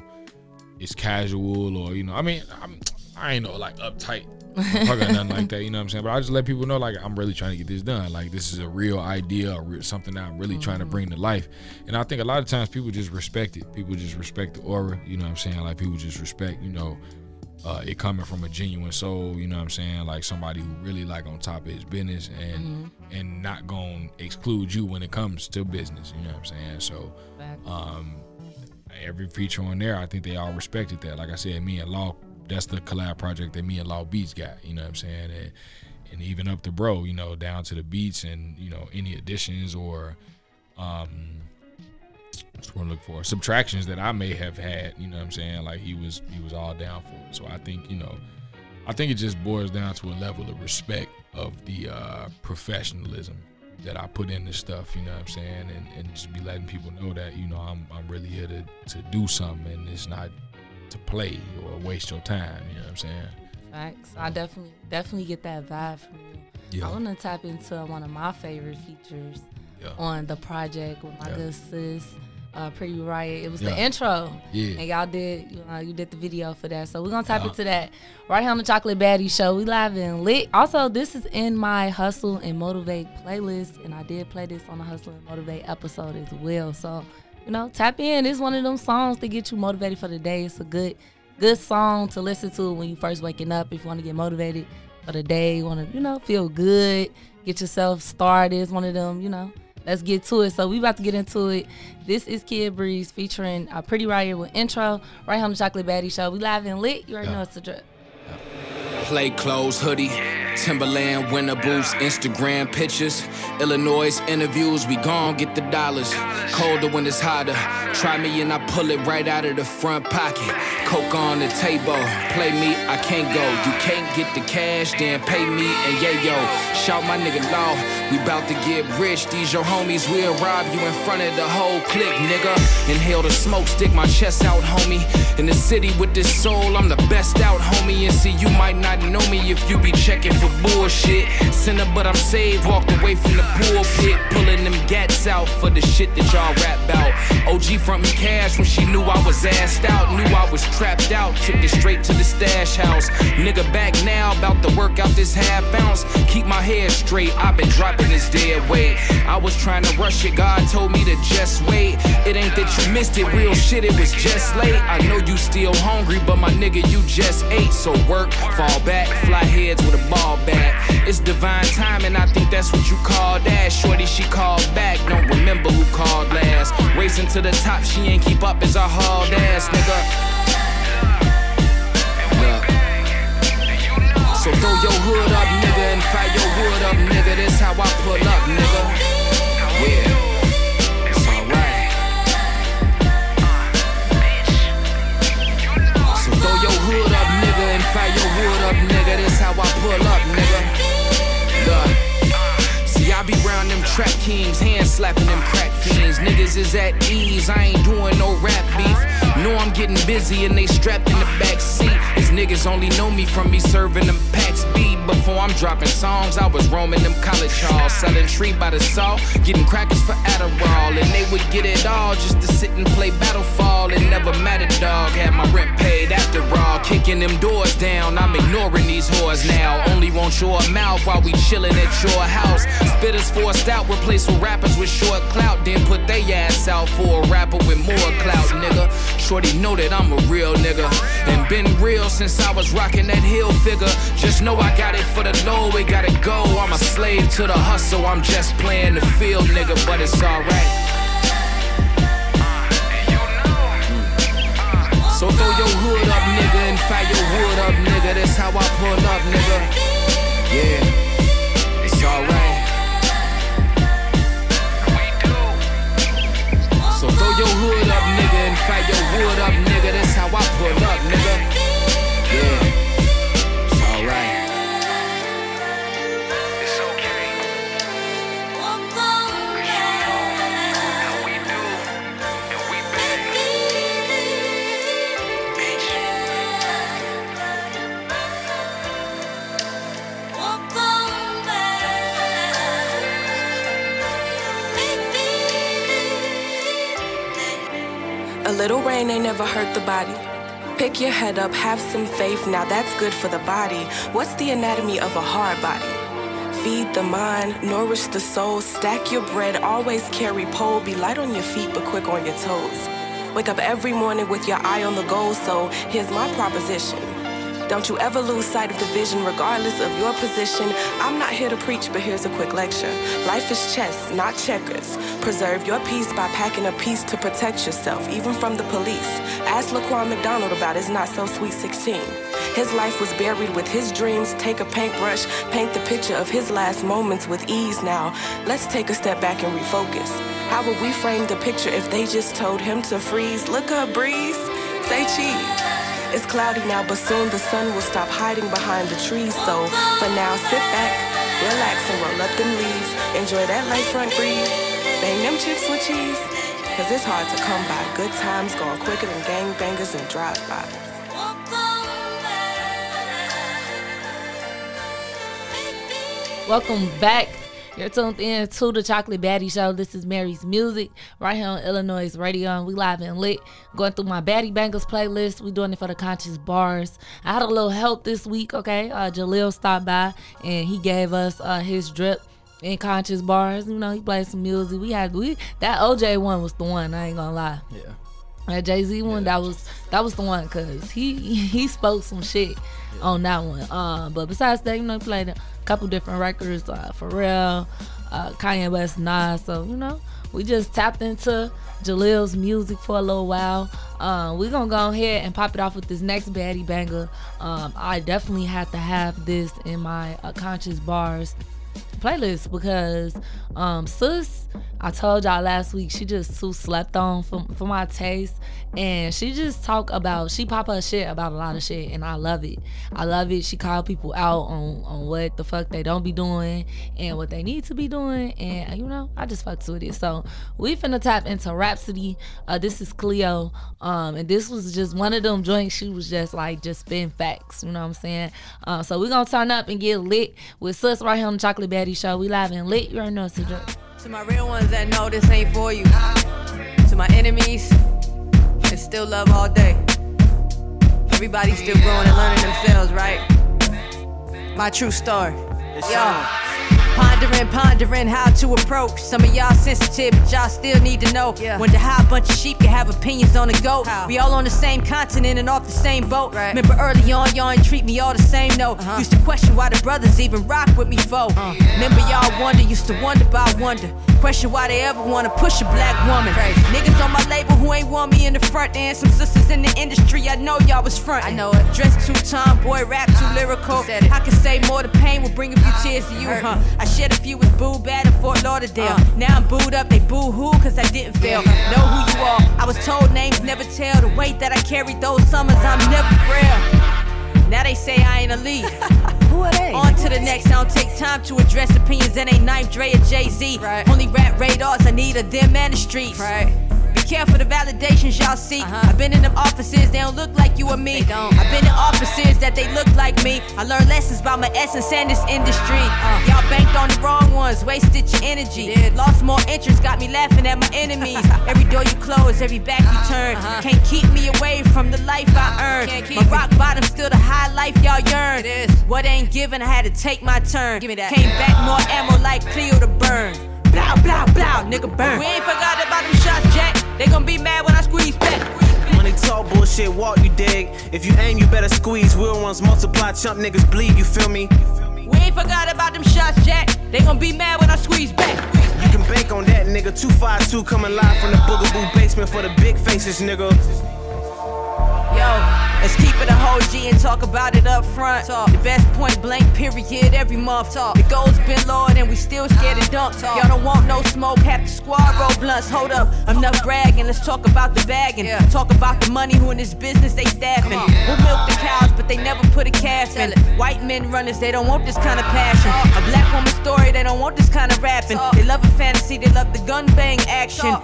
it's casual or you know. I mean, I'm, I ain't no like uptight. fuck or nothing like that, you know what I'm saying? But I just let people know, like, I'm really trying to get this done. Like, this is a real idea, real, something that I'm really trying to mm-hmm. bring to life. And I think a lot of times people just respect it. People just respect the aura, you know what I'm saying? Like, people just respect, you know, uh, it coming from a genuine soul, you know what I'm saying? Like somebody who really like on top of his business and and not gonna exclude you when it comes to business, you know what I'm saying? So um every feature on there, I think they all respected that. Like I said, me and Law, that's the collab project that me and Law Beats got, you know what I'm saying? And and even up to bro, you know, down to the beats and, you know, any additions or um what's what I look for subtractions that I may have had. You know what I'm saying? Like he was he was all down for it. So I think you know, I think it just boils down to a level of respect of the uh, professionalism that I put in this stuff. You know what I'm saying? And and just be letting people know that you know I'm I'm really here to to do something and it's not to play or waste your time. You know what I'm saying? Facts. I definitely definitely get that vibe from you. Yeah. I want to tap into one of my favorite features Yeah. on the project with my Yeah. good sis, uh, Pretty Riot. It was Yeah. the intro. Yeah. And y'all did you, know, you did the video for that. So we're gonna tap Uh-huh. into that right here on the Chocolate Baddie Show. We live and lit. Also, this is in my Hustle and Motivate playlist, and I did play this on the Hustle and Motivate episode as well. So you know, tap in. It's one of them songs to get you motivated for the day. It's a good, good song to listen to when you first waking up. If you want to get motivated for the day, you want to, you know, feel good, get yourself started. It's one of them, you know. Let's get to it. So we about to get into it. This is Kid Breeze featuring uh, Pretty Riot with intro right here on the Chocolate Baddie Show. We live and lit. You already know it's a drip. Play clothes, hoodie, Timberland winter boots, Instagram pictures, Illinois interviews. We gon' get the dollars. Colder when it's hotter. Try me and I pull it right out of the front pocket. Coke on the table. Play me, I can't go. You can't get the cash, then pay me and yeah yo. Shout my nigga law. We bout to get rich. These your homies. We'll rob you in front of the whole clique, nigga. Inhale the smoke, stick my chest out, homie. In the city with this soul, I'm the best out, homie. And see, you might not know me if you be checking for bullshit. Sinner, but I'm saved. Walked away from the pulpit, pulling them gats out for the shit that y'all rap about. OG front me cash when she knew I was assed out, knew I was trapped out. Took it straight to the stash house. Nigga back now, about to work out this half ounce. Keep my head straight, I've been dropping this dead weight. I was trying to rush it, God told me to just wait. It ain't that you missed it, real shit, it was just late. I know you still hungry, but my nigga, you just ate. So work, fall back, fly heads with a ball bat. It's divine timing, I think that's what you call that. Shorty, she called back, don't remember who called last. Racing to the top, she ain't keep up as I hauled ass, nigga. So throw your hood up, nigga, and fire your wood up, nigga. This how I pull up, nigga. Yeah, be round them trap kings, hand slapping them crack fiends. Niggas is at ease, I ain't doing no rap beef. Know I'm getting busy and they strapped in the back seat. These niggas only know me from me serving them packs beat. Before I'm dropping songs, I was roaming them college halls, selling tree by the saw, getting crackers for Adderall. And they would get it all just to sit and play Battlefall. It never mattered, dog. Had my rent paid after all. Kicking them doors down, I'm ignoring these whores now. Only want your mouth while we chillin' at your house. Forced out, replace with rappers with short clout. Then put they ass out for a rapper with more clout, nigga. Shorty know that I'm a real nigga. And been real since I was rocking that hill figure. Just know I got it for the low, we gotta go. I'm a slave to the hustle, I'm just playing the field, nigga, but it's alright. So throw your hood up, nigga, and fire your wood up, nigga. That's how I pull up, nigga. Yeah, your hood up, nigga, and fire your wood up, nigga. That's how I pull up, nigga. Little rain ain't never hurt the body. Pick your head up, have some faith, now that's good for the body. What's the anatomy of a hard body? Feed the mind, nourish the soul, stack your bread, always carry pole, be light on your feet but quick on your toes. Wake up every morning with your eye on the goal, so here's my proposition. Don't you ever lose sight of the vision, regardless of your position. I'm not here to preach, but here's a quick lecture. Life is chess, not checkers. Preserve your peace by packing a piece to protect yourself, even from the police. Ask Laquan McDonald about his not so sweet 16. His life was buried with his dreams. Take a paintbrush, paint the picture of his last moments with ease. Now, let's take a step back and refocus. How would we frame the picture if they just told him to freeze? Look up, breeze, say cheese. It's cloudy now, but soon the sun will stop hiding behind the trees. So for now, sit back, relax, and roll up them leaves. Enjoy that light front breeze. Bang them chips with cheese. Cause it's hard to come by. Good times going quicker than gangbangers and drive-bys. Welcome back you're tuned in to the Chocolate Baddie Show. This is Mary's Music right here on Illinois Radio. And we live and lit. Going through my Baddie Bangers playlist. We doing it for the conscious bars. I had a little help this week, okay? Uh, Jaleel stopped by and he gave us uh, his drip in conscious bars. You know, he played some music. We had we that OJ one was the one. I ain't gonna lie. Yeah. That Jay Z one, that was that was the one because he he spoke some shit on that one. Um, but besides that, you know, he played couple different records, uh, Pharrell, uh, Kanye West, Nas. So you know, we just tapped into Jaleel's music for a little while. Um, we're gonna go ahead and pop it off with this next baddie banger. Um, I definitely had to have this in my uh, conscious bars playlist because um I told y'all last week she just too slept on for, for my taste and she just talk about she pop her shit about a lot of shit and I love it. I love it. She call people out on on what the fuck they don't be doing and what they need to be doing and you know I just fucks with it. So we finna tap into Rapsody. Uh this is Cleo. Um and this was just one of them joints she was just like just spin facts, you know what I'm saying? Uh, so we gonna turn up and get lit with sis right here on Chocolate Baddie Show. We live and lit. You already know it's a drip. To my real ones that know this ain't for you. To my enemies, it's still love all day. Everybody's still growing and learning themselves, right? My true story. Yo. Pondering, pondering how to approach. Some of y'all sensitive, but y'all still need to know. Wonder how a bunch of sheep can have opinions on a goat. We all on the same continent and off the same boat. Remember early on, y'all ain't treat me all the same, no. Uh-huh. Used to question why the brothers even rock with me, foe. Uh. Remember y'all wonder, used to wonder about wonder. Question why they ever wanna push a black woman. Niggas on my label who ain't want me in the front, and some sisters in the industry, I know y'all was front. I know it. Dressed too tomboy, rap too uh-huh. lyrical. I can say more, the pain will bring a few uh-huh. tears to you, huh? I shed a few with Boo Bad in Fort Lauderdale. Uh. Now I'm booed up, they boo hoo, cause I didn't fail. Know who you are. I was told names never tell. The weight that I carried those summers, I'm never frail. Now they say I ain't a lead. Who are they? On to the next. I don't take time to address opinions that ain't Knife Dre or Jay Z. Only rap radars I need a them and the streets. Right. Be careful the validations y'all seek. I've been in them offices, they don't look like you or me. I've been in offices that they look like me. I learned lessons about my essence and this industry. Y'all banked on the wrong ones, wasted your energy. Lost more interest, got me laughing at my enemies. every door you close, every back you turn. Can't keep me away from the life I earned. My rock bottom still the high life y'all yearn. What ain't given, I had to take my turn. Give me that. Came back more ammo like Cleo to burn. Blow, blow, blow, nigga burn. We ain't forgot about them shots, Jack. They gon' be mad when I squeeze back. Money talk, bullshit walk, you dig. If you aim, you better squeeze. Real ones multiply, chump niggas bleed, you feel me? We ain't forgot about them shots, Jack. They gon' be mad when I squeeze back. You can bank on that, nigga. 252 coming live from the Boogaboo basement for the big faces, nigga. Yo, let's keep it a whole G and talk about it up front. Talk. The best point blank period every month. Talk. The goals been lowered and we still scared to dump. Talk. Y'all don't want no smoke, half the squad roll blunts. Hold up, enough bragging. Let's talk about the bagging. Talk about the money who in this business they staffing. We'll milk the cows, but they never put a calf in. White men runners, they don't want this kind of passion. A black woman story, they don't want this kind of rapping. They love a fantasy, they love the gun bang action.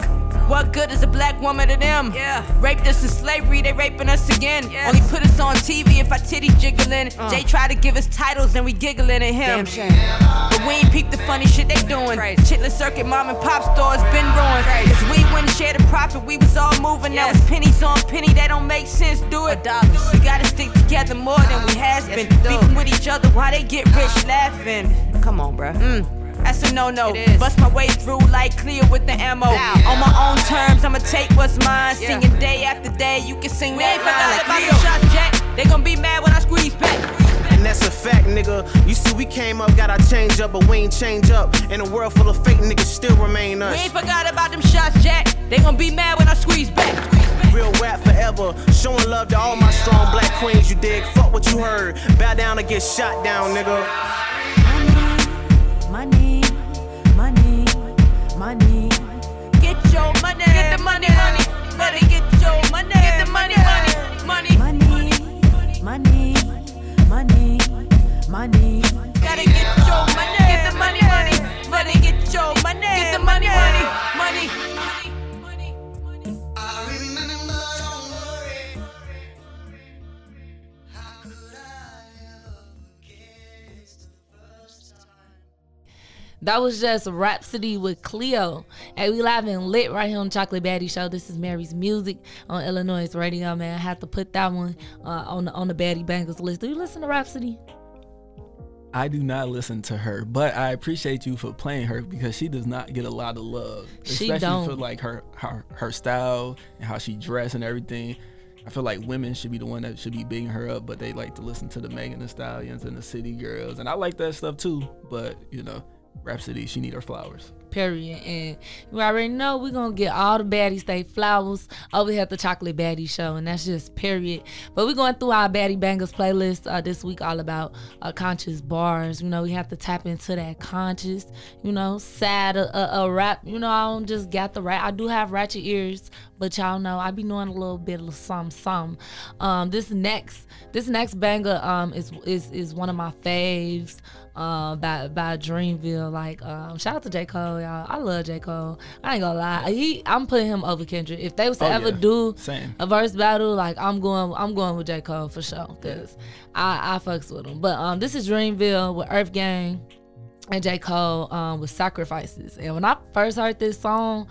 What good is a black woman to them? Yeah. Raped us in slavery, they raping us again. Only put us on TV if our titties jiggling. Jay try to give us titles and we giggling at him. But we ain't peep the funny shit they doing. Chitlin circuit, mom and pop stores been ruined. Cause we wouldn't share the profit, we was all moving. Now it's pennies on penny, that don't make sense. Do it. We gotta stick together more than we has been. Beefing with each other while they get rich laughing. Come on, bruh. Mm. That's a no-no. Bust my way through like clear with the ammo. On my own terms, I'ma take what's mine. Singing day after day, you can sing that line. Like Leo. shots, Jack. They gon' be mad when I squeeze back. And that's a fact, nigga. You see, we came up, got our change up, but we ain't change up. In a world full of fake niggas, still remain us. We ain't forgot about them shots, Jack. They gon' be mad when I squeeze back. Real rap forever. Showing love to all my strong black queens, you dig? Fuck what you heard. Bow down or get shot down, nigga. Money, money, money. Get your money, get the money, money, money. Get your money, get the money, money, money, money, money, money, money. Gotta get your money, get the money, money, money. Get your money, get the money, money, money. That was just Rapsody with Cleo. Hey, we live and lit right here on Chocolate Baddie Show. This is Mary's Music on Illinois Radio, man. I had to put that one uh, on the on the Baddie Bangers list. Do you listen to Rapsody? I do not listen to her, but I appreciate you for playing her because she does not get a lot of love, She especially don't. for like her, her her style and how she dress and everything. I feel like women should be the one that should be bigging her up, but they like to listen to the Megan Thee Stallions and the City Girls, and I like that stuff too. But you know, Rapsody, she need her flowers. Period. And you already know we're gonna get all the baddies state flowers over here at the Chocolate Baddie Show, and that's just period. But we're going through our Baddie Bangers playlist uh, this week, all about uh, conscious bars. You know, we have to tap into that conscious, you know, sad a, a rap. You know, I don't just got the rap. I do have ratchet ears, but y'all know I be knowing a little bit of some some. Um, this next this next banger um is is is one of my faves. Uh, by by Dreamville, like um, shout out to J Cole, y'all. I love J Cole. I ain't gonna lie, he I'm putting him over Kendrick. If they was to Oh, ever yeah. do Same. a verse battle, like I'm going, I'm going with J Cole for sure, cause I I fucks with him. But um, this is Dreamville with Earth Gang and J Cole um with Sacrifices. And when I first heard this song,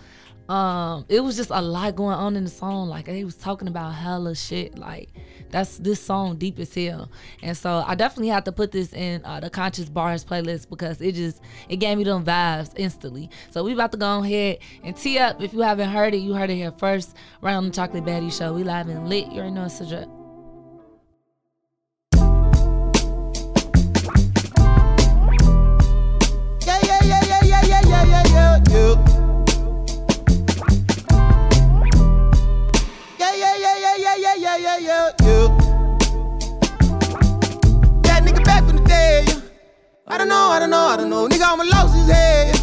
um, it was just a lot going on in the song. Like they was talking about hella shit. Like that's this song deep as hell. And so I definitely have to put this in uh, the Conscious Bars playlist because it just it gave me them vibes instantly. So we about to go ahead and tee up. If you haven't heard it, you heard it here first. Right on the Chocolate Baddie Show. We live and lit. You already know it's a yeah, yeah, yeah, yeah, yeah, yeah, yeah, yeah. Yeah, yeah, yeah, yeah, yeah, yeah. That nigga back from the dead. yeah. I don't know, I don't know, I don't know. Nigga, I'ma lost his head.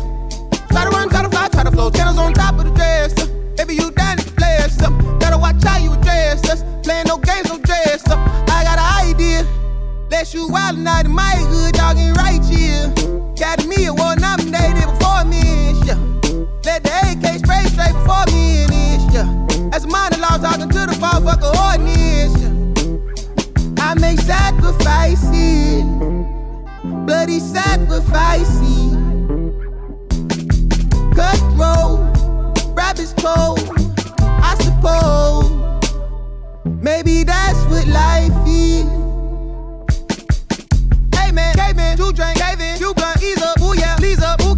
Try to run, try to fly, try to flow. Channels on top of the dresser. Baby, you down to play up. Gotta watch how you address us. Playing no games, no dress up. I got an idea. Let's shoot wild night in my hood, dog ain't right here. Got me a war nominated before me, and shit. Let the AK spray straight before me, and yeah. As a minor law talking to the motherfucker ordinance. I make sacrifices, bloody sacrifices. Cutthroat, rabbit's cold, I suppose. Maybe that's what life is. Hey man, K man, two drink, caving, you blunt, ease up, ooh yeah, please up, who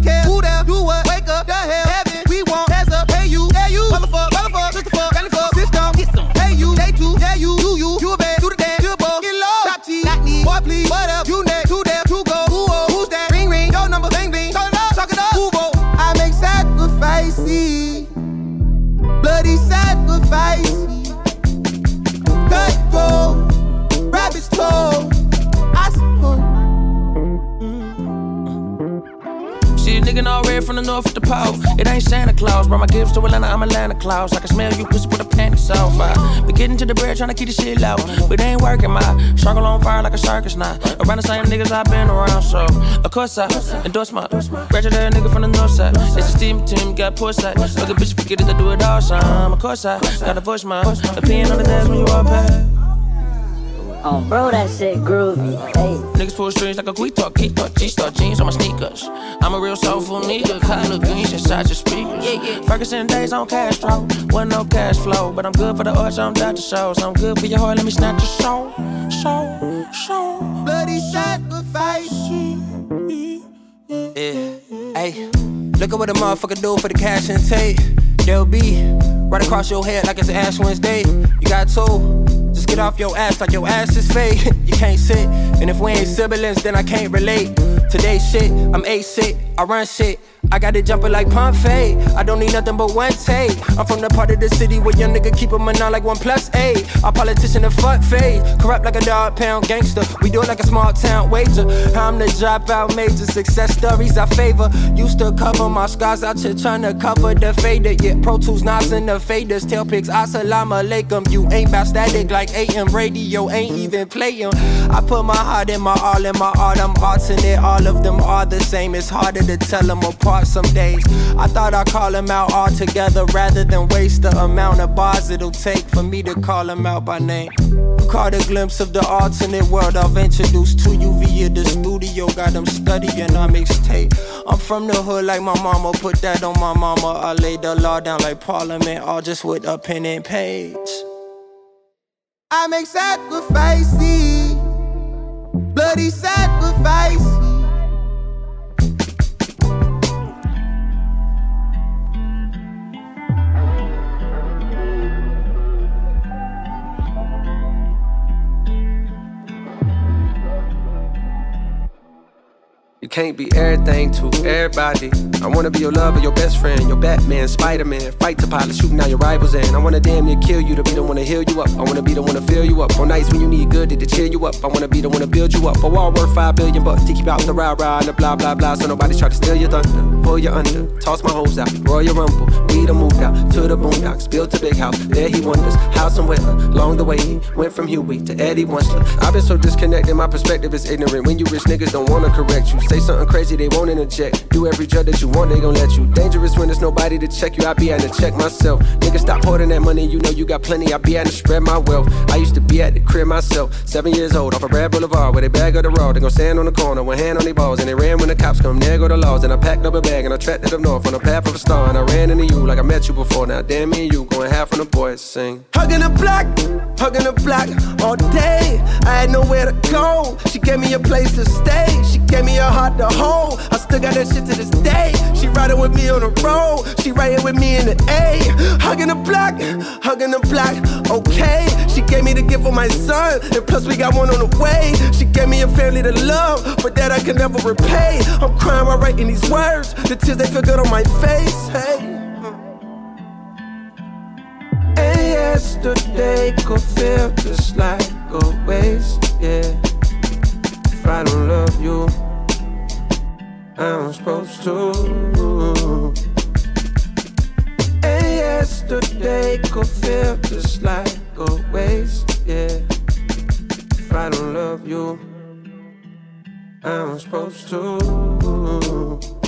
from the north with the pole. It ain't Santa Claus, brought my gifts to Atlanta, I'm Atlanta Claus. I can smell you pussy with a panties off. I uh, be getting to the bread, trying to keep the shit low. But it ain't working, my struggle on fire like a circus now. Around the same niggas I've been around, so of course I endorse my graduate nigga from the north side. It's a team team, got poor side. Look at bitch, forget it, I do it all time. Of course I gotta voice my opinion on the days when you walk past. Oh, bro, that shit groovy. Hey. Niggas pull strings like a quick talk, keep talk, G-star jeans on my sneakers. I'm a real soulful nigga, color greens inside your speakers. Yeah, yeah. Ferguson days on Castro, wasn't no cash flow, but I'm good for the arts, I'm Dr. Shows. I'm good for your heart, let me snatch your soul, soul, soul. bloody sacrifice. Yeah. Hey, look at what a motherfucker do for the cash and take. They'll be right across your head like it's Ash Wednesday. You got two. Just get off your ass like your ass is fake. you can't sit. And if we ain't siblings, then I can't relate. Today shit, I'm a sick. I run shit. I got it jumping like fade. I don't need nothing but one take. I'm from the part of the city where young nigga keep a nine like one plus eight. Our politician a fuck fade. Corrupt like a dog pound gangster. We do it like a small town wager. I'm the dropout major. Success stories I favor. Used to cover my scars out here trying to cover the fader. Yeah, Pro Tools, Nas, and the faders. Tail pics, Assalamu alaikum. You ain't bout static like AM radio. Ain't even playing. I put my heart in my all in my art. I'm arts in it All of them are the same. It's harder to tell them apart some days. I thought I'd call them out all together rather than waste the amount of bars it'll take for me to call them out by name. Caught a glimpse of the alternate world I've introduced to you via the studio. Got them studying on mixtape. I'm from the hood like my mama, put that on my mama. I laid the law down like Parliament, all just with a pen and page. I make sacrifices, bloody sacrifices. Can't be everything to everybody. I wanna be your lover, your best friend, your Batman, Spider Man. Fight to pilot, shooting out your rivals and I wanna damn near kill you to be the one to heal you up. I wanna be the one to fill you up. On nights when you need good to cheer you up. I wanna be the one to build you up. A wall worth five billion bucks to keep out the rah rah and the blah blah blah. So nobody try to steal your thunder, pull you under, toss my hoes out, Royal Rumble. We done moved out to the boondocks, built a big house. There he wonders how somewhere along the way he went from Huey to Eddie Winslow. I've been so disconnected, my perspective is ignorant. When you rich niggas don't wanna correct you, say something crazy, they won't interject. Do every drug that you want, they gon' let you. Dangerous when there's nobody to check you. I be at to check myself. Nigga, stop hoarding that money. You know you got plenty. I be at to spread my wealth. I used to be at the crib myself. Seven years old, off a of Red Boulevard, where they bag of the raw. They gon' stand on the corner, one hand on their balls, and they ran when the cops come. There go the laws, and I packed up a bag and I tracked it up north on the path of a star, and I ran into you like I met you before. Now damn me and you going half on the boys sing. Hugging the block, hugging the block all day. I had nowhere to go. She gave me a place to stay. She gave me a heart to hold. I still got that shit to this day. She riding with me on the road. She riding with me in the A. Hugging the block, hugging the block. Okay. She gave me the gift of my son, and plus we got one on the way. She gave me a family to love, but that I can never repay. I'm crying while writing these words. The tears they feel good on my face. Hey. And yesterday could feel just like a waste, yeah. If I don't love you, I'm supposed to. And yesterday could feel just like a waste, yeah. If I don't love you, I'm supposed to.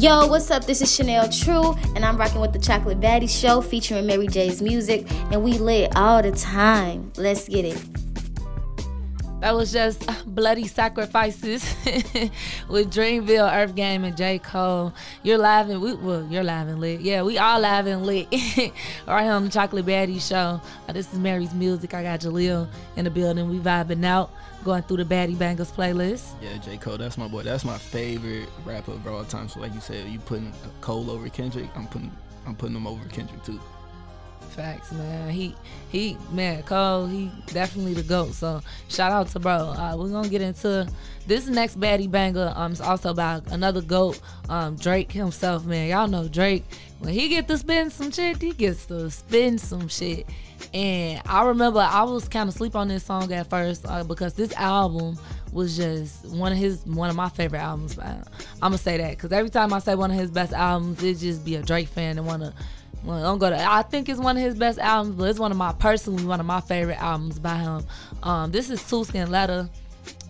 Yo, what's up? This is Chanel True, and I'm rocking with the Chocolate Baddie Show featuring Mary J's music, and we lit all the time. Let's get it. That was just bloody sacrifices with Dreamville, Earth Gang, and J. Cole. You're live and we, well, you're live and lit. Yeah, we all live and lit. right here on the Chocolate Baddie Show. Uh, this is Mary's music. I got Jaleel in the building. We vibing out, going through the Baddie Bangers playlist. Yeah, J. Cole, that's my boy. That's my favorite rapper of all time. So like you said, you putting Cole over Kendrick. I'm putting I'm putting him over Kendrick too. Facts, man. He he man, Cole, he definitely the GOAT. So shout out to bro. Uh, we're gonna get into this next baddie banger. Um it's also about another GOAT, um, Drake himself, man. Y'all know Drake. When he get to spin some shit, he gets to spin some shit. And I remember I was kind of sleep on this song at first uh, because this album was just one of his one of my favorite albums. I'm gonna say that because every time I say one of his best albums, it just be a Drake fan and wanna well, don't go to. I think it's one of his best albums, but it's one of my personally one of my favorite albums by him. Um, this is Tuscan Leather.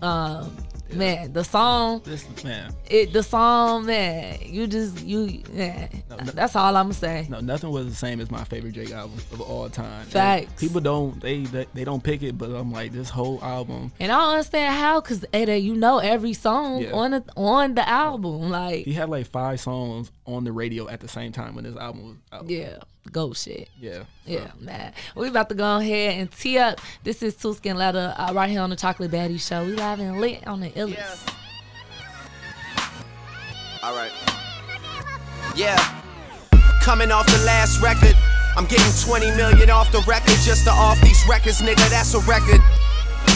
Um, man, the song. This man. It the song, man. You just you. Yeah, No, no- that's all I'm gonna say. No, nothing was the same as my favorite Drake album of all time. Facts. People don't they, they they don't pick it, but I'm like this whole album. And I don't understand how, cause Ada, you know every song Yeah. on the on the album, like He had like five songs on the radio at the same time when this album was out. Yeah, go shit. Yeah. Yeah, man. We about to go ahead and tee up. This is Tuscan Leather uh, right here on the Chocolate Baddie Show. We live and lit on the illest. All right. Yeah. Coming off the last record, I'm getting 20 million off the record just to off these records, nigga. That's a record.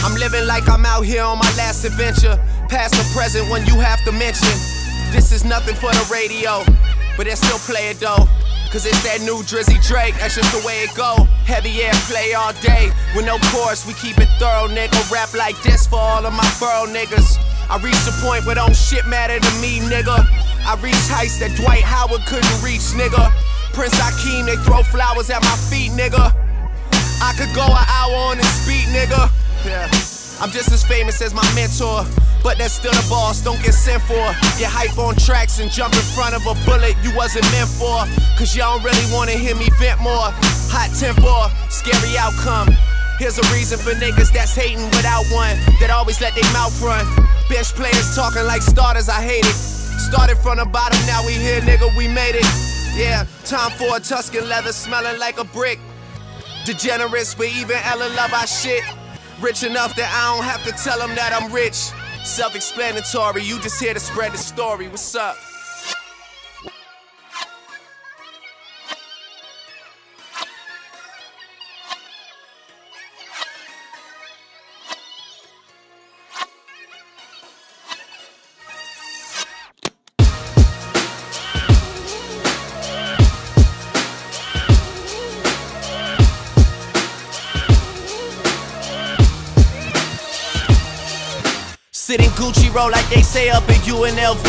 I'm living like I'm out here on my last adventure. Past or present, when you have to mention. This is nothing for the radio, but they still play it though. Cause it's that new Drizzy Drake, that's just the way it go. Heavy air play all day, with no chorus, we keep it thorough, nigga. Rap like this for all of my borough niggas. I reached the point where don't shit matter to me, nigga. I reached heights that Dwight Howard couldn't reach, nigga. Prince Akeem, they throw flowers at my feet, nigga. I could go an hour on this beat, nigga. Yeah. I'm just as famous as my mentor, but that's still the boss, don't get sent for. Get hype on tracks and jump in front of a bullet you wasn't meant for. Cause y'all don't really wanna hear me vent more. Hot temper, scary outcome. Here's a reason for niggas that's hating without one, that always let their mouth run. Bench players talking like starters, I hate it. Started from the bottom, now we here, nigga, we made it. Yeah, time for a Tuscan leather smelling like a brick. Degenerates, but even Ella love our shit. Rich enough that I don't have to tell them that I'm rich. Self explanatory, you just here to spread the story. What's up? Like they say up in UNLV.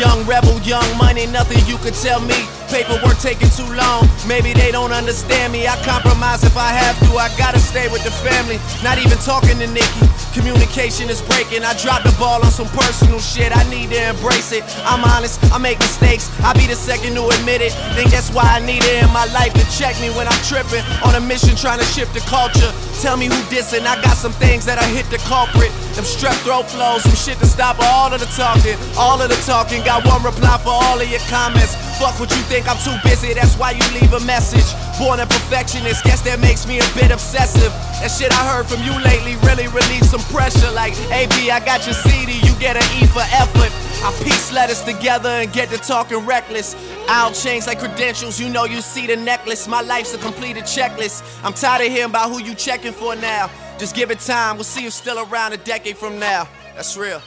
Young rebel, young money, nothing you could tell me. Paperwork taking too long, maybe they don't understand me. I compromise if I have to, I gotta stay with the family. Not even talking to Nikki, communication is breaking. I dropped the ball on some personal shit, I need to embrace it. I'm honest, I make mistakes, I'll be the second to admit it. Think that's why I need it in my life to check me when I'm tripping. On a mission trying to shift the culture. Tell me who dissing, I got some things that I hit the culprit. Them strep throat flows, some shit to stop all of the talking. All of the talking, got one reply for all of your comments. Fuck what you think, I'm too busy, that's why you leave a message. Born a perfectionist, guess that makes me a bit obsessive. That shit I heard from you lately really relieved some pressure. Like, AB, I got your CD, you get an E for effort. I piece letters together and get to talking reckless. I'll change like credentials, you know you see the necklace. My life's a completed checklist. I'm tired of hearing about who you checking for now. Just give it time, we'll see if still around a decade from now. That's real.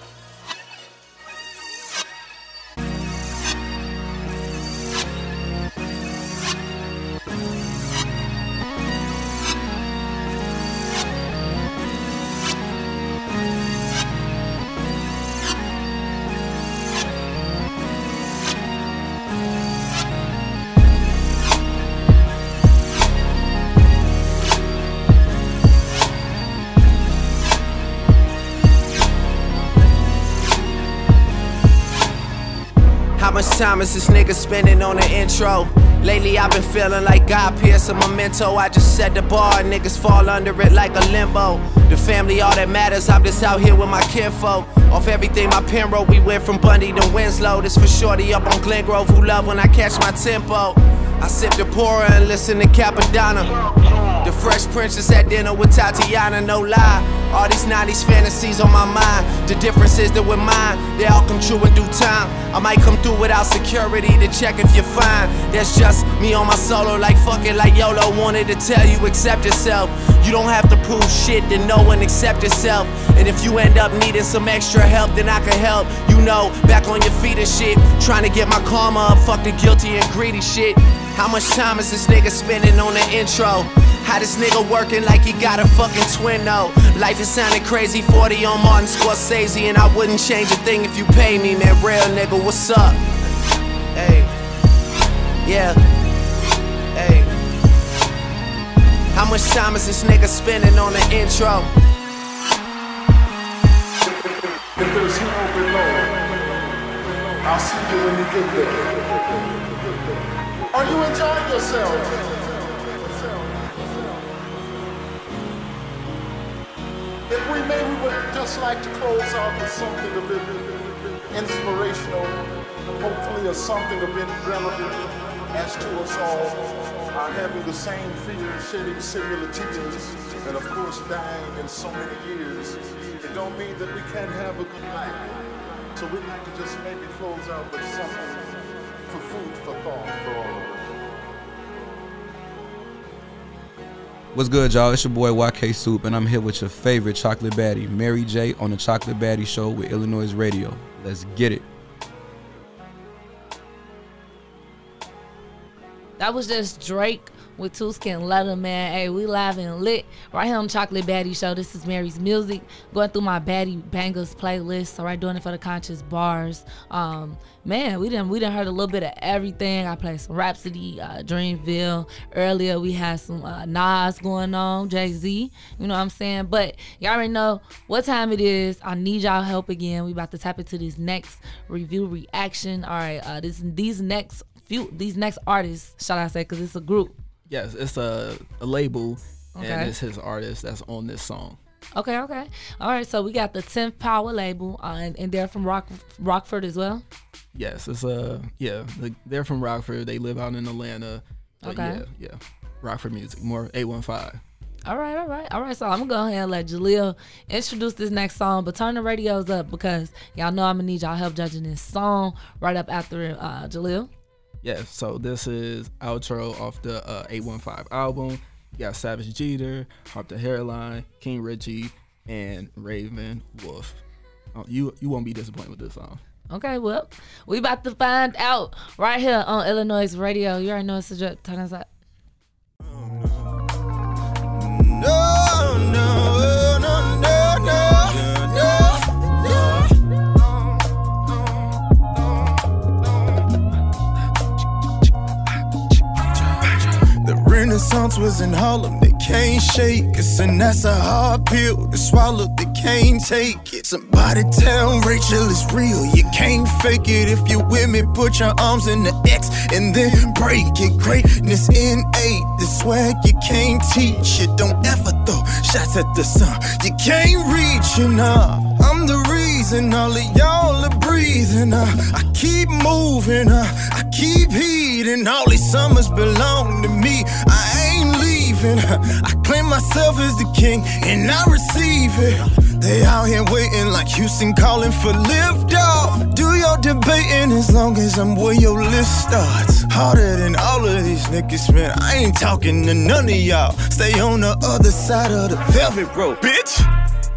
Time is this nigga spending on the intro? Lately I've been feeling like Guy Pearce a Memento. I just set the bar, niggas fall under it like a limbo. The family, all that matters. I'm just out here with my kinfolk. Off everything my pen wrote, we went from Bundy to Winslow. This for shorty up on Glen Grove who love when I catch my tempo. I sip the pourer and listen to Cappadonna. The Fresh Princess at dinner with Tatyana, no lie. All these 90s fantasies on my mind. The difference is that with mine, they all come true in due time. I might come through without security to check if you're fine. That's just me on my solo, like fuck it, like YOLO wanted to tell you, accept yourself. You don't have to prove shit to know and accept yourself. And if you end up needing some extra help, then I can help. You know, back on your feet and shit. Trying to get my karma up, fuck the guilty and greedy shit. How much time is this nigga spending on the intro? How this nigga working like he got a fucking twin though? Life is sounding crazy, 40 on Martin Scorsese, and I wouldn't change a thing if you pay me, man. Real nigga, what's up? Hey, yeah, hey. How much time is this nigga spending on the intro? If there's hell below, I'll see you when you get there. Are you enjoying yourself? If we may, we would just like to close out with something a bit inspirational, hopefully, or something a bit relevant as to us all are having the same fears, shedding similar tears, and of course, dying in so many years. It don't mean that we can't have a good life. So we'd like to just maybe close out with something for food for thought for all of us. What's good, y'all? It's your boy YK Soup, and I'm here with your favorite chocolate baddie, Mary J, on the Chocolate Baddie Show with Illinois Radio. Let's get it. That was just Drake with Tuscan Leather, man. Hey, we live and lit right here on Chocolate Baddie Show. This is Mary's music. Going through my Baddie Bangers playlist. All right, doing it for the conscious bars. Um, man, we didn't we didn't heard a little bit of everything. I played some Rapsody, uh, Dreamville. Earlier we had some uh, Nas going on, Jay Z. You know what I'm saying? But y'all already know what time it is. I need y'all help again. We about to tap into this next review reaction. All right, uh, this these next few these next artists, shall I say? Because it's a group. Yes, it's a, a label, Okay. and it's his artist that's on this song. Okay, okay. All right, so we got the 10th Power label, uh, and, and they're from Rock, Rockford as well. Yes, it's a yeah. They're from Rockford. They live out in Atlanta. Okay. Yeah, yeah. Rockford music, more eight one five. All right, all right, all right. So I'm gonna go ahead and let Jaleel introduce this next song, but turn the radios up because y'all know I'm gonna need y'all help judging this song right up after uh, Jaleel. Yeah, so this is outro off the uh, 815 album. You got Savage Jeter, Harp the Hairline, King Richie, and Raven Wolf. Oh, you you won't be disappointed with this song. Okay, well, we about to find out right here on Illinois Radio. You already know it's a drip. Turn us up. No, no, no, Renaissance was in Harlem, they can't shake us, and that's a hard pill to swallow. They can't take it. Somebody tell Rachel it's real. You can't fake it if you're with me. Put your arms in the X and then break it. Greatness innate, the swag you can't teach it. Don't ever throw shots at the sun. You can't reach it. I'm the reason all of y'all are breathing. Uh, I keep moving, uh, I keep heating. All these summers belong to me. I ain't leaving. I claim myself as the king and I receive it. They out here waiting like Houston calling for lift off. Do your debating as long as I'm where your list starts. Harder than all of these niggas, man. I ain't talking to none of y'all. Stay on the other side of the velvet rope, bitch.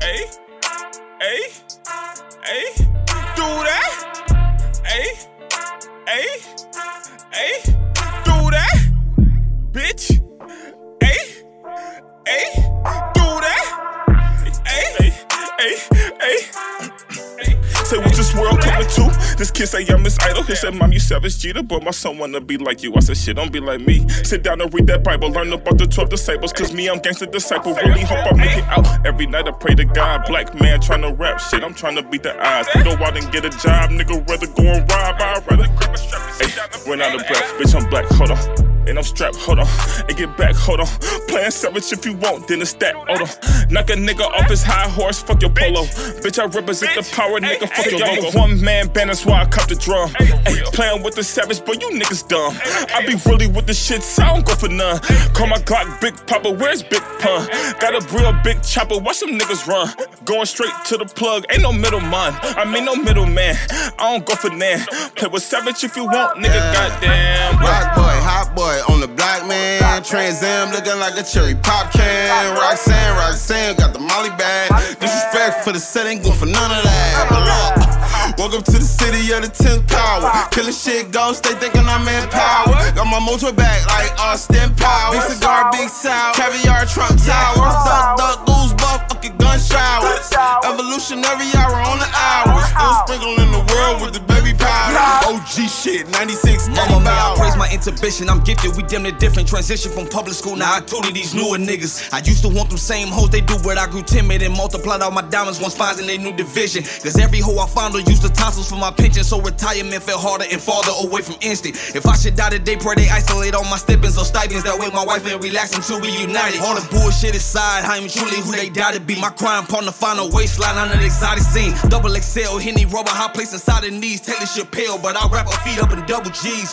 Hey, hey, hey, do that. Hey, hey, hey, do that. Bitch. Hey, hey, do that. Hey, hey, hey. Say what this world coming to? This kid say I'm his idol. He said, Mom, you savage Jeter, but my son wanna be like you. I said, shit, don't be like me. Sit down and read that Bible, learn about the 12 disciples. Cause me, I'm gangster disciple. Really hope I make it out. Every night I pray to God. Black man trying to rap shit. I'm trying to beat the odds. Go out and get a job, nigga. Rather go and rob. I'd rather grab a strap and sit down and run out of breath. Bitch, I'm black, hold on. And I'm strapped, hold on. And get back, hold on. Playing savage if you want, then it's that, hold on. Knock a nigga off his high horse, fuck your polo. Bitch, I represent the power, nigga, fuck your logo. One man band, that's why I cop the drum. Ay, playing with the savage, but you niggas dumb. I be really with the shit, so I don't go for none. Call my Glock Big Papa, where's Big Pun? Got a real big chopper, watch them niggas run. Going straight to the plug, ain't no middleman. I mean, no middleman. I don't go for nan. Play with savage if you want, nigga, goddamn. Black boy, hot boy on the black man. Trans Am looking like a cherry pop can. Roxanne, Roxanne got the molly bag. Disrespect for the set, ain't good for none of that. But look, welcome to the city of the 10th power. Killing shit ghost, they thinking I'm in power. Got my motor back like Austin Power. Big cigar, big sour. Caviar, Trump Towers. Duck, duck, goose, buff, gun showers. Evolutionary hour on the hour. Still sprinkling the world with the baby powder. OG shit, 96, Mama, I praise my intuition. I'm gifted, we damn near different. Transition from public school, now I tutor these newer niggas. I used to want them same hoes they do, but I grew timid and multiplied all my diamonds once finds in their new division. Cause every hoe I found her used the tonsils for my pension, so retirement felt harder and farther away from instant. If I should die today, pray they isolate all my stipends or stipends. That way my wife and relax until we united. All the bullshit aside, I am truly who they die to be. My crime partner find a waistline on an exotic scene. Double XL, Henny rubber, high place inside the knees. Taylor Chappelle, but I wrap her feet up in double G's.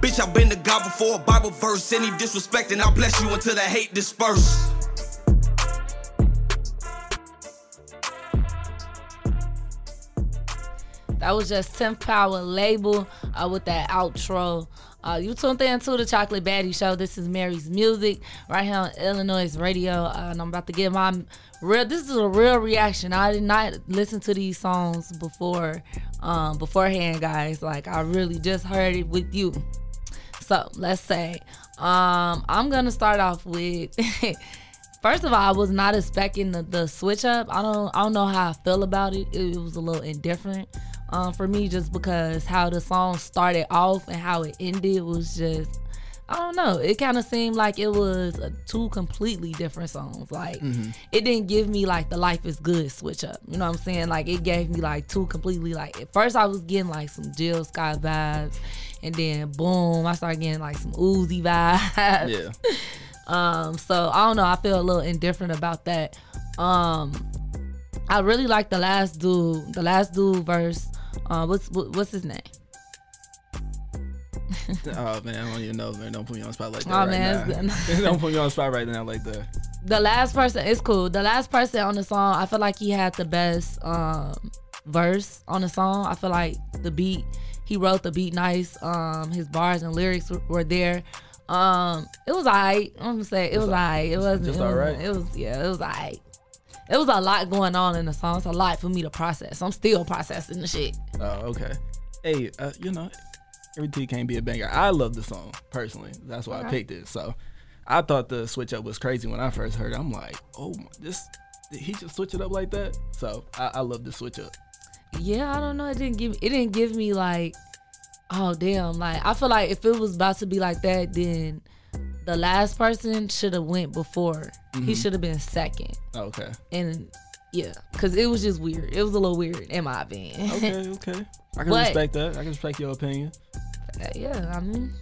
Bitch, I've been to God before Bible verse. Any disrespect, and I'll bless you until the hate disperse. That was just 10th Power label uh, with that outro. Uh, you tuned in to the Chocolate Baddie Show. This is Mary's Music right here on Illinois Radio. Uh, and I'm about to give my real. This is a real reaction. I did not listen to these songs before, um, beforehand, guys. Like I really just heard it with you. So let's say Um, I'm gonna start off with. First of all, I was not expecting the, the switch up. I don't I don't know how I feel about it. It, it was a little indifferent um, for me, just because how the song started off and how it ended was just I don't know. It kind of seemed like it was uh, two completely different songs. Like Mhm. it didn't give me like the Life is Good switch up. You know what I'm saying? Like it gave me like two completely like at first I was getting like some Jill Scott vibes, and then boom, I started getting like some Uzi vibes. Yeah. Um, so I don't know. I feel a little indifferent about that. Um, I really like the last dude. The last dude verse. Uh, what's what, what's his name? oh man, I don't even know, man. Don't put me on the spot like that Oh, right man, it's- don't put me on the spot right now like that. The last person is cool. The last person on the song, I feel like he had the best um verse on the song. I feel like the beat, he wrote the beat nice. Um, his bars and lyrics were, were there. Um, it was alright. I'm gonna say it was alright. It wasn't Just it was, alright? It was yeah, it was alright. It was a lot going on in the song. It's a lot for me to process. I'm still processing the shit. Oh, okay. Hey, uh, you know, everything can't be a banger. I love the song personally. That's why I picked it. So, I thought the switch up was crazy when I first heard it. I'm like, oh, my, this did he just switch it up like that? So, I, I love the switch up. Yeah, I don't know. It didn't give it didn't give me like, oh damn. Like I feel like if it was about to be like that, then the last person should have went before. He Mhm. should have been second. Okay. And yeah, cause it was just weird. It was a little weird in my opinion. Okay, okay. I can But- respect that. I can respect your opinion. Uh, yeah, I mean,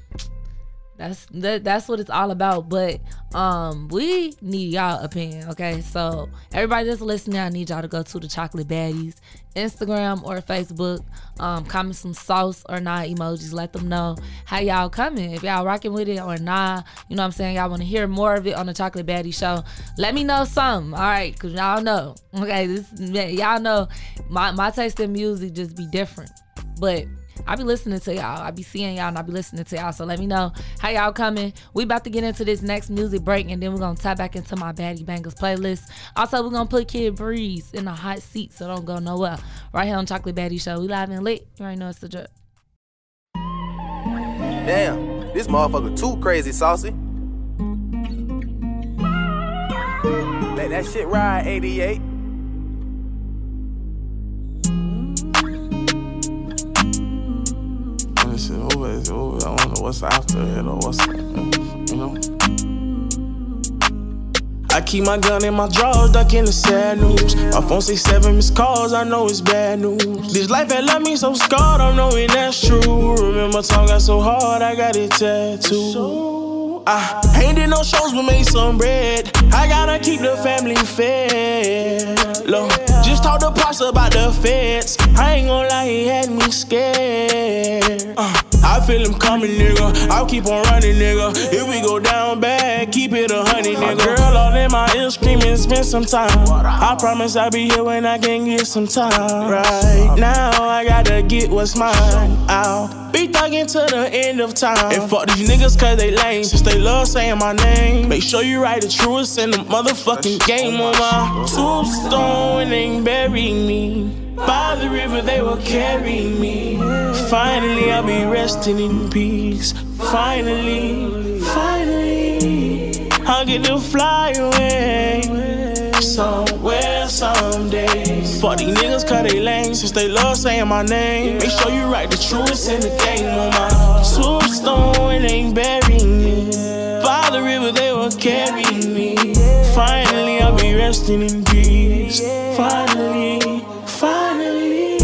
that's that, that's what it's all about. But um, we need y'all opinion, okay? So everybody that's listening, I need y'all to go to the Chocolate Baddies Instagram or Facebook. Um, comment some sauce or not emojis. Let them know how y'all coming. If y'all rocking with it or not, you know what I'm saying. Y'all want to hear more of it on the Chocolate Baddie Show. Let me know some, all right? Cause y'all know, okay? This y'all know my my taste in music just be different, but. I be listening to y'all. I be seeing y'all and I be listening to y'all. So let me know how y'all coming. We about to get into this next music break and then we're gonna tie back into my Baddie Bangers playlist. Also, we're gonna put Kid Breeze in the hot seat, so don't go nowhere. Right here on Chocolate Baddie Show. We live and lit. You already know it's the drip. Damn, this motherfucker too crazy, saucy. Let that shit ride, 88. This is over, it's over. I what's after it or what's, you know. I keep my gun in my drawers, ducking the sad news. My phone say seven missed calls, I know it's bad news. This life had left me so scarred, I'm knowing that's true. Remember, time got so hard, I got it tattooed. I ain't did no shows, but made some bread. I gotta keep the family fed. Look, just talk to Pops about the feds. I ain't gonna lie, he had me scared. Uh, I feel him coming, nigga. I'll keep on running, nigga. If we go down bad, keep it a honey, nigga. Girl all in my ear screaming, spend some time. I promise I'll be here when I can get some time. Right now, I gotta get what's mine. I'll be thugging to the end of time. And fuck these niggas cause they lame. Since they love saying my name. Make sure you write the truest in the motherfucking game on my tombstone and bury me. By the river they will carry me. Finally I'll be resting in peace. Finally, finally, I'll get to fly away. Somewhere, someday. Fuck these niggas cause they lame. Since they love saying my name. Make sure you write the truest in the game on my tombstone and they bury me. By the river they will carry me. Finally I'll be resting in peace. Finally, finally,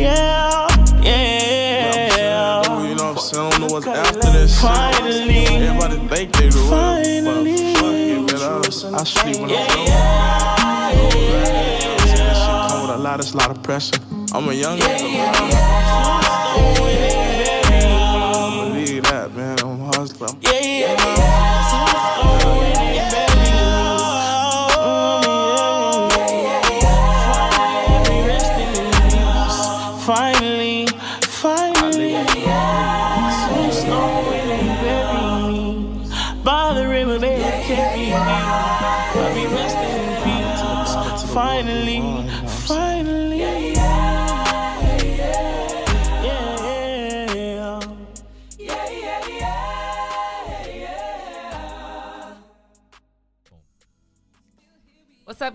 yeah, yeah. yeah. You know what I'm saying? I don't know what's after this. Finally, everybody think they do. Finally, fuck it, man. I, I sleep when I'm yeah, with a lot, it's a lot of pressure. I'm a young nigga, man. Believe that, man. I'm hustling. Yeah, Finally,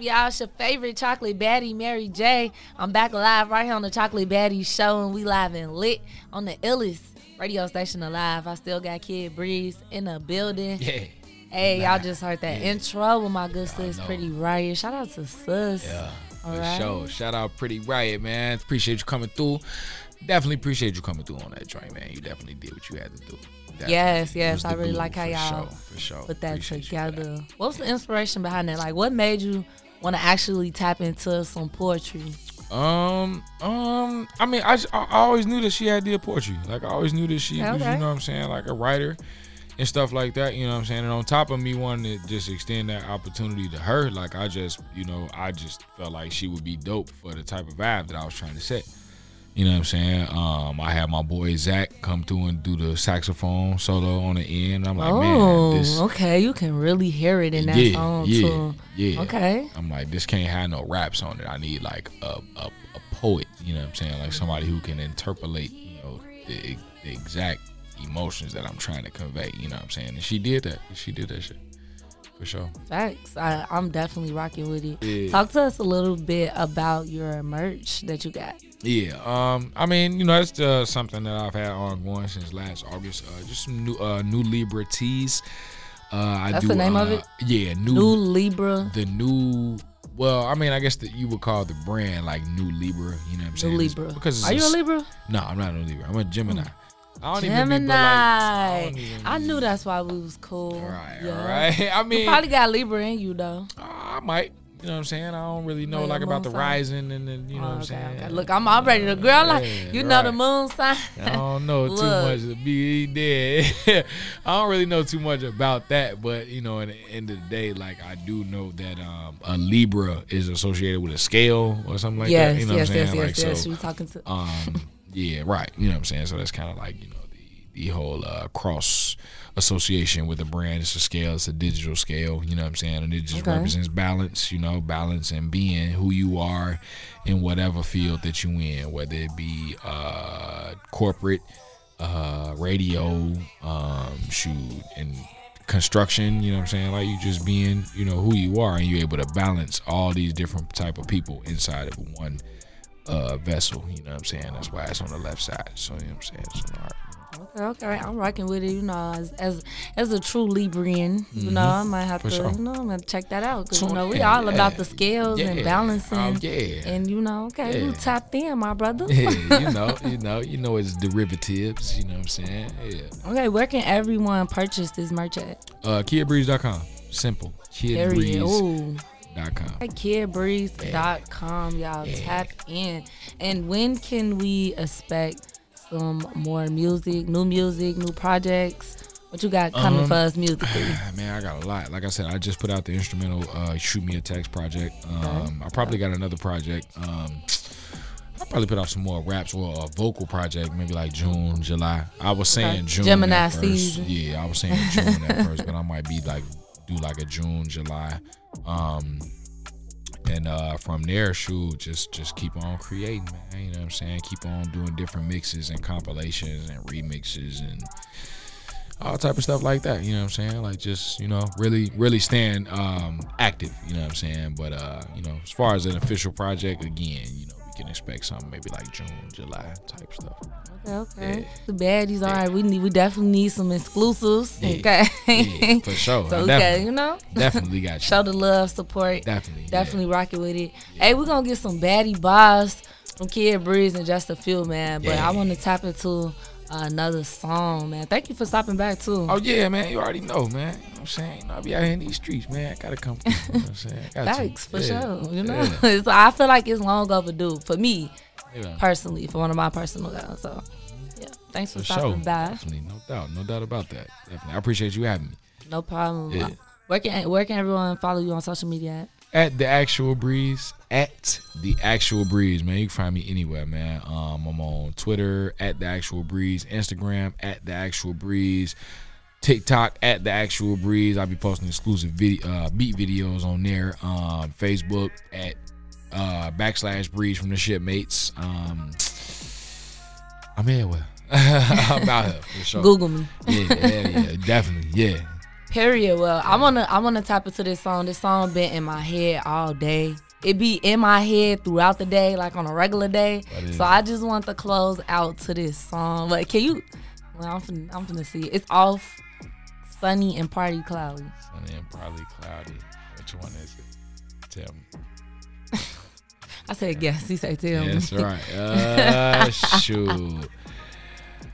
up, y'all? It's your favorite chocolate baddie, Mary J. I'm back live right here on the Chocolate Baddie Show, and we live and lit on the illest radio station alive. I still got Kid Breeze in the building. Yeah. Hey, y'all just heard that intro with my good sis, Pretty Riot. Shout out to sis. Yeah. All For right. sure. Shout out Pretty Riot, man. Appreciate you coming through. Definitely appreciate you coming through on that joint, man. You definitely did what you had to do. Definitely. Yes, yes. I really like how y'all sure, for sure. put that Appreciate for that. together. What was the inspiration behind that? Like, what made you want to actually tap into some poetry? Um, um, I mean, I, I always knew that she had the poetry. Like I always knew that she, Okay, was, you know what I'm saying, like a writer and stuff like that. You know what I'm saying. And on top of me wanting to just extend that opportunity to her, like I just, you know, I just felt like she would be dope for the type of vibe that I was trying to set. You know what I'm saying? Um, I had my boy Zach come through and do the saxophone solo on the end. I'm like, oh, man, this okay. You can really hear it in that yeah, song yeah, too. Yeah. Okay. I'm like, this can't have no raps on it. I need like a, a, a poet, you know what I'm saying? Like somebody who can interpolate, you know, the, the exact emotions that I'm trying to convey, you know what I'm saying? And she did that. She did that shit. For sure. Facts. I, I'm definitely rocking with it. Yeah. Talk to us a little bit about your merch that you got. Yeah, um, I mean, you know, that's uh, something that I've had ongoing since last August. Uh, just some new, uh, new Libra teas. Uh, I That's do, the name of uh, it? Yeah, new, New Libra. The new, well, I mean, I guess that you would call the brand like New Libra. You know what I'm saying? New Libra. Because it's Are you a Libra? No, I'm not a Libra. I'm a Gemini. I don't even Gemini. be, like, I don't even- I knew that's why we was cool. Right, yeah. right. I you mean- probably got Libra in you though. I might. You know what I'm saying? I don't really know Know like about the sign? rising and then you know Oh, what I'm okay, saying. okay. Look, I'm already the girl. Like Yeah, you know the moon sign. I don't know too much to be dead. I don't really know too much about that, but you know, at the end of the day, like I do know that um, a Libra is associated with a scale or something like yes, that. You know yes, what I'm yes, saying? yes, like yes. so. You talking to? Um, yeah, right. You know what I'm saying? So that's kind of like you know the the whole uh, cross association with a brand. It's a scale. It's a digital scale. You know what I'm saying? And it just Okay. represents balance. You know, balance and being who you are in whatever field that you in, whether it be uh, corporate, uh, radio, um, shoot, and construction. You know what I'm saying? Like you just being, you know, who you are, and you're able to balance all these different type of people inside of one uh vessel. You know what I'm saying? That's why it's on the left side. So you know what I'm saying? It's on the heart. Okay, okay, I'm rocking with it. You know, as as, as a true Librian, you know, I might have Mm-hmm. For to, sure. you know, I'm gonna check that out because you know we yeah, all about the scales and balancing. Oh, yeah. And you know, okay, you Yeah. tapped in, my brother. Yeah, you know, you know, you know it's derivatives, you know what I'm saying? Yeah. okay, where can everyone purchase this merch at? Uh kidbreeze.com. Simple. Ooh. Kidbreeze.com. Kidbreeze.com, y'all tap in. And when can we expect some more music, new music, new projects? What you got coming Um, for us musically? Man, I got a lot. Like I said, I just put out the instrumental uh, "Shoot Me a Text" project. Um, I probably got another project. Um, I'll probably put out some more raps or a vocal project, maybe like June, July. I was saying Okay. June. Gemini season. Yeah, I was saying June at first, but I might be like do like a June, July. Um, and uh, from there, shoot, just just keep on creating, man. You know what I'm saying? Keep on doing different mixes and compilations and remixes and all type of stuff like that. You know what I'm saying? Like just you know, really, really staying um, active. You know what I'm saying? But uh, you know, as far as an official project, again, you know, we can expect something maybe like June, July type stuff. Okay, okay. The baddies, all right. We need, we definitely need some exclusives. Yeah. Okay, Yeah, for sure. so okay, you know, definitely got you. Show the love, support. Definitely, definitely rocking with it. Hey, we're gonna get some baddie bars from Kid Breeze in just a few, man. But Yeah. I want to tap into another song, man. Thank you for stopping back too. Oh yeah, man. You already know, man. You know what I'm saying? You know, I be out here in these streets, man. I gotta come through. You know what I'm saying? Got to. Thanks for Yeah. sure. You know, Yeah. I feel like it's long overdue for me, Yeah. personally, for one of my personal guys. So, yeah, thanks for, For stopping sure. by. Definitely, no doubt, no doubt about that. Definitely, I appreciate you having me. No problem. Yeah. Where can where can everyone follow you on social media? At? At the actual breeze, at the actual breeze, man. You can find me anywhere, man. Um, I'm on Twitter at the actual breeze, Instagram at the actual breeze, TikTok at the actual breeze. I'll be posting exclusive video, uh, beat videos on there. Um, Facebook at uh, backslash breeze from the shipmates. Um, I'm everywhere. I'm out here for sure. Google me. Yeah, yeah, yeah, definitely. Yeah, Period. Well, I wanna I wanna tap into this song. This song been in my head all day. It be in my head throughout the day, like on a regular day. So I just want to close out to this song. But can you? Well, I'm finna, I'm finna see. It. It's off, sunny and party cloudy. Sunny and partly cloudy. Which one is it? Tell me. I said guess. He said tell me. That's right. Uh, shoot.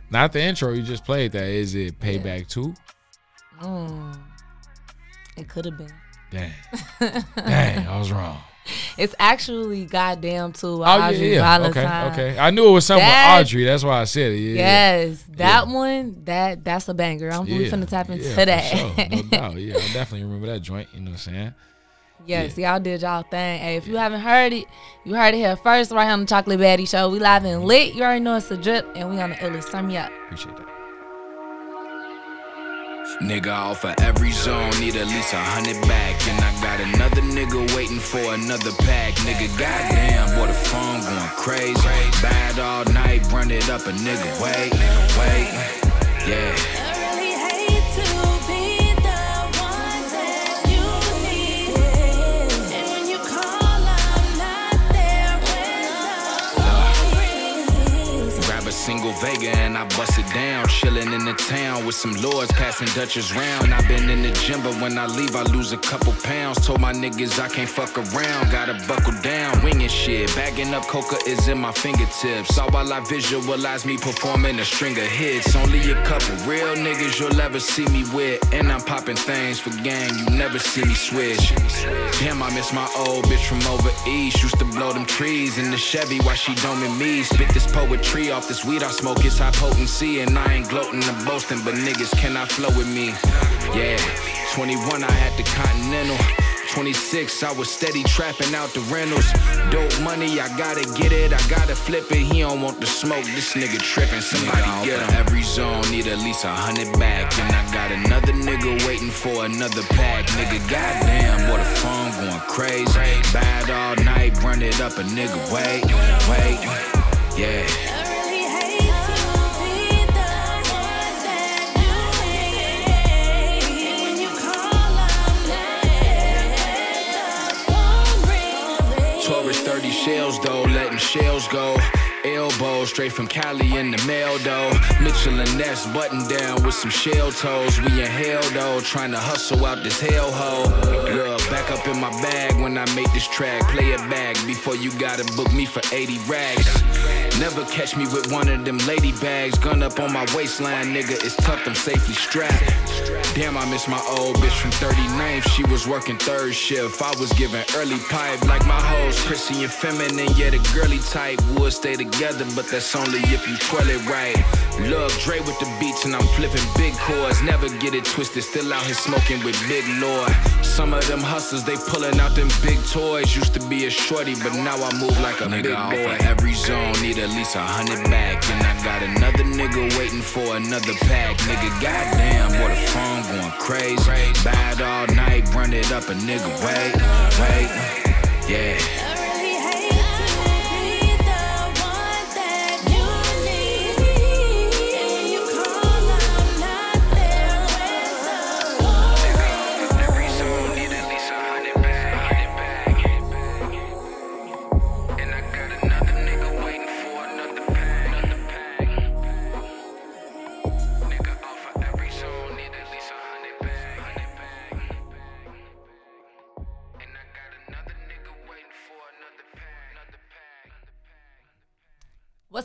Not the intro you just played. That is it. Payback two. Mm. It could have been. Dang. Dang, I was wrong. It's actually goddamn too. Oh yeah, Audrey yeah. Valentine. Okay, okay. I knew it was something That- with Audrey. That's why I said it. Yeah. Yes, that one. That that's a banger. I'm Yeah, finna tap into yeah, that. sure. No doubt. Yeah, I definitely remember that joint. You know what I'm saying? Yes, y'all did y'all thing. Hey, if you haven't heard it, you heard it here first, right here on the Chocolate Baddie Show. We live and lit. You already know it's a drip, and we on the illest. Turn me up. Appreciate that. Nigga off of every zone, need at least a hundred back. And I got another nigga waiting for another pack. Nigga, goddamn, boy, the phone going crazy. Bad all night, run it up a nigga. Wait, wait, yeah. Grab a single Vega and I bust it down. Chillin' in the town with some lords passing Dutchess round. i been in the gym, but when I leave, I lose a couple pounds. Told my niggas I can't fuck around. Gotta buckle down, winging shit. Bagging up coca is in my fingertips. All while I visualize me performing a string of hits. Only a couple real niggas you'll ever see me with. And I'm popping things for gang, you never see me switch. Damn, I miss my old bitch from over east. Used to blow them trees in the Chevy while she doming me. Spit this poetry off this weed I smoke, it's high potency. And I ain't gloating or boasting, but niggas cannot flow with me. Yeah, 21, I had the Continental. 26, I was steady trapping out the rentals. Dope money, I gotta get it, I gotta flip it. He don't want the smoke, this nigga tripping. Somebody get him. Every zone need at least a hundred back. And I got another nigga waiting for another pack. Nigga, goddamn, what the phone going crazy. Bad all night, run it up a nigga. Wait, wait, yeah. 30 shells though, letting shells go. Elbow straight from Cali in the mail though. Mitchell and Ness button down with some shell toes. We in hell though, trying to hustle out this hellhole. Look, back up in my bag when I make this track. Play it back before you gotta book me for 80 rags. Never catch me with one of them lady bags. Gun up on my waistline, nigga. It's tucked, I'm safely strapped. Damn, I miss my old bitch from 39th. She was working third shift. I was giving early pipe like my hoes, prissy and feminine. Yeah, the girly type would stay together, but that's only if you twirl it right. Love Dre with the beats and I'm flipping big chords. Never get it twisted, still out here smoking with Big Lord. Some of them hustlers, they pulling out them big toys. Used to be a shorty, but now I move like a Nigga, big off of every zone, need at least a hundred back. And I got another nigga waiting for another pack. Nigga, goddamn, what the phone going crazy. Bad all night, run it up a nigga. Wait, wait, yeah.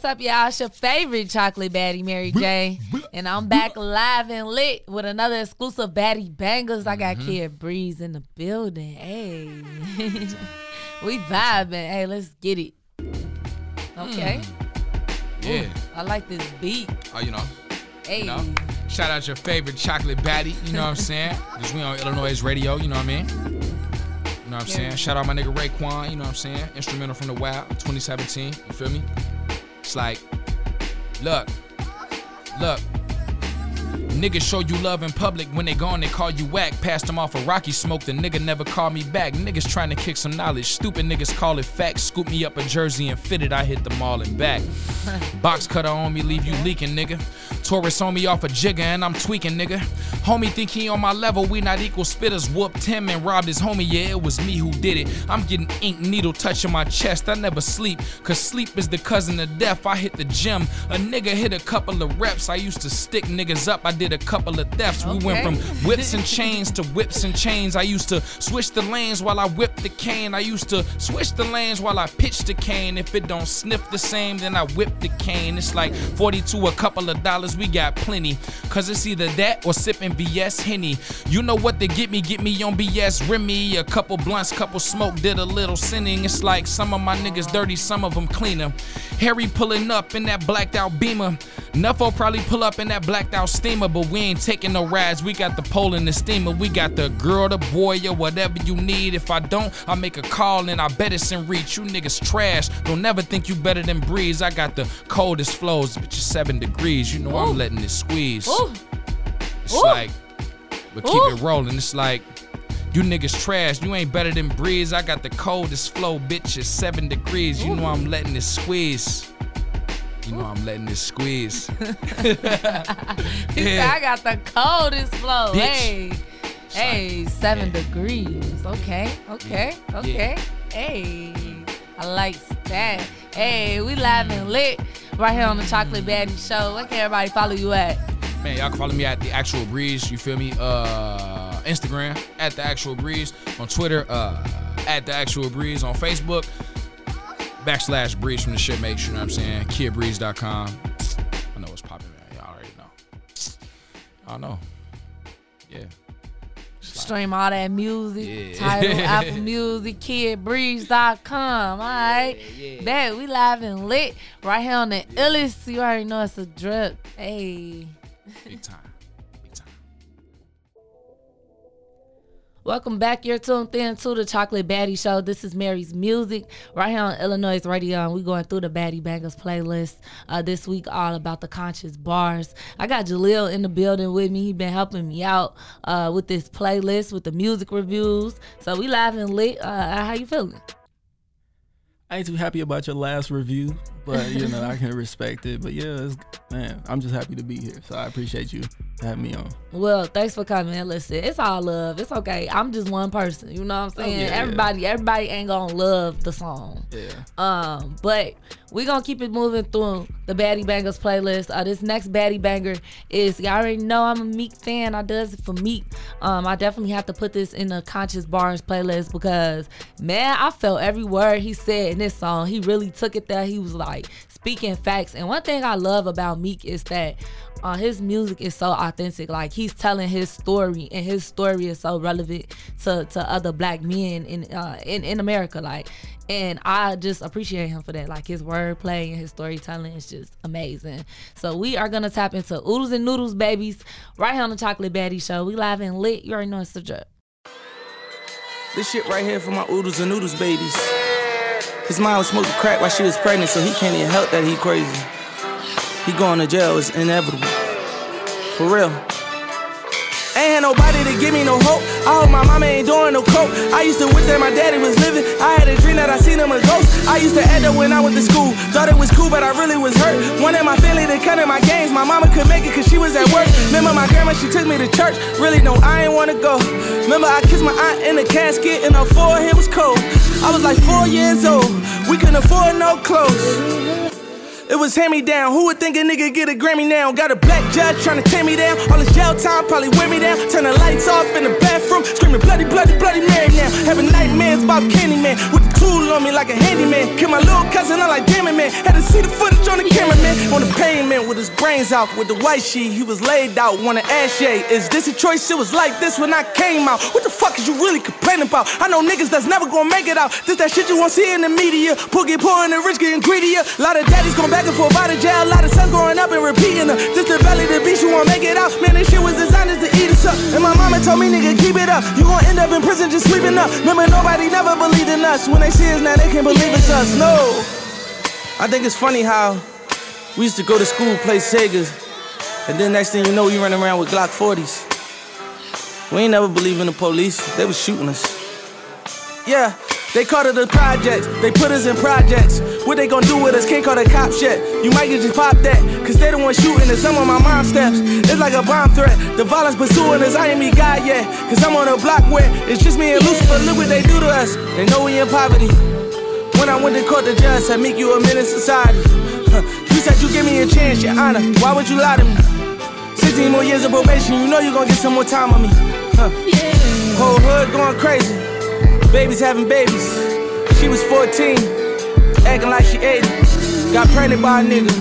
What's up, y'all? It's your favorite chocolate baddie, Mary J. And I'm back live and lit with another exclusive baddie bangers. I got mm-hmm. Kid Breeze in the building. Hey. we vibing. Hey, let's get it. Okay. Mm. Yeah. Ooh, I like this beat. Oh, you know. Hey. You know. Shout out your favorite chocolate baddie. You know what I'm saying? Because we on Illinois radio. You know what I mean? You know what I'm saying? Shout out my nigga Raekwon. You know what I'm saying? Instrumental from the Wild, 2017. You feel me? It's like, look, look. Niggas show you love in public when they gone, they call you whack. Passed them off a Rocky smoke, the nigga never called me back. Niggas trying to kick some knowledge. Stupid niggas call it facts. Scoop me up a jersey and fit it, I hit the mall and back. Box cutter on me, leave you leaking, nigga. Taurus on me off a jigger and I'm tweaking, nigga. Homie think he on my level, we not equal spitters. Whooped him and robbed his homie, yeah, it was me who did it. I'm getting ink needle touching my chest, I never sleep. Cause sleep is the cousin of death. I hit the gym, a nigga hit a couple of reps. I used to stick niggas up, I did a couple of thefts. We went from whips and chains to whips and chains. I used to switch the lanes while I whipped the cane. I used to switch the lanes while I pitched the cane. If it don't sniff the same, then I whip the cane. It's like 42 a couple of dollars, we got plenty. Cause it's either that or sipping BS Henny. You know what they get me, get me on BS Remy. A couple blunts, couple smoke, did a little sinning. It's like some of my niggas dirty, some of them cleaner. Harry pulling up in that blacked out beamer. Nuffo probably pull up in that blacked out steamer, but we ain't taking no rides. We got the pole and the steamer. We got the girl, the boy, or whatever you need. If I don't, I make a call and I bet it's in reach. You niggas trash. Don't never think you better than Breeze. I got the coldest flows, bitch, it's seven degrees. You know I'm letting it squeeze. It's Ooh. like, but keep Ooh. it rolling. It's like, you niggas trash. You ain't better than Breeze. I got the coldest flow, bitch. It's seven degrees. You know I'm letting it squeeze. You know I'm letting it squeeze. He said, I got the coldest flow. Bitch. Hey, hey, seven degrees. Okay, okay, okay. Hey, I like that. Hey, we live and lit right here on the Chocolate Baddie Show. Where can everybody follow you at? Man, y'all can follow me at the actual breeze. You feel me? Uh, Instagram at the actual breeze. On Twitter, uh, at the actual breeze. On Facebook, backslash breeze from the shit makes. You know what I'm saying? KidBreeze.com. I know what's popping, man. Y'all already know. Y'all know. Yeah. Stream all that music. Yeah. Title, Apple Music, KidBreeze.com. All right. Yeah. That we live and lit right here on the illest. You already know it's a drip. Hey. Big time. Welcome back. You're tuned in to the Chocolate Baddie Show. This is Mary's Music right here on Illinois Radio, and we're going through the Baddie Bangers playlist uh, this week, all about the conscious bars. I got Jaleel in the building with me. He been helping me out uh, with this playlist, with the music reviews. So we live and lit. Uh, how you feeling? I ain't too happy about your last review, but you know I can respect it. But yeah, it's, man, I'm just happy to be here. So I appreciate you having me on. Well, thanks for coming. Listen, it's all love. It's okay. I'm just one person. You know what I'm Oh, saying? yeah, yeah. everybody, everybody ain't gonna love the song. Yeah. Um, but we gonna keep it moving through the Baddie Bangers playlist. Uh, this next Baddie Banger is y'all already know I'm a Meek fan. I does it for Meek. Um, I definitely have to put this in the Conscious Bars playlist because man, I felt every word he said in this song. He really took it there. He was like speaking facts. And one thing I love about Meek is that uh, his music is so authentic. Like he's telling his story, and his story is so relevant to, to other black men in uh, in in America. Like, and I just appreciate him for that. Like his wordplay and his storytelling is just amazing. So we are gonna tap into oodles and noodles, babies, right here on the Chocolate Baddie Show. We live and lit. You already know it's the drip. This shit right here for my oodles and noodles babies. His mom was smoking crack while she was pregnant, so he can't even help that he crazy. He going to jail, is inevitable. For real. Ain't had nobody to give me no hope. I hope my mama ain't doing no coke. I used to wish that my daddy was living. I had a dream that I seen him a ghost. I used to act up when I went to school. Thought it was cool, but I really was hurt. Wanted my family to come in my games. My mama could make it cause she was at work. Remember my grandma, she took me to church. Really, no, I ain't wanna go. Remember I kissed my aunt in the casket and her forehead was cold. I was like four years old. We couldn't afford no clothes. It was hand me down. Who would think a nigga get a Grammy now? Got a black judge trying to tear me down. All this jail time probably wear me down. Turn the lights off in the bathroom. Screaming bloody, bloody, bloody Mary now. Having nightmares about Candyman. With the tool on me like a handyman. Kill my little cousin, I'm like damn it, man. Had to see the footage on the cameraman. On the pavement with his brains out. With the white sheet, he was laid out. Wanna ash. Is this a choice? It was like this when I came out. What the fuck is you really complaining about? I know niggas that's never gonna make it out. This that shit you won't see in the media. Get poor and the rich getting greedier. Lot of daddies gonna back and forth out of jail. A Lot of sons growing up and repeating her. This the belly the beast, you won't make it out. Man, this shit was designed to eat us up. And my mama told me, nigga, keep it up. You gon' end up in prison just sleeping up. Remember, nobody never believed in us. When they see us now, they can't believe it's us. No. I think it's funny how we used to go to school, play Segas. And then next thing you know, we running around with Glock 40s. We ain't never believe in the police. They was shooting us. Yeah, they called it the projects. They put us in projects. What they gonna do with us? Can't call the cops yet. You might get just pop that. Cause they the one shooting and some of my mom steps. It's like a bomb threat. The violence pursuing us. I ain't me God yet. Cause I'm on a block where it's just me and Lucifer. Look what they do to us. They know we in poverty. When I went to court, the judge said, make you a menace society. You said you give me a chance, your honor. Why would you lie to me? 16 more years of probation, you know you gonna get some more time on me. Huh. Whole hood going crazy. Babies having babies. She was 14, acting like she 80. Got pregnant by a nigga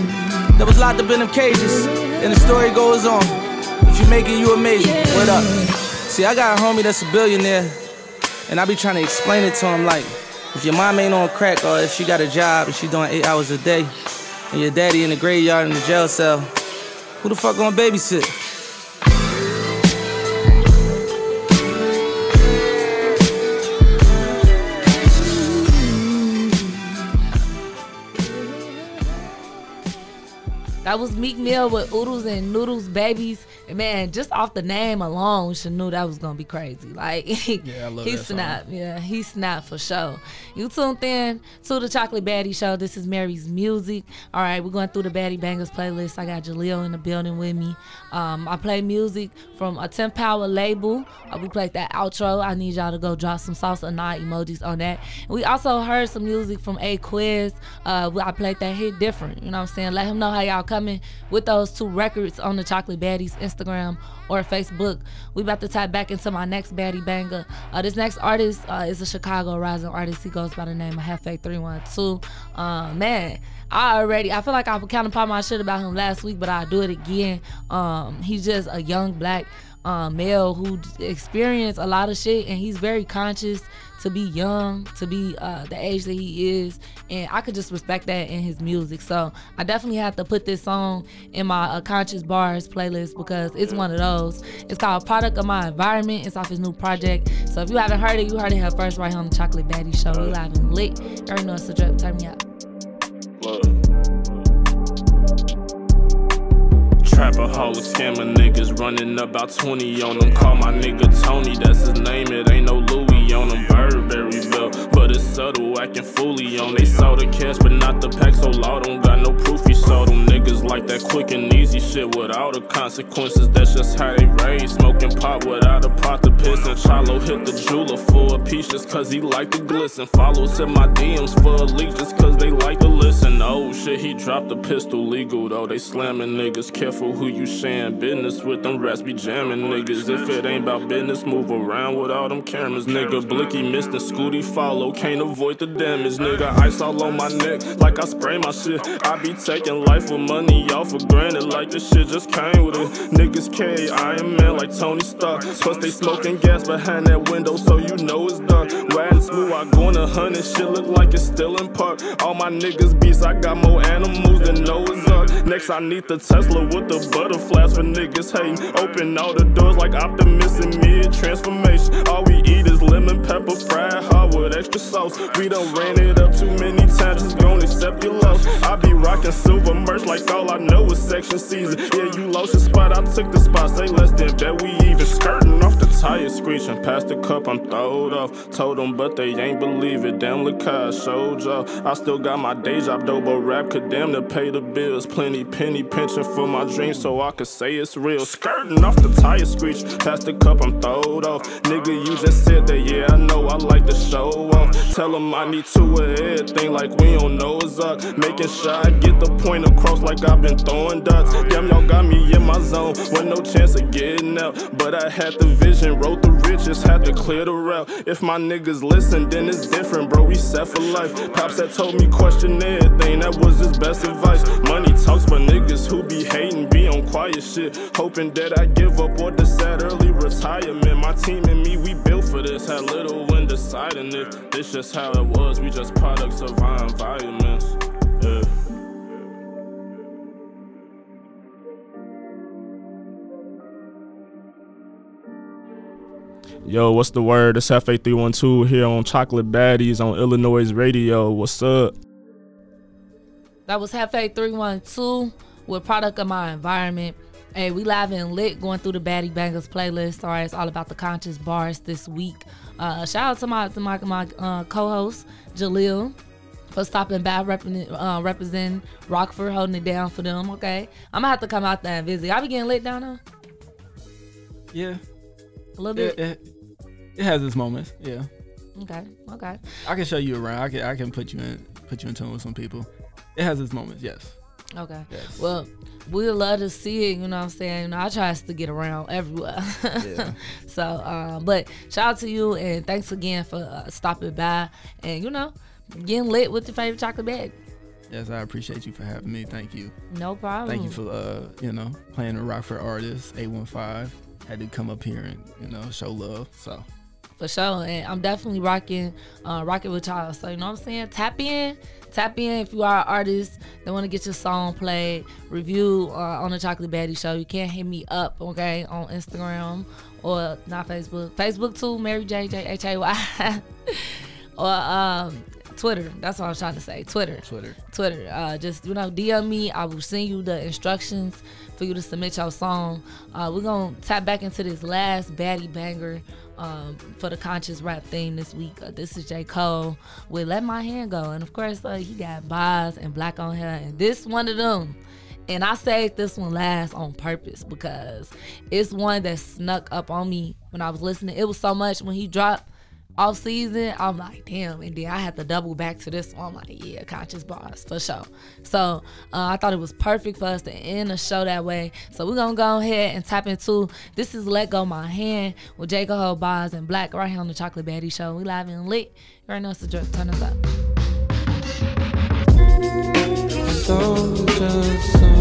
that was locked up in them cages. And the story goes on. If you make it, you amazing. What up? See, I got a homie that's a billionaire, and I be trying to explain it to him like, if your mom ain't on crack or if she got a job and she doing eight hours a day, and your daddy in the graveyard in the jail cell, who the fuck gonna babysit? That was Meek Mill with Oodles O' Noodles Babies. Man, just off the name alone, she knew that was gonna be crazy. Like Yeah, he that song. snapped. Yeah, he snapped for sure. You tuned in to the Chocolate Baddie Show. This is Mary's music. All right, we're going through the Baddie Bangers playlist. I got Jaleel in the building with me. Um, I play music from a 10 Power label. Uh, we played that outro. I need y'all to go drop some salsa nod emojis on that. And we also heard some music from Aquez. Uh, I played that hit different. You know what I'm saying? Let him know how y'all coming with those two records on the Chocolate Baddies Instagram or Facebook. We about to tap back into my next baddie banger. Uh, this next artist uh, is a Chicago rising artist. He goes by the name of Hefe 312. Uh, man, I already, I feel like I kind of popped my shit about him last week, but I'll do it again. Um, he's just a young black um, male who experienced a lot of shit and he's very conscious to be young, to be uh, the age that he is, and I could just respect that in his music. So I definitely have to put this song in my uh, Conscious Bars playlist because it's one of those. It's called Product of My Environment. It's off his new project. So if you haven't heard it, you heard it here first right here on the Chocolate Baddie Show. We live and lit. You already know it's a drip. Turn me up. Trapper hoe, scammer niggas running about 20 on them. Call my nigga Tony, that's his name. It ain't no Louis on them. Burberry belt, but it's subtle, acting fully on. They saw the cash, but not the pack, so law don't got no proof. He saw them niggas like that quick and easy shit without the consequences. That's just how they raise. Smoking pot without a pot to piss. And Chalo hit the jeweler for a piece just cause he like to glisten. Follows in my DMs for a leak just cause they like to listen. Oh shit, he dropped the pistol legal though. They slamming niggas. Careful who you sharing business with. Them rats be jamming niggas. If it ain't about business, move around with all them cameras. Nigga, Blicky missed the Scooty follow. Can't avoid the damage. Nigga, ice all on my neck like I spray my shit. I be taking life with money off for granted like this shit just came with it. Niggas K, Iron Man like Tony Stark. Plus they smoking gas behind that window so you know it's dark. Riding smooth, I go in a hundred. Shit look like it's still in park. All my niggas beasts, I got more animals than Noah's Ark. Next, I need the Tesla with the butterflies for niggas hating. Open all the doors like Optimus and mid transformation. All we eat is lemon pepper fried hard with extra sauce. We done ran it up too many times, just gon' accept your loss. I be rocking silver merch like all I know is section season. Yeah, you lost your spot, I took the spot. Say less than bet we even skirting off the tire screeching. Past the cup, I'm throwed off. Told them, but they ain't believe it. Damn, look how I showed y'all. I still got my day job, though, but rap could damn to pay the bills. Plenty penny pinching for my dreams, so I could say it's real. Skirting off the tire screeching Past the cup, I'm throwed off. Nigga, you just said that, yeah, I know I like to show off. Tell them I need two of everything like we don't know up. Making sure I get the point across like I've been throwing dots. Damn, y'all got me in my zone with no chance of getting out. But I had the vision, wrote the riches, had to clear the route. If my niggas listen, then it's different, bro. We set for life. Pops that told me question everything, that was his best advice. Money talks for niggas who be hating, be on quiet shit. Hoping that I give up or decide early retirement. My team and me, we built for this. Had little when deciding it. This just how it was, we just products of our environments. Yeah. Yo, what's the word? It's FA312 here on Chocolate Baddies on Illinois Radio. What's up? That was Hefe 312 with Product of My Environment. Hey, we live and lit going through the Baddie Bangers playlist. Right, it's all about the conscious bars this week. Uh, shout out to my to my, my uh, co-host Jaleel for stopping by representing uh, representing Rockford, holding it down for them. Okay, I'm gonna have to come out there and visit. I be getting lit down there. Yeah, a little bit. It, it, it has its moments. Yeah. Okay. Okay. I can show you around. I can I can put you in put you in tune with some people. It has its moments. Yes. Okay. Well, we'd love to see it. You know what I'm saying? You know, I try to get around everywhere. Yeah. so, um, but shout out to you and thanks again for uh, stopping by and you know getting lit with your favorite chocolate bag. Yes, I appreciate you for having me. Thank you. No problem. Thank you for uh, you know, playing a Rockford artist, 815. Had to come up here and, you know, show love. So For sure, and I'm definitely rocking, uh, rocking with y'all. So you know what I'm saying? Tap in, tap in if you are an artist that want to get your song played, review uh, on the Chocolate Baddie Show. You can hit me up, okay, on Instagram or not Facebook, Facebook too, Mary J J H A Y, or um, Twitter. That's what I was trying to say. Twitter. Twitter. Twitter. Uh, just you know, DM me. I will send you the instructions for you to submit your song. Uh, we're gonna tap back into this last baddie banger um, for the conscious rap theme this week. Uh, this is J Cole with "Let My Hand Go," and of course, uh, he got Bas and 6LACK on here, and this one of them. And I saved this one last on purpose because it's one that snuck up on me when I was listening. It was so much when he dropped off season, I'm like, damn. And then I had to double back to this one. I'm like, yeah, conscious bars for sure. So uh, I thought it was perfect for us to end the show that way. So we're gonna go ahead and tap into this is Let Go My Hand with J. Cole Bas and 6LACK right here on the Chocolate Baddie Show. We live and lit. Already know it's the drip. Turn us up. Soldier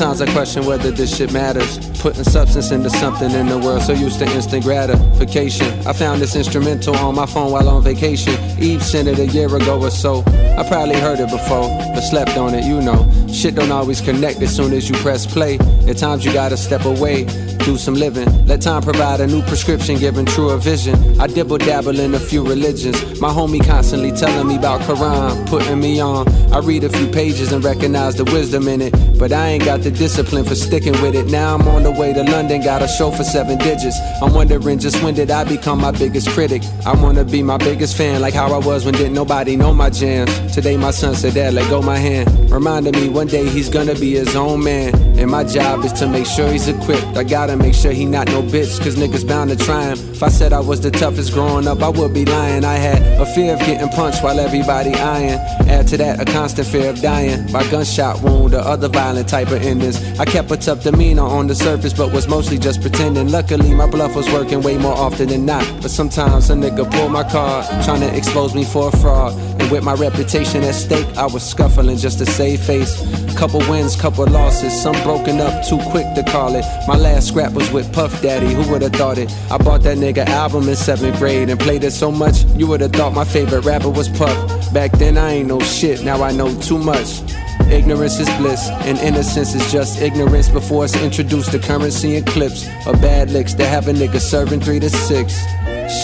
Sometimes I question whether this shit matters. Putting substance into something in the world so used to instant gratification. I found this instrumental on my phone while on vacation. Eve sent it a year ago or so. I probably heard it before, but slept on it, you know. Shit don't always connect as soon as you press play. At times you gotta step away, do some living. Let time provide a new prescription, giving truer vision. I dibble dabble in a few religions. My homie constantly telling me about Quran, putting me on. I read a few pages and recognize the wisdom in it, but I ain't got the discipline for sticking with it. Now I'm on the way to London, got a show for seven digits. I'm wondering just when did I become my biggest critic? I wanna be my biggest fan, like how I was when didn't nobody know my jams. Today my son said, Dad, let go my hand. Reminding me one day he's gonna be his own man. And my job is to make sure he's equipped. I gotta make sure he not no bitch, cause niggas bound to try him. If I said I was the toughest growing up, I would be lying. I had a fear of getting punched while everybody eyeing. Add to that a constant fear of dying by gunshot wound or other violent type of endings. I kept a tough demeanor on the surface, but was mostly just pretending. Luckily, my bluff was working way more often than not. But sometimes a nigga pull my card, trying to expose me for a fraud. And with my reputation at stake, I was scuffling just to save face. Couple wins, couple losses, some broken up too quick to call it. My last was with Puff Daddy, who would've thought it? I bought that nigga album in seventh grade and played it so much, you would've thought my favorite rapper was Puff. Back then I ain't no shit, now I know too much. Ignorance is bliss, and innocence is just ignorance before it's introduced to currency and clips of bad licks that have a nigga serving three to six.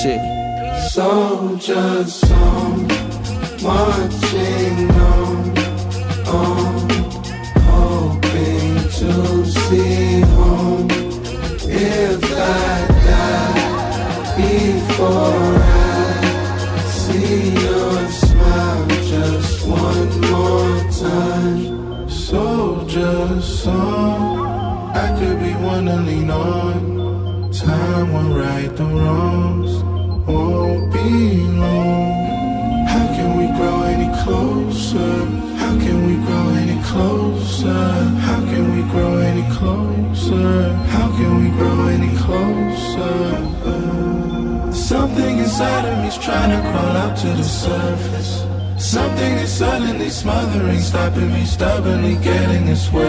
Shit. Soldier song, marching on, on, hoping to see. If I die before I see your smile just one more time. Soldier song, I could be one to lean on. Time will right the wrongs won't be long. How can we grow any closer? How can we grow any closer? How can we grow any closer? Can we grow any closer? Something inside of me's trying to crawl out to the surface. Something is suddenly smothering, stopping me stubbornly getting its way,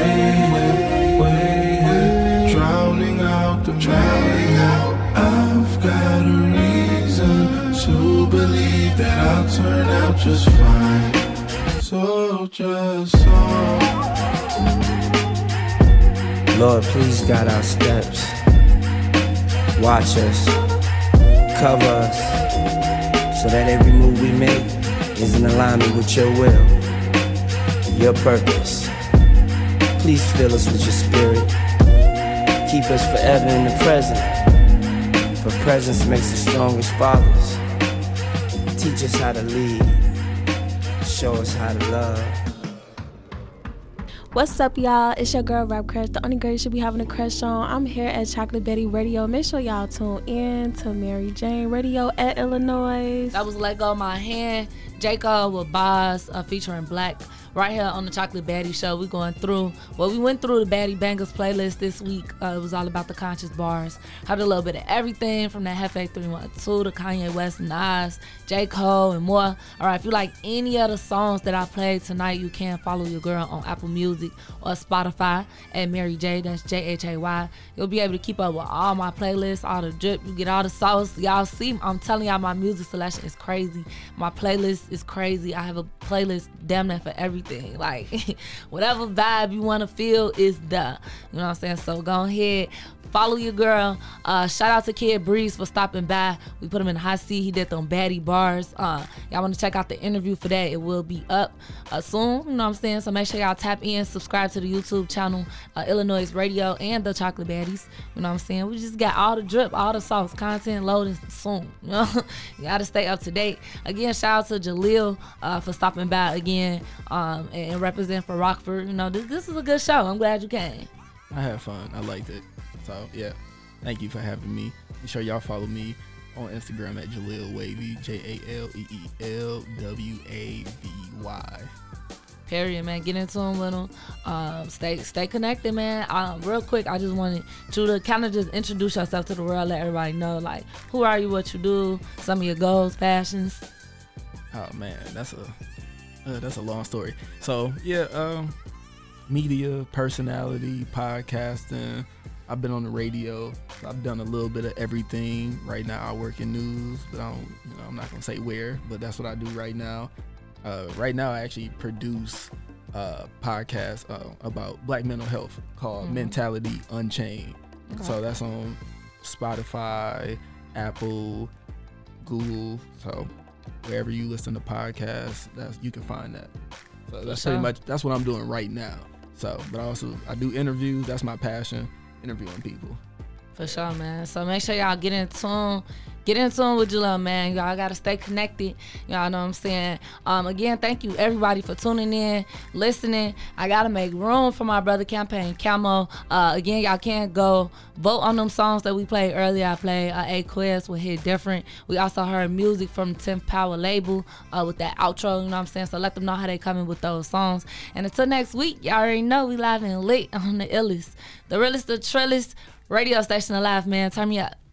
way, way, drowning out the drowning out. I've got a reason to believe that I'll turn out just fine. soldier song. Lord, please guide our steps. Watch us, cover us, so that every move we make is in alignment with your will, your purpose. Please fill us with your spirit. Keep us forever in the present. For presence makes the strongest fathers. Teach us how to lead. Show us how to love. What's up, y'all? It's your girl Rap Crush, the only girl you should be having a crush on. I'm here at Chocolate Baddie Radio. Make sure y'all tune in to Mary Jane Radio at Illinois. That was Let Go My Hand. J. Cole with Bas uh, featuring 6LACK right here on the Chocolate Baddie Show. We're going through, well, we went through the Baddie Bangers playlist this week. Uh, it was all about the conscious bars. Had a little bit of everything from that Hefe 312 to Kanye West, Nas, J. Cole, and more. All right, if you like any of the songs that I played tonight, you can follow your girl on Apple Music or Spotify at Mary J. That's J H A Y. You'll be able to keep up with all my playlists, all the drip. You get all the sauce. Y'all see, I'm telling y'all, my music selection is crazy. My playlist is crazy. I have a playlist damn near for everything. Like whatever vibe you want to feel is the. You know what I'm saying? So go ahead, follow your girl. Uh, shout out to Kid Breeze for stopping by. We put him in the hot seat. He did them baddie bars. Uh, y'all want to check out the interview for that? It will be up uh, soon. You know what I'm saying? So make sure y'all tap in, subscribe to the YouTube channel, uh, Illinois Radio and the Chocolate Baddies. You know what I'm saying? We just got all the drip, all the sauce, content loaded soon. You know, you gotta stay up to date. Again, shout out to Jaleel uh, for stopping by again um, and, and represent for Rockford. You know, this, this is a good show. I'm glad you came. I had fun. I liked it. So yeah, thank you for having me. Make sure y'all follow me on Instagram at Jaleel Wavy, J A L E E L W A V Y. Period, man. Get into them with them. Um, stay stay connected, man. Um, real quick, I just wanted you to kind of just introduce yourself to the world, let everybody know, like, who are you, what you do, some of your goals, passions. Oh man, that's a uh, that's a long story. So yeah, um, media personality, podcasting. I've been on the radio. I've done a little bit of everything. Right now, I work in news, but I don't, you know, I'm not gonna say where, but that's what I do right now. Uh, right now, I actually produce a podcast uh, about Black mental health called Mhm. Mentality Unchained. Okay. So that's on Spotify, Apple, Google. So wherever you listen to podcasts, that's you can find that. So that's pretty much that's what I'm doing right now. So, but also I do interviews. That's my passion, interviewing people. For sure, man. So make sure y'all get in tune. Get in tune with Jaleel, man. Y'all gotta stay connected. Y'all know what I'm saying. Um, again, thank you everybody for tuning in, listening. I gotta make room for my brother campaign, Camo. Uh, again, y'all can't go vote on them songs that we played earlier. I played uh, Aquez with Hit Different. We also heard music from 10th Power label uh, with that outro. You know what I'm saying? So let them know how they coming with those songs. And until next week, y'all already know we live and lit on the illest, the realest, the trillest radio station alive, man. Turn me up.